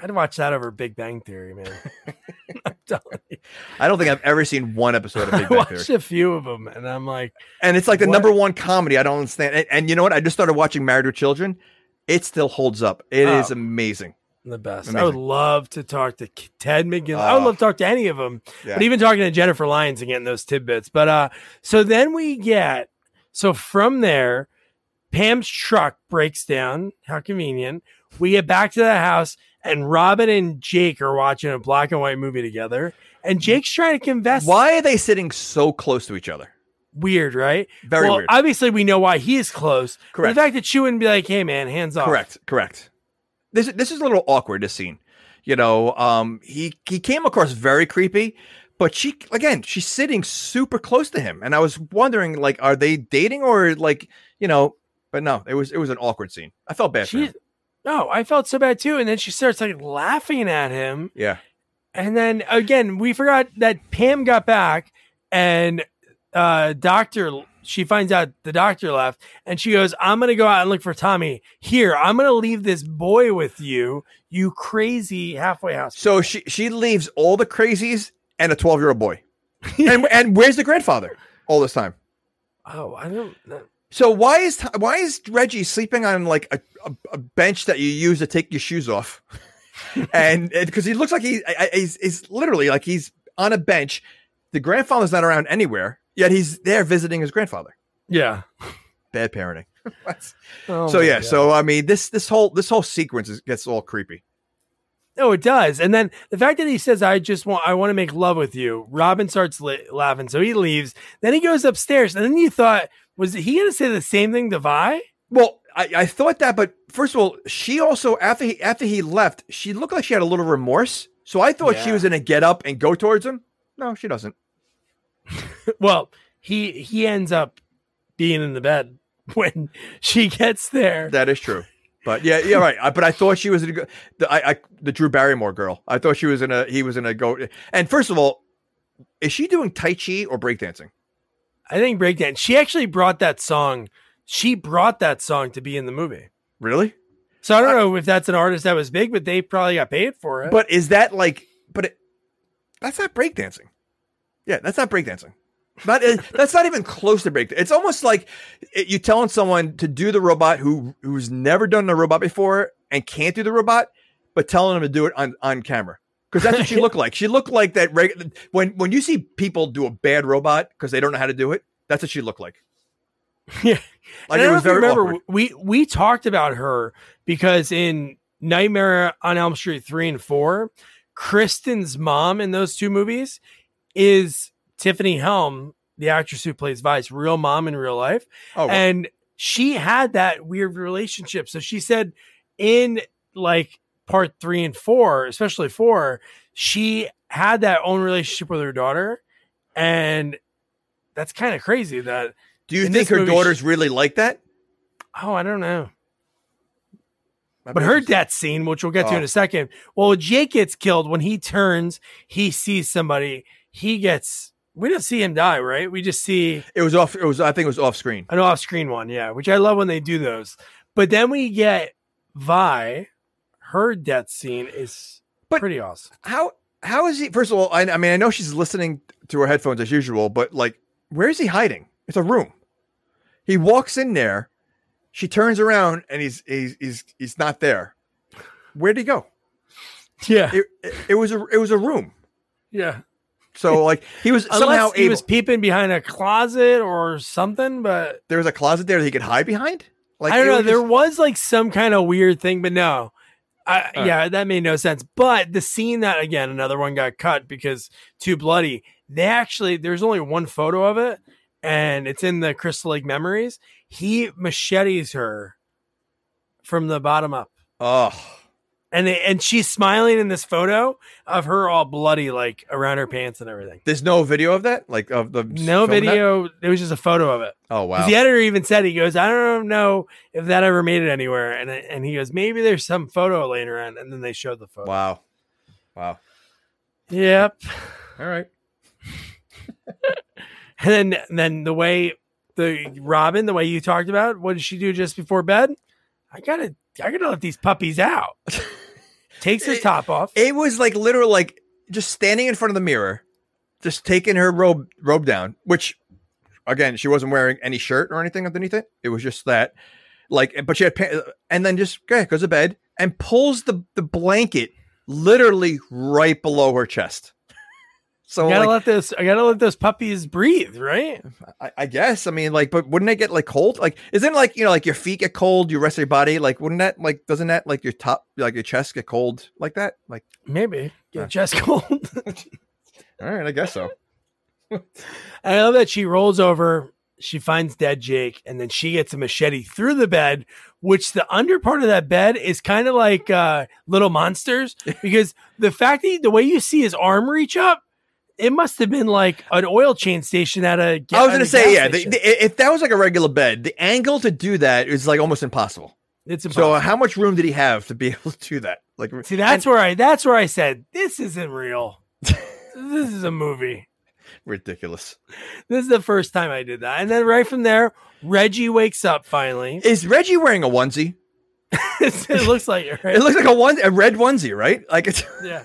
I'd watch that over Big Bang Theory, man. [LAUGHS] I'm telling you. I don't think I've ever seen one episode of [LAUGHS] I Big Bang Theory. watched Theory. a few of them, and I'm like, And it's like the What? number one comedy. I don't understand. And, and you know what? I just started watching Married with Children. It still holds up. It is Oh. amazing. the best. I would love to talk to Ted McGinley. I would Oh. love to talk to any of them, Yeah. but even talking to Jennifer Lyons and getting those tidbits. But uh, so then we get so from there, Pam's truck breaks down. How convenient. We get back to the house, and Robin and Jake are watching a black and white movie together. And Jake's trying to confess. Why are they sitting so close to each other? Weird, right? Very well, weird. Obviously, we know why he is close. Correct. The fact that she wouldn't be like, "Hey, man, hands off." Correct. Correct. This this is a little awkward. This scene, you know, um, he he came across very creepy, but she again, she's sitting super close to him, and I was wondering, like, are they dating or like, you know? But no, it was it was an awkward scene. I felt bad She, no, I felt so bad too. And then she starts like laughing at him. Yeah. And then again, we forgot that Pam got back and uh doctor she finds out the doctor left and she goes, I'm gonna go out and look for Tommy. Here, I'm gonna leave this boy with you, you crazy halfway house. So she she leaves all the crazies and a twelve year old boy, [LAUGHS] and and where's the grandfather all this time? Oh, I don't know. So why is why is Reggie sleeping on like a, a, a bench that you use to take your shoes off? [LAUGHS] and because he looks like he I- I- he's, he's literally like he's on a bench. The grandfather's not around anywhere, yet he's there visiting his grandfather. Yeah. Bad parenting. [LAUGHS] Oh so yeah, God. so I mean this this whole this whole sequence is, gets all creepy. No, it does. And then the fact that he says, "I just want, I want to make love with you." Robin starts la- laughing, so he leaves. Then he goes upstairs, and then you thought, was he going to say the same thing to Vi? Well, I, I thought that, but first of all, she also after he after he left, she looked like she had a little remorse. So I thought she was gonna get up and go towards him. No, she doesn't. [LAUGHS] Well, he he ends up being in the bed [LAUGHS] when she gets there. That is true. But yeah, yeah, right. I- But I thought she was gonna go, the I, I the Drew Barrymore girl. I thought she was in a he was in a go. And first of all, is she doing tai chi or breakdancing? I think breakdance. She actually brought that song. She brought that song to be in the movie. Really? So I don't know if that's an artist that was big, but they probably got paid for it. But is that like? But it, that's not breakdancing. Yeah, that's not breakdancing. Not uh, that's not even close to break. It's almost like it, you telling someone to do the robot who who's never done a robot before and can't do the robot, but telling them to do it on on camera because that's what she looked like. She looked like that. Reg- when when you see people do a bad robot because they don't know how to do it, that's what she looked like. [LAUGHS] Yeah. Like And I it was know if you very remember awkward. we we talked about her because in Nightmare on Elm Street 3 and 4, Kristen's mom in those two movies is Tiffany Helm, the actress who plays Vi's, real mom in real life. Oh, wow. And she had that weird relationship. So she said in like part 3 and 4, especially 4, she had that own relationship with her daughter and that's kind of crazy that do you think her movie, daughter's really like that? oh, I don't know. But her death scene, which we'll get to Oh. in a second. Well, Jake gets killed when he turns, he sees somebody, he gets. We don't see him die, right? We just see It was off. It was. I think it was off screen. an off-screen one, yeah. Which I love when they do those. But then we get Vi. Her death scene is But- pretty awesome. How how is he? First of all, I, I mean, I know she's listening to her headphones as usual, but like, where is he hiding? It's a room. He walks in there. She turns around and he's he's he's he's not there. Where'd he go? Yeah, It, it, it was a it was a room. yeah. So like he was Unless somehow he able. was peeping behind a closet or something, but there was a closet there that he could hide behind. Like I don't know. was there just- was like some kind of weird thing, but no. I, Uh. yeah, that made no sense. But the scene that again, another one got cut because too bloody. They actually there's only one photo of it, and it's in the Crystal Lake memories. He machetes her from the bottom up, oh and they, and she's smiling in this photo of her all bloody, like around her pants and everything. there's no video of that like of the No filming that? video. It was just a photo of it. Oh wow. The editor even said he goes, I don't know if that ever made it anywhere, and and he goes, maybe there's some photo later around, and then they showed the photo. Wow. Wow. Yep. All right. [LAUGHS] And then then the way the Robin, the way you talked about, what did she do just before bed? I gotta I gotta let these puppies out. [LAUGHS] Takes her It- top off. It was like literal, like just standing in front of the mirror, just taking her robe robe down. Which, again, she wasn't wearing any shirt or anything underneath it. It was just that, like, but she had, pants, and then just okay, goes to bed and pulls the the blanket literally right below her chest. So I gotta like, let this. I gotta let those puppies breathe, right? I, I guess I mean like, but wouldn't they get like cold? Like, isn't like you know like your feet get cold, your rest your body like wouldn't that like doesn't that like your top like your chest get cold like that? Like, Maybe. Get Yeah. chest [LAUGHS] cold. [LAUGHS] all right, I guess so. I love that she rolls over, she finds dead Jake, and then she gets a machete through the bed, which the under part of that bed is kind of like uh, little monsters [LAUGHS] because the fact that the way you see his arm reach up, it must have been like an oil chain station at a. I was gonna say, yeah. The, the- if that was like a regular bed, the angle to do that is like almost impossible. it's So, impossible. uh, how much room did he have to be [LAUGHS] able to do that? Like, see, that's where I that's where I said this isn't real. this is a movie. [LAUGHS] ridiculous. This is the first time I did that, and then right from there, Reggie wakes up finally. [LAUGHS] Is Reggie wearing a onesie? it looks like it, right? It looks like a one, a red onesie, right? Like it's yeah.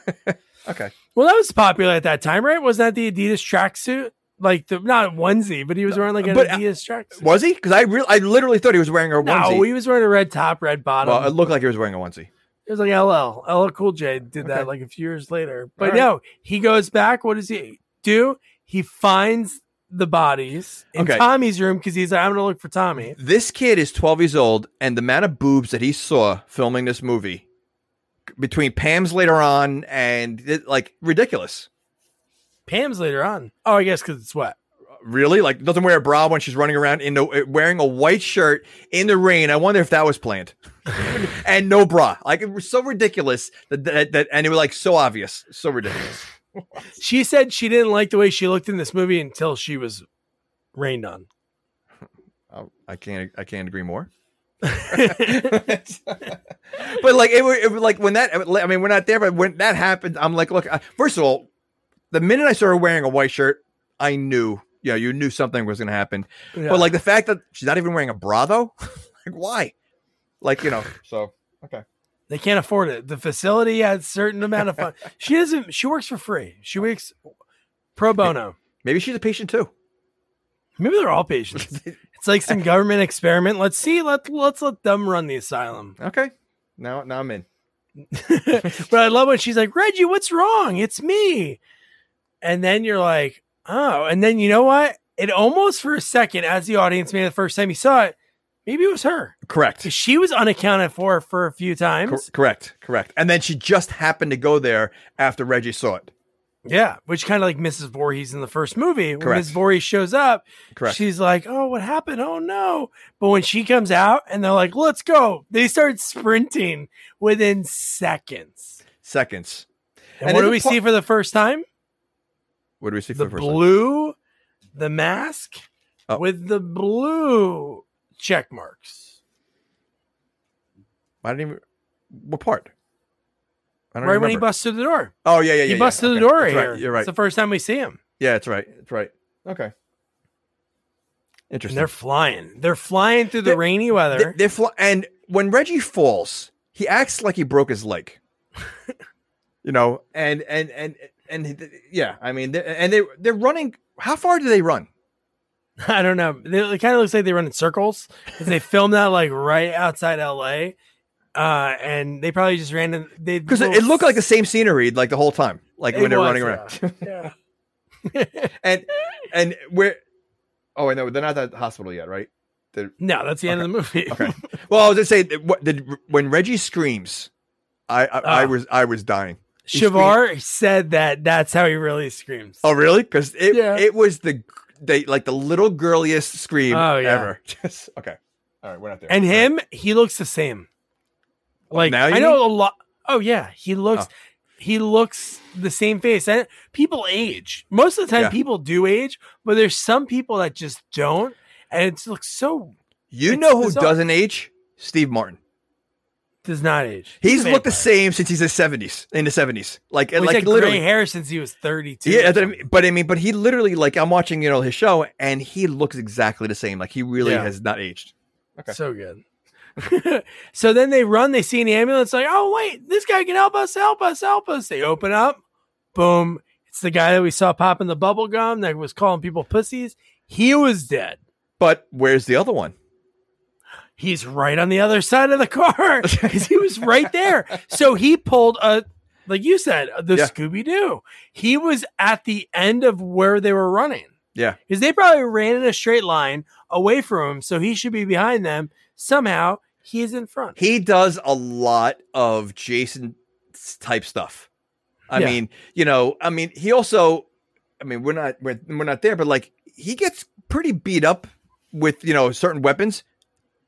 Okay. Well, that was popular at that time, right? Wasn't that the Adidas tracksuit? Like the not onesie, but he was wearing like an But, uh, Adidas tracksuit. Was he? Because I real, I literally thought he was wearing a onesie. No, he was wearing a red top, red bottom. well, it looked like he was wearing a onesie. it was like LL. LL Cool J did that Okay. like a few years later. But right. no, he goes back. What does he do? He finds the bodies in Okay. Tommy's room because he's like, I'm gonna look for Tommy. This kid is 12 years old, and the amount of boobs that he saw filming this movie between Pam's later on and like ridiculous. Pam's later on. Oh, I guess because it's wet. Really? Like doesn't wear a bra when she's running around in the uh, wearing a white shirt in the rain. I wonder if that was planned. [LAUGHS] and no bra. Like it was so ridiculous that, that that and it was like so obvious. So ridiculous. [LAUGHS] She said she didn't like the way she looked in this movie until she was rained on. Oh, I can't I can't agree more. [LAUGHS] but like it, it was like when that I mean we're not there but when that happened I'm like look I, first of all the minute I saw her wearing a white shirt I knew yeah you knew something was going to happen Yeah. but like the fact that she's not even wearing a bra though [LAUGHS] like why like you know so okay They can't afford it. The facility has certain amount of fun. [LAUGHS] she doesn't. She works for free. She works pro bono. maybe she's a patient too Maybe they're all patients. It's like some government experiment. Let's see. Let let's let them run the asylum. [LAUGHS] Okay. Now now I'm in. but I love when she's like, Reggie, what's wrong? It's me. And then you're like, oh. And then you know what? It almost for a second, as the audience made the first time you saw it, maybe it was her. Correct. she was unaccounted for for a few times. correct. Correct. And then she just happened to go there after Reggie saw it. Yeah, which kind of like Mrs. Voorhees in the first movie. When Correct. Mrs. Voorhees shows up, Correct. she's like, "Oh, what happened? Oh no!" But when she comes out and they're like, "Let's go," they start sprinting within seconds. Seconds. And, And what do we par- see for the first time? What do we see The for the first time? blue, the mask Oh. with the blue check marks. I didn't even. What part? I don't Right when he busts through the door. Oh yeah, yeah, yeah. he yeah. busts through Okay. the door That's here. Right. You're right. It's the first time we see him. Yeah, that's right. That's right. Okay. And Interesting. they're flying. They're flying through the They're- rainy They- weather. they're fly- and when Reggie falls, he acts like he broke his leg. [LAUGHS] you know, and and and and yeah, I mean, they and they they're running. How far do they run? [LAUGHS] I don't know. They, it kind of looks like they run in circles because they filmed that like right outside L.A. Uh, and they probably just ran in. They Because it, it looked like the same scenery like the whole time, like when they're running yeah. around. [LAUGHS] Yeah. [LAUGHS] and and where? Oh, I know they're not at the hospital yet, right? They're, no, that's the end of the movie. [LAUGHS] okay. Well, I was gonna say that what did when Reggie screams, I I, I Ah. was I was dying. He Shavar said that that's how he really screams. Oh, really? Because it Yeah. it was the they like the little girliest scream Oh, yeah. ever. Just okay. All right, we're not there. and All right. him, he looks the same. Like now you I know a lot. Oh yeah, he looks. Oh. He looks the same face. And people age. Most of the time, Yeah. people do age, but there's some people that just don't, and it looks so You know who bizarre. doesn't age? Steve Martin. does not age. He's a looked the same since he's in the seventies. In the seventies, like Well, he's like had literally. gray hair since he was 32. Yeah, or that's what I mean. but I mean, but he literally like I'm watching you know his show, and he looks exactly the same. Like he really Yeah. has not aged. Okay. So good. [LAUGHS] so then they run, they see an ambulance, like, oh, wait, this guy can help us, help us, help us. They open up, boom. It's the guy that we saw popping the bubble gum that was calling people pussies. He was dead. But where's the other one? He's right on the other side of the car [LAUGHS] because he was right there. So he pulled a, like you said, the Yeah. Scooby Doo. He was at the end of where they were running. Yeah. because they probably ran in a straight line away from him, so he should be behind them. Somehow he's in front. He does a lot of Jason type stuff. I Yeah. mean, you know, I mean, he also, I mean, we're not we're, we're not there, but like he gets pretty beat up with you know certain weapons.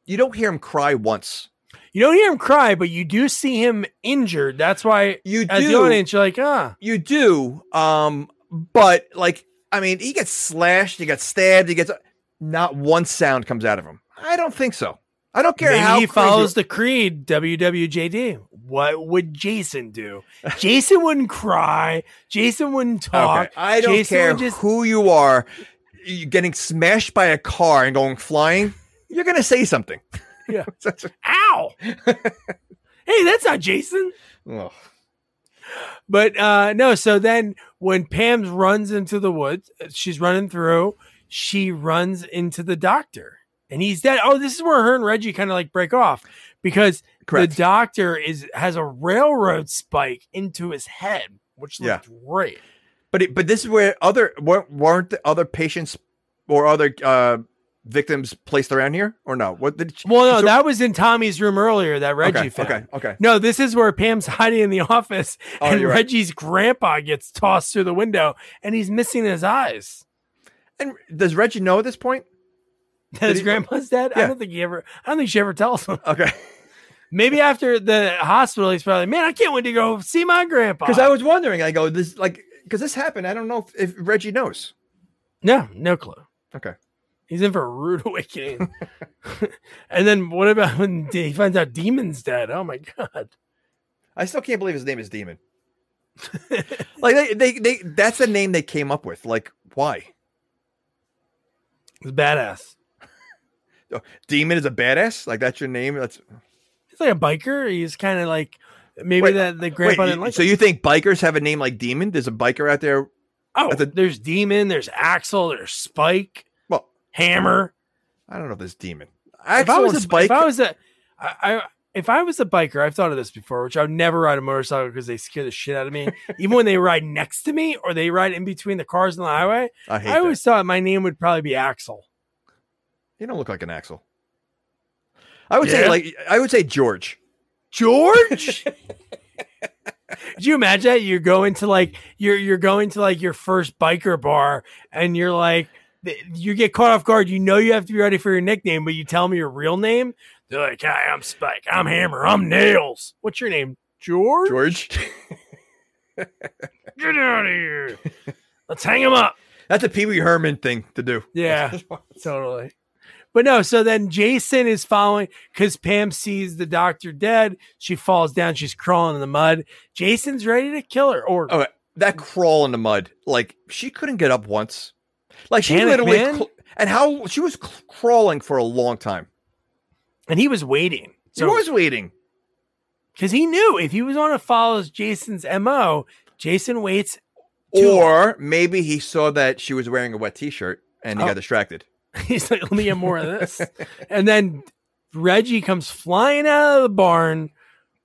You don't hear him cry once. You don't hear him cry, but you do see him injured. That's why, You as the do. audience, you're like, ah, You do, um, but like, I mean, he gets slashed, he gets stabbed, he gets not one sound comes out of him. I don't think so. I don't care maybe how he follows the creed. WWJD. What would Jason do? [LAUGHS] Jason wouldn't cry. Jason wouldn't talk. Okay, I don't Jason care just- who you are. You getting smashed by a car and going flying. You're gonna say something. Yeah. [LAUGHS] Ow! [LAUGHS] hey, that's not Jason. But uh no, so then when Pam runs into the woods, she's running through, she runs into the doctor and he's dead. Oh, this is where her and Reggie kind of like break off because Correct. the doctor is has a railroad spike into his head, which Yeah. great. But it, but this is where other weren't, weren't the other patients or other uh, victims placed around here or no? What did she, Well, no, so- that was in Tommy's room earlier that Reggie okay, found. okay, okay. No, this is where Pam's [LAUGHS] hiding in the office Oh, and you're right. Reggie's grandpa gets tossed through the window and he's missing his eyes. And does Reggie know at this point? [LAUGHS] That his he- grandpa's dead? I don't think he ever I don't think she ever tells him. [LAUGHS] Okay, Maybe after the hospital he's probably man, I can't wait to go see my grandpa. because I was wondering. I go this like because this happened. I don't know if, if Reggie knows. No, no clue. Okay. He's in for a rude [LAUGHS] awakening. [LAUGHS] and then what about when he finds out Demon's dead? Oh my god. I still can't believe his name is Demon. [LAUGHS] like they, they, they, that's the name they came up with. Like, why? He's badass. Oh, Demon is a badass. Like that's your name. That's He's like a biker. He's kind of like maybe Wait, that the grandpa Wait, didn't like so him. you think bikers have a name like Demon? There's a biker out there. Oh, the- there's Demon, there's Axel, there's Spike. Well, Hammer. I don't know if this demon. If I was a, Spike. if I was a, I, I if I was a biker, I've thought of this before, which I would never ride a motorcycle because they scare the shit out of me. [LAUGHS] Even when they ride next to me or they ride in between the cars on the highway, I hate I that. always thought my name would probably be Axel. You don't look like an Axel. I would say like I would say George. George. [LAUGHS] [LAUGHS] Did you imagine that you're going to like you're you're going to like your first biker bar and you're like th- you get caught off guard. You know you have to be ready for your nickname, but you tell me your real name. They're like, "Hi, I'm Spike. I'm Hammer. I'm Nails. What's your name? George. George. [LAUGHS] Get out of here. Let's hang him up." That's a Pee Wee Herman thing to do. Yeah, [LAUGHS] totally. But no, so then Jason is following because Pam sees the doctor dead. She falls down. She's crawling in the mud. Jason's ready to kill her. Or Oh, that crawl in the mud. Like she couldn't get up once. Like she Panic, literally cl- and how she was cl- crawling for a long time. and he was waiting. So was waiting. because he knew if he was on to follow Jason's mo, Jason waits. Or maybe he saw that she was wearing a wet T-shirt and he Oh. got distracted. [LAUGHS] He's like, let me get more of this. and then Reggie comes flying out of the barn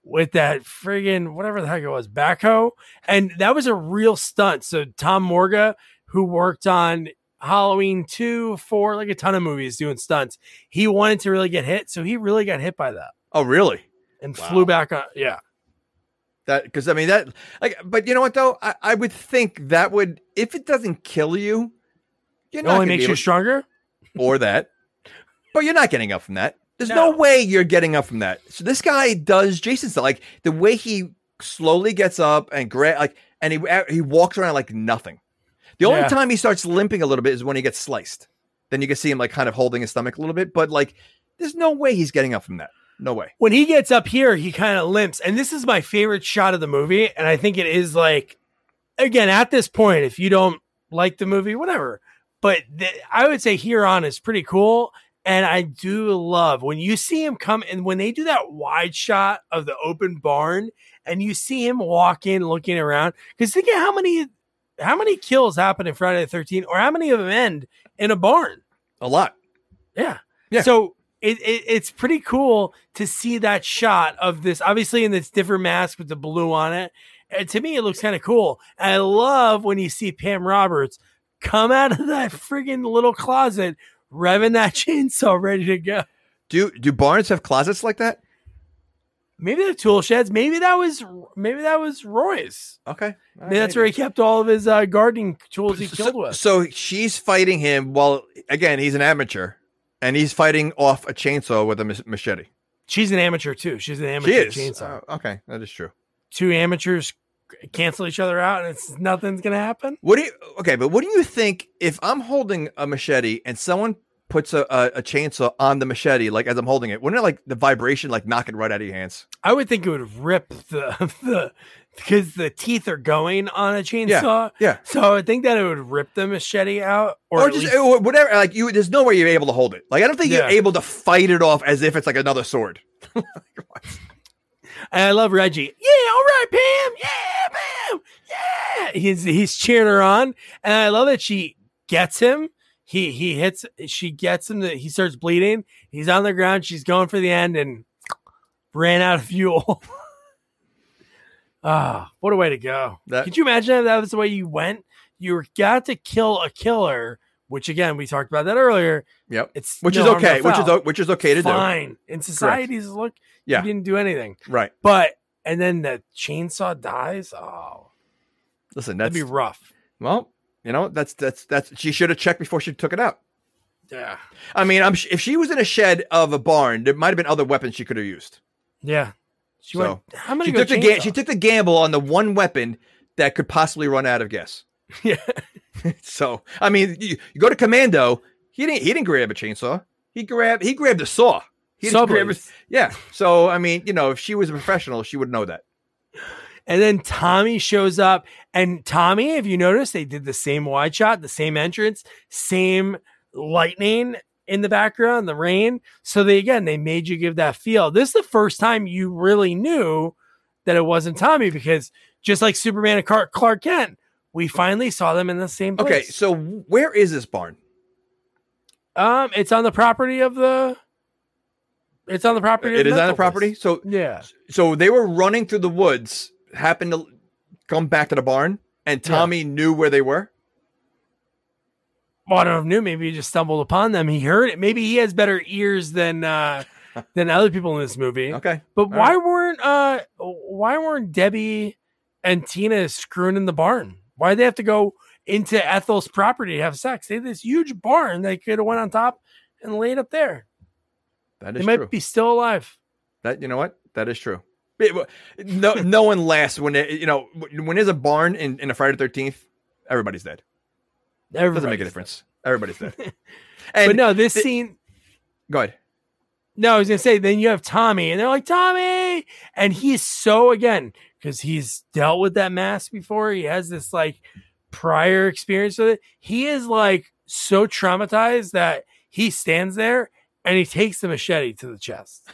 with that friggin' whatever the heck it was, backhoe. And that was a real stunt. So Tom Morga, who worked on Halloween 2, 4, like a ton of movies doing stunts, he wanted to really get hit. So he really got hit by that Oh, really? and Wow. flew back on. Yeah. That because I mean that like, but you know what though? I, I would think that would if it doesn't kill you, you're oh, It not only makes you stronger. [LAUGHS] or that, but you're not getting up from that. There's no. No. way you're getting up from that. So this guy does Jason stuff like the way he slowly gets up and grab like and he he walks around like nothing. The only Yeah. time he starts limping a little bit is when he gets sliced. Then you can see him like kind of holding his stomach a little bit, but like there's no way he's getting up from that. No way. when he gets up here, he kind of limps. And this is my favorite shot of the movie. And I think it is like, again, at this point, if you don't like the movie, whatever. But th- I would say here on is pretty cool. And I do love when you see him come and when they do that wide shot of the open barn and you see him walk in looking around. Because think of how many how many kills happen in Friday the 13th or how many of them end in a barn. A lot. Yeah. Yeah. So it, it it's pretty cool to see that shot of this, obviously in this different mask with the blue on it. And to me, it looks kind of cool. And I love when you see Pam Roberts come out of that friggin' little closet, revving that [LAUGHS] chainsaw, ready to go. Do do barns have closets like that? Maybe the tool sheds. Maybe that was maybe that was Roy's. Okay. Maybe that's where he kept all of his uh, gardening tools he killed so, with. so she's fighting him while again he's an amateur and he's fighting off a chainsaw with a machete. She's an amateur too. She's an She amateur is. chainsaw. Oh, okay, that is true. Two amateurs cancel each other out, and it's nothing's gonna happen. What do you okay? But what do you think if I'm holding a machete and someone puts a, a, a chainsaw on the machete, like as I'm holding it, wouldn't it like the vibration like knock it right out of your hands? I would think it would rip the [LAUGHS] the because the teeth are going on a chainsaw. yeah. So I would think that it would rip the machete out, or, Or, just least- or whatever. Like you, there's no way you're able to hold it. Like I don't think Yeah. you're able to fight it off as if it's like another sword. [LAUGHS] and I love Reggie. Yeah, all right, Pam. Yeah, Pam. Yeah. He's he's cheering her on, and I love that she gets him. He he hits. She gets him. To, he starts bleeding. He's on the ground. She's going for the end, and ran out of fuel. [LAUGHS] Ah, what a way to go! That- Could you imagine if that was the way you went? You got to kill a killer, which again we talked about that earlier. Yep. It's Which no is okay. Which is which is okay to do. fine in society's look. Yeah. you didn't do anything. Right. but and then the chainsaw dies. Oh, Listen, that'd that's be rough. well. You know, that's that's that's. She should have checked before she took it out. Yeah, I mean, I'm if she was in a shed of a barn, there might have been other weapons she could have used. yeah. She So, went. How many She took the ga- she took the gamble on the one weapon that could possibly run out of gas. [LAUGHS] [LAUGHS] yeah. So, I mean, you, you go to Commando. He didn't. He didn't grab a chainsaw. He grabbed. He grabbed a saw. He didn't Saw grab a- yeah. So, I mean, you know, if she was a professional, she would know that. And then Tommy shows up, and Tommy, if you notice, they did the same wide shot, the same entrance, same lightning in the background, the rain. So they again they made you give that feel. This is the first time you really knew that it wasn't Tommy because just like Superman and Clark, Clark Kent, we finally saw them in the same place. Okay. So, where is this barn? Um, it's on the property of the. It's on the property. It is on the property. So Yeah. so they were running through the woods, happened to come back to the barn, and Yeah. Tommy knew where they were. Well, I don't know if knew. Maybe he just stumbled upon them. He heard it. Maybe he has better ears than uh [LAUGHS] than other people in this movie. Okay. But All why weren't uh why weren't Debbie and Tina screwing in the barn? Why would they have to go into Ethel's property to have sex? They had this huge barn they could have went on top and laid up there. That They is might true. be still alive. That you know what? That is true. No, no one lasts when it, you know when there's a barn in, in a Friday the Thirteenth. Everybody's dead. Doesn't make a Everybody's- difference. Everybody's dead. [LAUGHS] But no, this th- scene go ahead. No, I was gonna say then you have Tommy, and they're like Tommy, and he's so again because he's dealt with that mask before. He has this like prior experience with it. He is like so traumatized that he stands there and he takes the machete to the chest.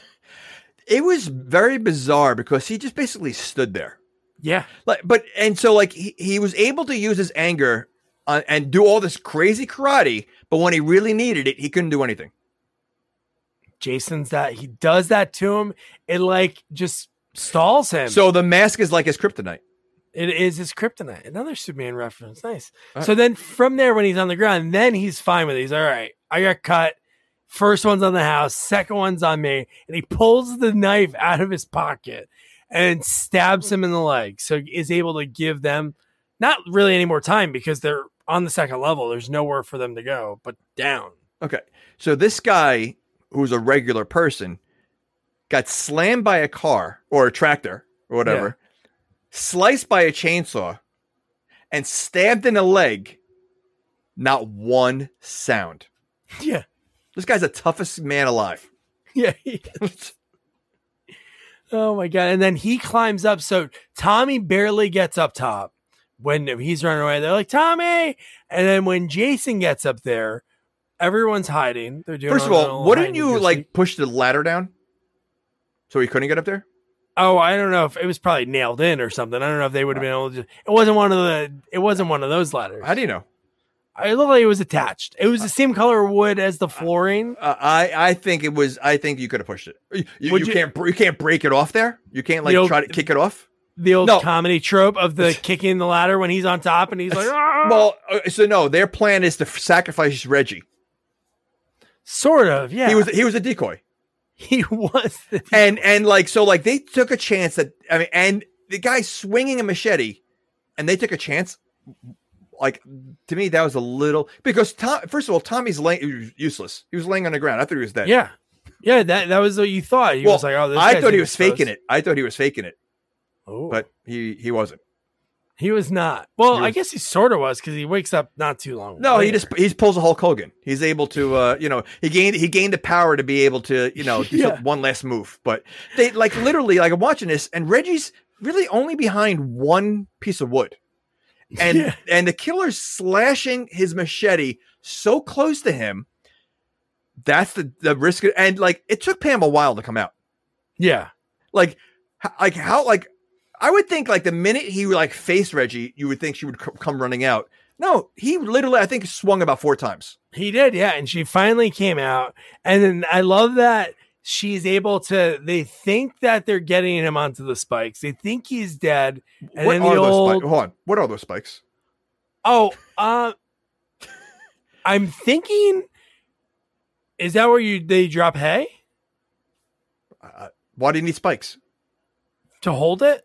It was very bizarre because he just basically stood there. Yeah, Like, but and so like he, he was able to use his anger uh, and do all this crazy karate, but when he really needed it, he couldn't do anything. Jason's that he does that to him. It like just stalls him. So the mask is like his kryptonite. It is his kryptonite. Another Superman reference. Nice. Right. So then from there, when he's on the ground, then he's fine with it. He's all right. I got cut. First one's on the house. Second one's on me. And he pulls the knife out of his pocket and stabs him in the leg. So is able to give them not really any more time because they're on the second level. There's nowhere for them to go but down. Okay. So this guy, who's a regular person, got slammed by a car or a tractor or whatever, sliced by a chainsaw, and stabbed in the leg. Not one sound. [LAUGHS] Yeah. This guy's the toughest man alive. [LAUGHS] Yeah. he- oh my god! And then he climbs up. So Tommy barely gets up top when he's running away. They're like Tommy, and then when Jason gets up there, everyone's hiding. They're doing First of all their all, little wouldn't you like push the ladder down so he couldn't get up there? Oh, I don't know if it was probably nailed in or something. I don't know if they would have been able to. It wasn't one of the. It wasn't one of those ladders. How do you know? It looked like it was attached. It was the same color wood as the flooring. Uh, I I think it was. I think you could have pushed it. You, you, you can't you can't break it off there. You can't like old- try to kick it off. The old No. comedy trope of the [LAUGHS] kicking the ladder when he's on top and he's like, [LAUGHS] "Ah!" Well, uh, so no, their plan is to sacrifice Reggie. sort of. Yeah, He was he was a decoy, [LAUGHS] he was. The, and and like so like they took a chance that I mean, and the guy swinging a machete, and they took a chance. Like to me, that was a little because Tom. First of all, Tommy's laying useless. He was laying on the ground. I thought he was dead. yeah, yeah. That that was what you thought. He well, was like, oh, this I thought he was indisposed. faking it. I thought he was faking it, Oh, but he he wasn't. he was not. Well, He I guess he sort of was because he wakes up not too long. No, he just he just pulls a Hulk Hogan. He's able to, uh, you know, he gained he gained the power to be able to, you know, do [LAUGHS] Yeah. one last move. But they like literally like I'm watching this, and Reggie's really only behind one piece of wood, and Yeah. and the killer's slashing his machete so close to him. That's the the risk, and like it took Pam a while to come out. yeah, Like, like how like I would think like the minute he like faced Reggie, you would think she would c- come running out. No, he literally I think swung about four times. he did. Yeah, and she finally came out, and then I love that she's able to. They think that they're getting him onto the spikes. They think he's dead, and what are the those old. spikes? Hold on. What are those spikes? Oh, uh, I'm thinking. Is that where you they drop hay Uh, why do you need spikes? to hold it?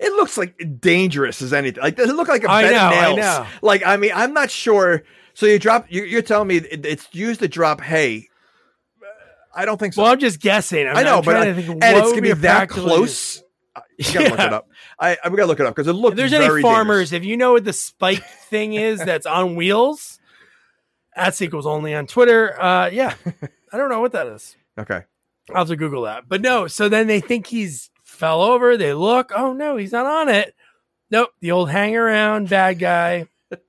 It looks like dangerous as anything. Like does it look like a I bed know, of I nails? know. Like I mean, I'm not sure. So you drop. You, you're telling me it's used to drop hay. I don't think so. Well, I'm just guessing. I'm I know, I'm but I- to think and it's gonna be that close. Uh, You gotta look it up. I, we gotta look it up because it looks. If there's any farmers, dangerous. if you know what the spike [LAUGHS] thing is that's on wheels, at sequels only on Twitter. Uh, yeah, [LAUGHS] I don't know what that is. Okay. I'll have to Google that. But no, so then they think he's fell over. They look. Oh no, he's not on it. Nope, the old hang around bad guy. [LAUGHS] which,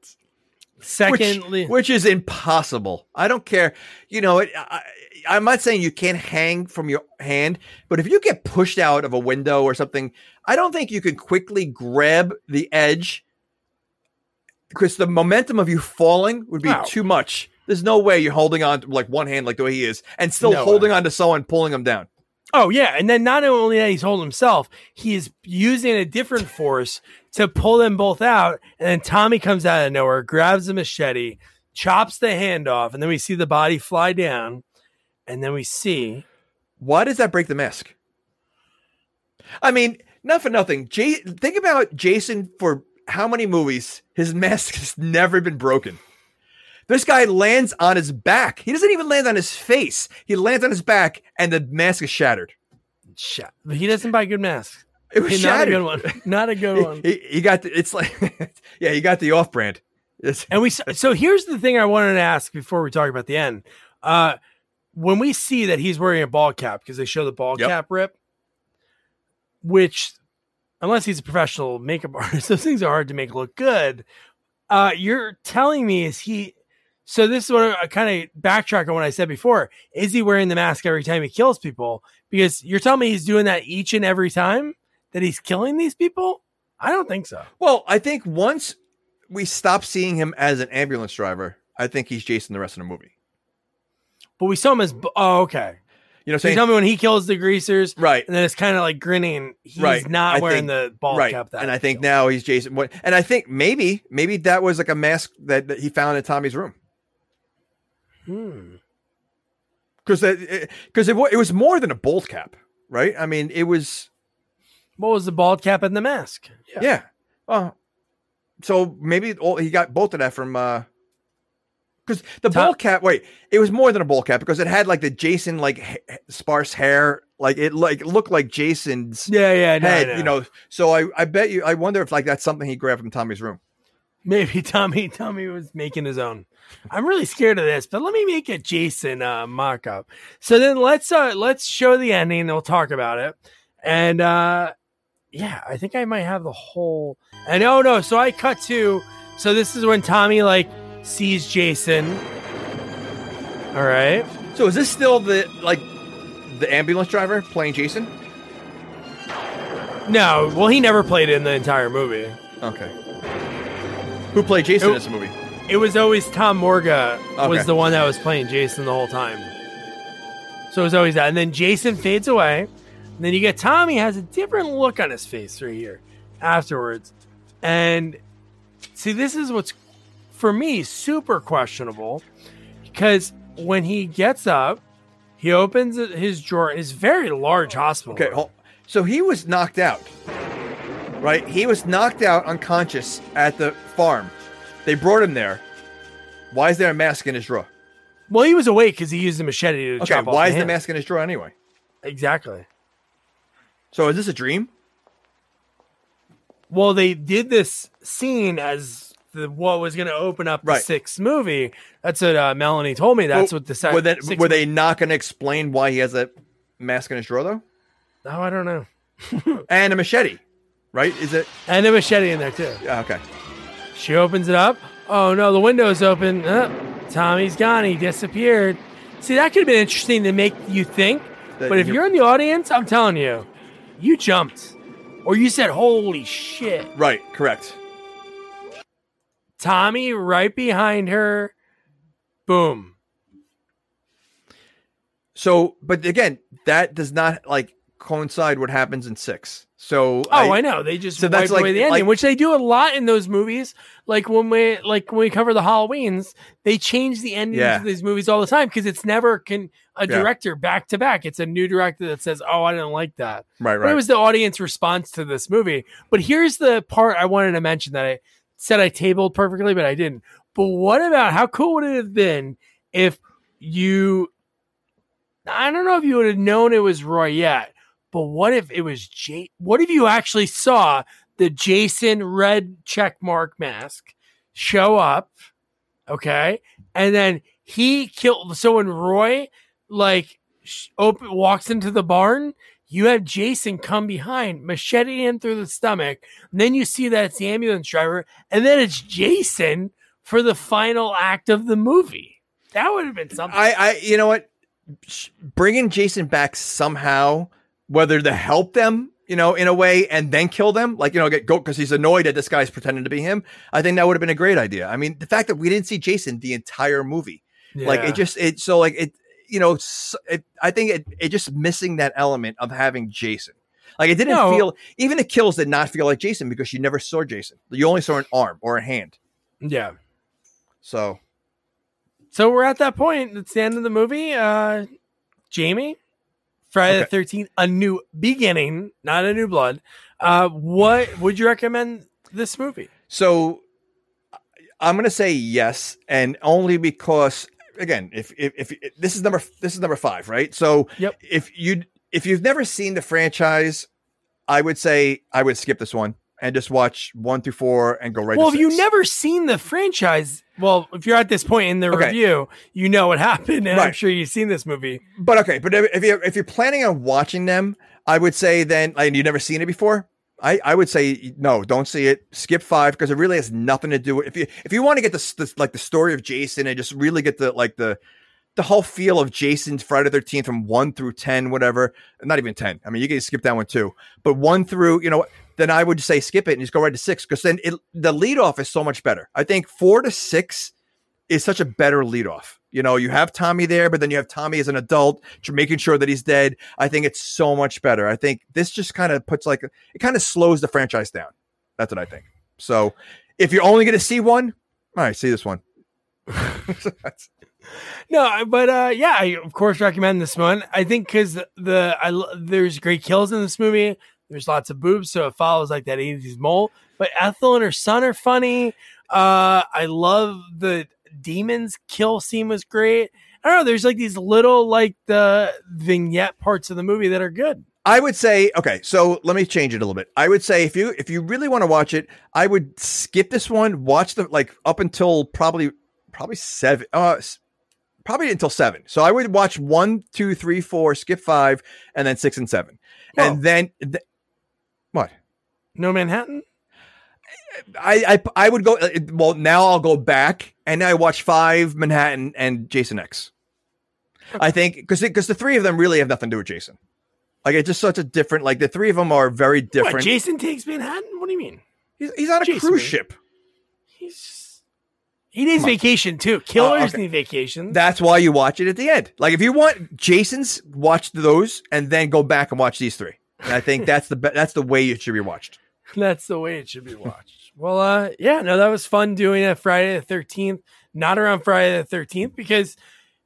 Secondly, which is impossible. I don't care. You know, it, I, I'm not saying you can't hang from your hand, but if you get pushed out of a window or something, I don't think you can quickly grab the edge because the momentum of you falling would be No. too much. There's no way you're holding on to like one hand like the way he is, and still No holding way. on to someone, pulling him down. Oh yeah, and then not only that he's holding himself, he is using a different force to pull them both out, and then Tommy comes out of nowhere, grabs a machete, chops the hand off, and then we see the body fly down, and then we see Why does that break the mask? I mean, not for nothing. Jay, think about Jason for how many movies his [LAUGHS] mask has never been broken. This guy lands on his back. He doesn't even land on his face. He lands on his back, and the mask is shattered. shot. He doesn't buy good masks. It was Not a good one. [LAUGHS] Not a good one. He, he got the, it's like [LAUGHS] yeah, he got the off brand. And we so here's the thing I wanted to ask before we talk about the end. Uh when we see that he's wearing a ball cap because they show the ball Yep. cap rip, which unless he's a professional makeup [LAUGHS] artist, those things are hard to make look good. Uh you're telling me is he so this is what I kind of backtrack on what I said before. Is he wearing the mask every time he kills people? Because you're telling me he's doing that each and every time that he's killing these people? I don't think so. well, I think once we stop seeing him as an ambulance driver, I think he's Jason the rest of the movie. But we saw him as oh okay. You know So you tell me when he kills the greasers, right. and then it's kind of like grinning. He's Right. not I wearing think- the ball right. cap. That and I think now he's Jason. And I think maybe, maybe that was like a mask that, that he found in Tommy's room. Hmm. Because because it, wa- it was more than a bald cap, right? I mean, it was What was the bald cap and the mask? Yeah. yeah. Well, so maybe all, he got both of that from uh because the Tom- cap. Wait, it was more than a bald cap because it had like the Jason like ha- sparse hair, like it like looked like Jason's Yeah, yeah, no, head, no. you know. So I I bet you I wonder if like that's something he grabbed from Tommy's room. Maybe Tommy Tommy was making his own. I'm really scared of this, but let me make a Jason uh, mock up. So then let's uh let's show the ending. and We'll talk about it. And uh yeah, I think I might have the whole. And oh no, so I cut to. So this is when Tommy like sees Jason. All right. So is this still the like the ambulance driver playing Jason? No, well, he never played it in the entire movie. Okay. Who played Jason It- in this movie? It was always Tom Morga was Okay. the one that was playing Jason the whole time. So it was always that. And then Jason fades away. And then you get Tommy has a different look on his face right here afterwards. And see, this is what's for me super questionable because when he gets up, he opens his drawer, his very large hospital. Okay, hold, so he was knocked out, right? He was knocked out unconscious at the farm. They brought him there. Why is there a mask in his drawer? Well, he was awake because he used the machete to Okay, chop off why the is the hand. mask in his drawer anyway? Exactly. So is this a dream? Well, they did this scene as the what was going to open up the Right. sixth movie. That's what uh, Melanie told me. That's Well, what the se- were, sixth were they not going to explain why he has a mask in his drawer though? Oh, I don't know. [LAUGHS] And a machete, right? Is it? And a machete in there too. Yeah, okay. She opens it up. Oh no, the window's open. Uh, Tommy's gone. He disappeared. See, that could have been interesting to make you think. That But if you- you're in the audience, I'm telling you, you jumped, or you said, "Holy shit!" Right, correct. Tommy right behind her. Boom. So, but again, that does not like coincide what happens in six. So, Oh, I, know. They just so wiped that's like- the ending, like- which they do a lot in those movies. Like when we like when we cover the Halloweens, they change the endings Yeah. of these movies all the time because it's never can a Yeah. director back to back. It's a new director that says, "Oh, I didn't like that." right, But it right. was the audience response to this movie. But here's the part I wanted to mention that I said I tabled perfectly, but I didn't. But what about how cool would it have been if you? I don't know if you would have known it was Roy yet, but what if it was Jay? What if you actually saw the Jason red check mark mask show up? Okay, and then he killed. So when Roy like open walks into the barn, you have Jason come behind, machete in through the stomach. And then you see that it's the ambulance driver, and then it's Jason for the final act of the movie. That would have been something. I, I, you know what? Bringing Jason back somehow, whether to help them, you know, in a way, and then kill them, like you know, get go because he's annoyed at this guy's pretending to be him. I think that would have been a great idea. I mean, the fact that we didn't see Jason the entire movie, Like it just it so like it you know it, I think it it just missing that element of having Jason. Like it didn't No. feel even the kills did not feel like Jason because you never saw Jason. You only saw an arm or a hand. yeah. So So we're at that point. It's the end of the movie. Uh, Jamie, Friday the Thirteenth, a new beginning, not a new blood. Uh, what would you recommend this movie? So I'm going to say yes, and only because again, if, if if this is number this is number five, right? So Yep. if you if you've never seen the franchise, I would say I would skip this one and just watch one through four and go right. well, if you've never seen the franchise, well, if you're at this point in the Okay. review, you know what happened, and I'm sure you've seen this movie. but okay, but if you're if you're planning on watching them, I would say then like you've never seen it before. I, I would say no, don't see it. Skip five because it really has nothing to do with if you if you want to get this like the story of Jason and just really get the like the the whole feel of Jason's Friday Thirteenth from one through ten, whatever. Not even ten. I mean, you can skip that one too. But one through, you know, then I would say skip it and just go right to six because then it the lead off is so much better. I think four to six is such a better lead off. You know, you have Tommy there, but then you have Tommy as an adult, making sure that he's dead. I think it's so much better. I think this just kind of puts like it kind of slows the franchise down. That's what I think. So if you're only going to see one, all right, see this one. [LAUGHS] No, but uh, yeah, I of course recommend this one. I think because the I there's great kills in this movie. There's lots of boobs, so it follows like that 80s mole. But Ethel and her son are funny. Uh, I love the demons kill scene was great. I don't know. There's like these little like the vignette parts of the movie that are good. I would say okay, so let me change it a little bit. I would say if you if you really want to watch it, I would skip this one. Watch the like up until probably probably seven. Uh, probably until seven. So I would watch one, two, three, four, skip five, and then six and seven, Whoa. and then th- what? No Manhattan. I, I I would go. uh, Well, now I'll go back and I watch five, Manhattan, and Jason X. I think because because the three of them really have nothing to do with Jason. Like it's just such a different. Like the three of them are very different. What, Jason takes Manhattan. What do you mean? he's, he's on a Jason, cruise ship. He's just, he needs Come on. vacation too. Killers okay. need vacation. That's why you watch it at the end. Like if you want Jason's, watch those and then go back and watch these three. And I think [LAUGHS] that's the be- that's the way it should be watched. That's the way it should be watched. Well, uh, yeah, no, that was fun doing it Friday the thirteenth, not around Friday the thirteenth, because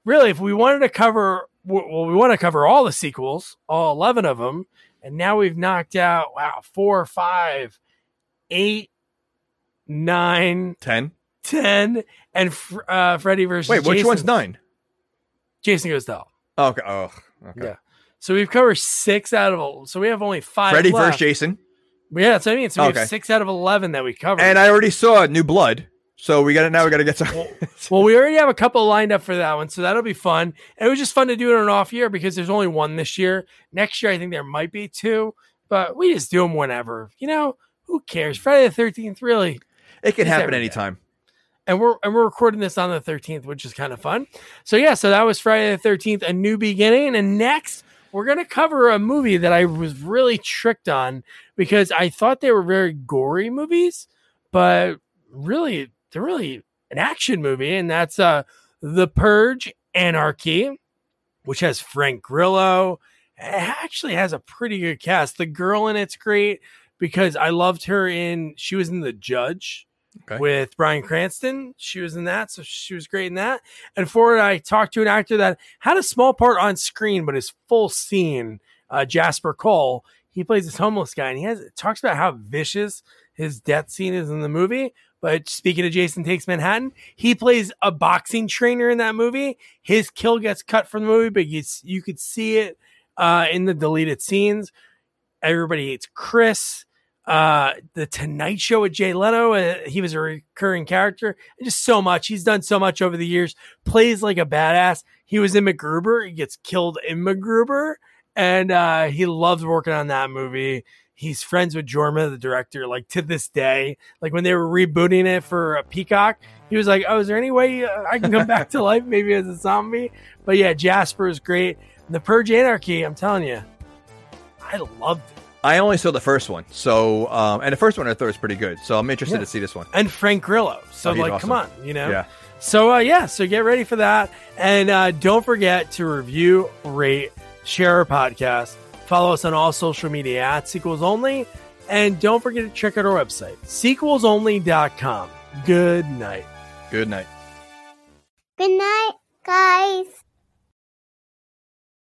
really, if we wanted to cover, well, we want to cover all the sequels, all eleven of them, and now we've knocked out wow, four, five, eight, nine, Ten. ten, and uh, Freddy versus Wait, which Jason. one's nine? Jason goes to hell. Oh, okay. Oh, okay. Yeah. So we've covered six out of all. so we have only five. Freddy left. versus Jason. Yeah, that's what I mean. So we Okay. have six out of eleven that we covered. And I already saw New Blood. So we got it. now we got to get some. [LAUGHS] well, we already have a couple lined up for that one, so that'll be fun. And it was just fun to do it on an off year because there's only one this year. Next year, I think there might be two, but we just do them whenever. You know, who cares? Friday the Thirteenth, really. it can happen day. anytime. And we're and we're recording this on the 13th, which is kind of fun. So yeah, so that was Friday the 13th, a new beginning. And next, we're gonna cover a movie that I was really tricked on because I thought they were very gory movies, but really they're really an action movie, and that's uh The Purge Anarchy, which has Frank Grillo. It actually has a pretty good cast. The girl in it's great because I loved her in she was in The Judge Okay. with Bryan Cranston. She was in that, so she was great in that. And for I talked to an actor that had a small part on screen, but his full scene, uh, Jasper Cole, he plays this homeless guy, and he has talks about how vicious his death scene is in the movie. But speaking of Jason Takes Manhattan, he plays a boxing trainer in that movie. His kill gets cut from the movie, but you, you could see it uh, in the deleted scenes. Everybody hates Chris uh the tonight show with jay leno uh, he was a recurring character. And just so much. He's done so much over the years. Plays like a badass. He was in MacGruber he gets killed in MacGruber and uh he loves working on that movie. He's friends with jorma the director like to this day. Like when they were rebooting it for a peacock he was like oh is there any way uh, i can come back to life maybe as a zombie? But yeah jasper is great. The purge anarchy i'm telling you i loved it I only saw the first one, so um, and the first one I thought was pretty good. So I'm interested Yeah. to see this one. and Frank Grillo. So Oh, he's like, come on, you know. Yeah. So uh, yeah, so get ready for that, and uh, don't forget to review, rate, share our podcast. Follow us on all social media at Sequels Only, and don't forget to check out our website sequelsonly.com. Good night. Good night. Good night, guys.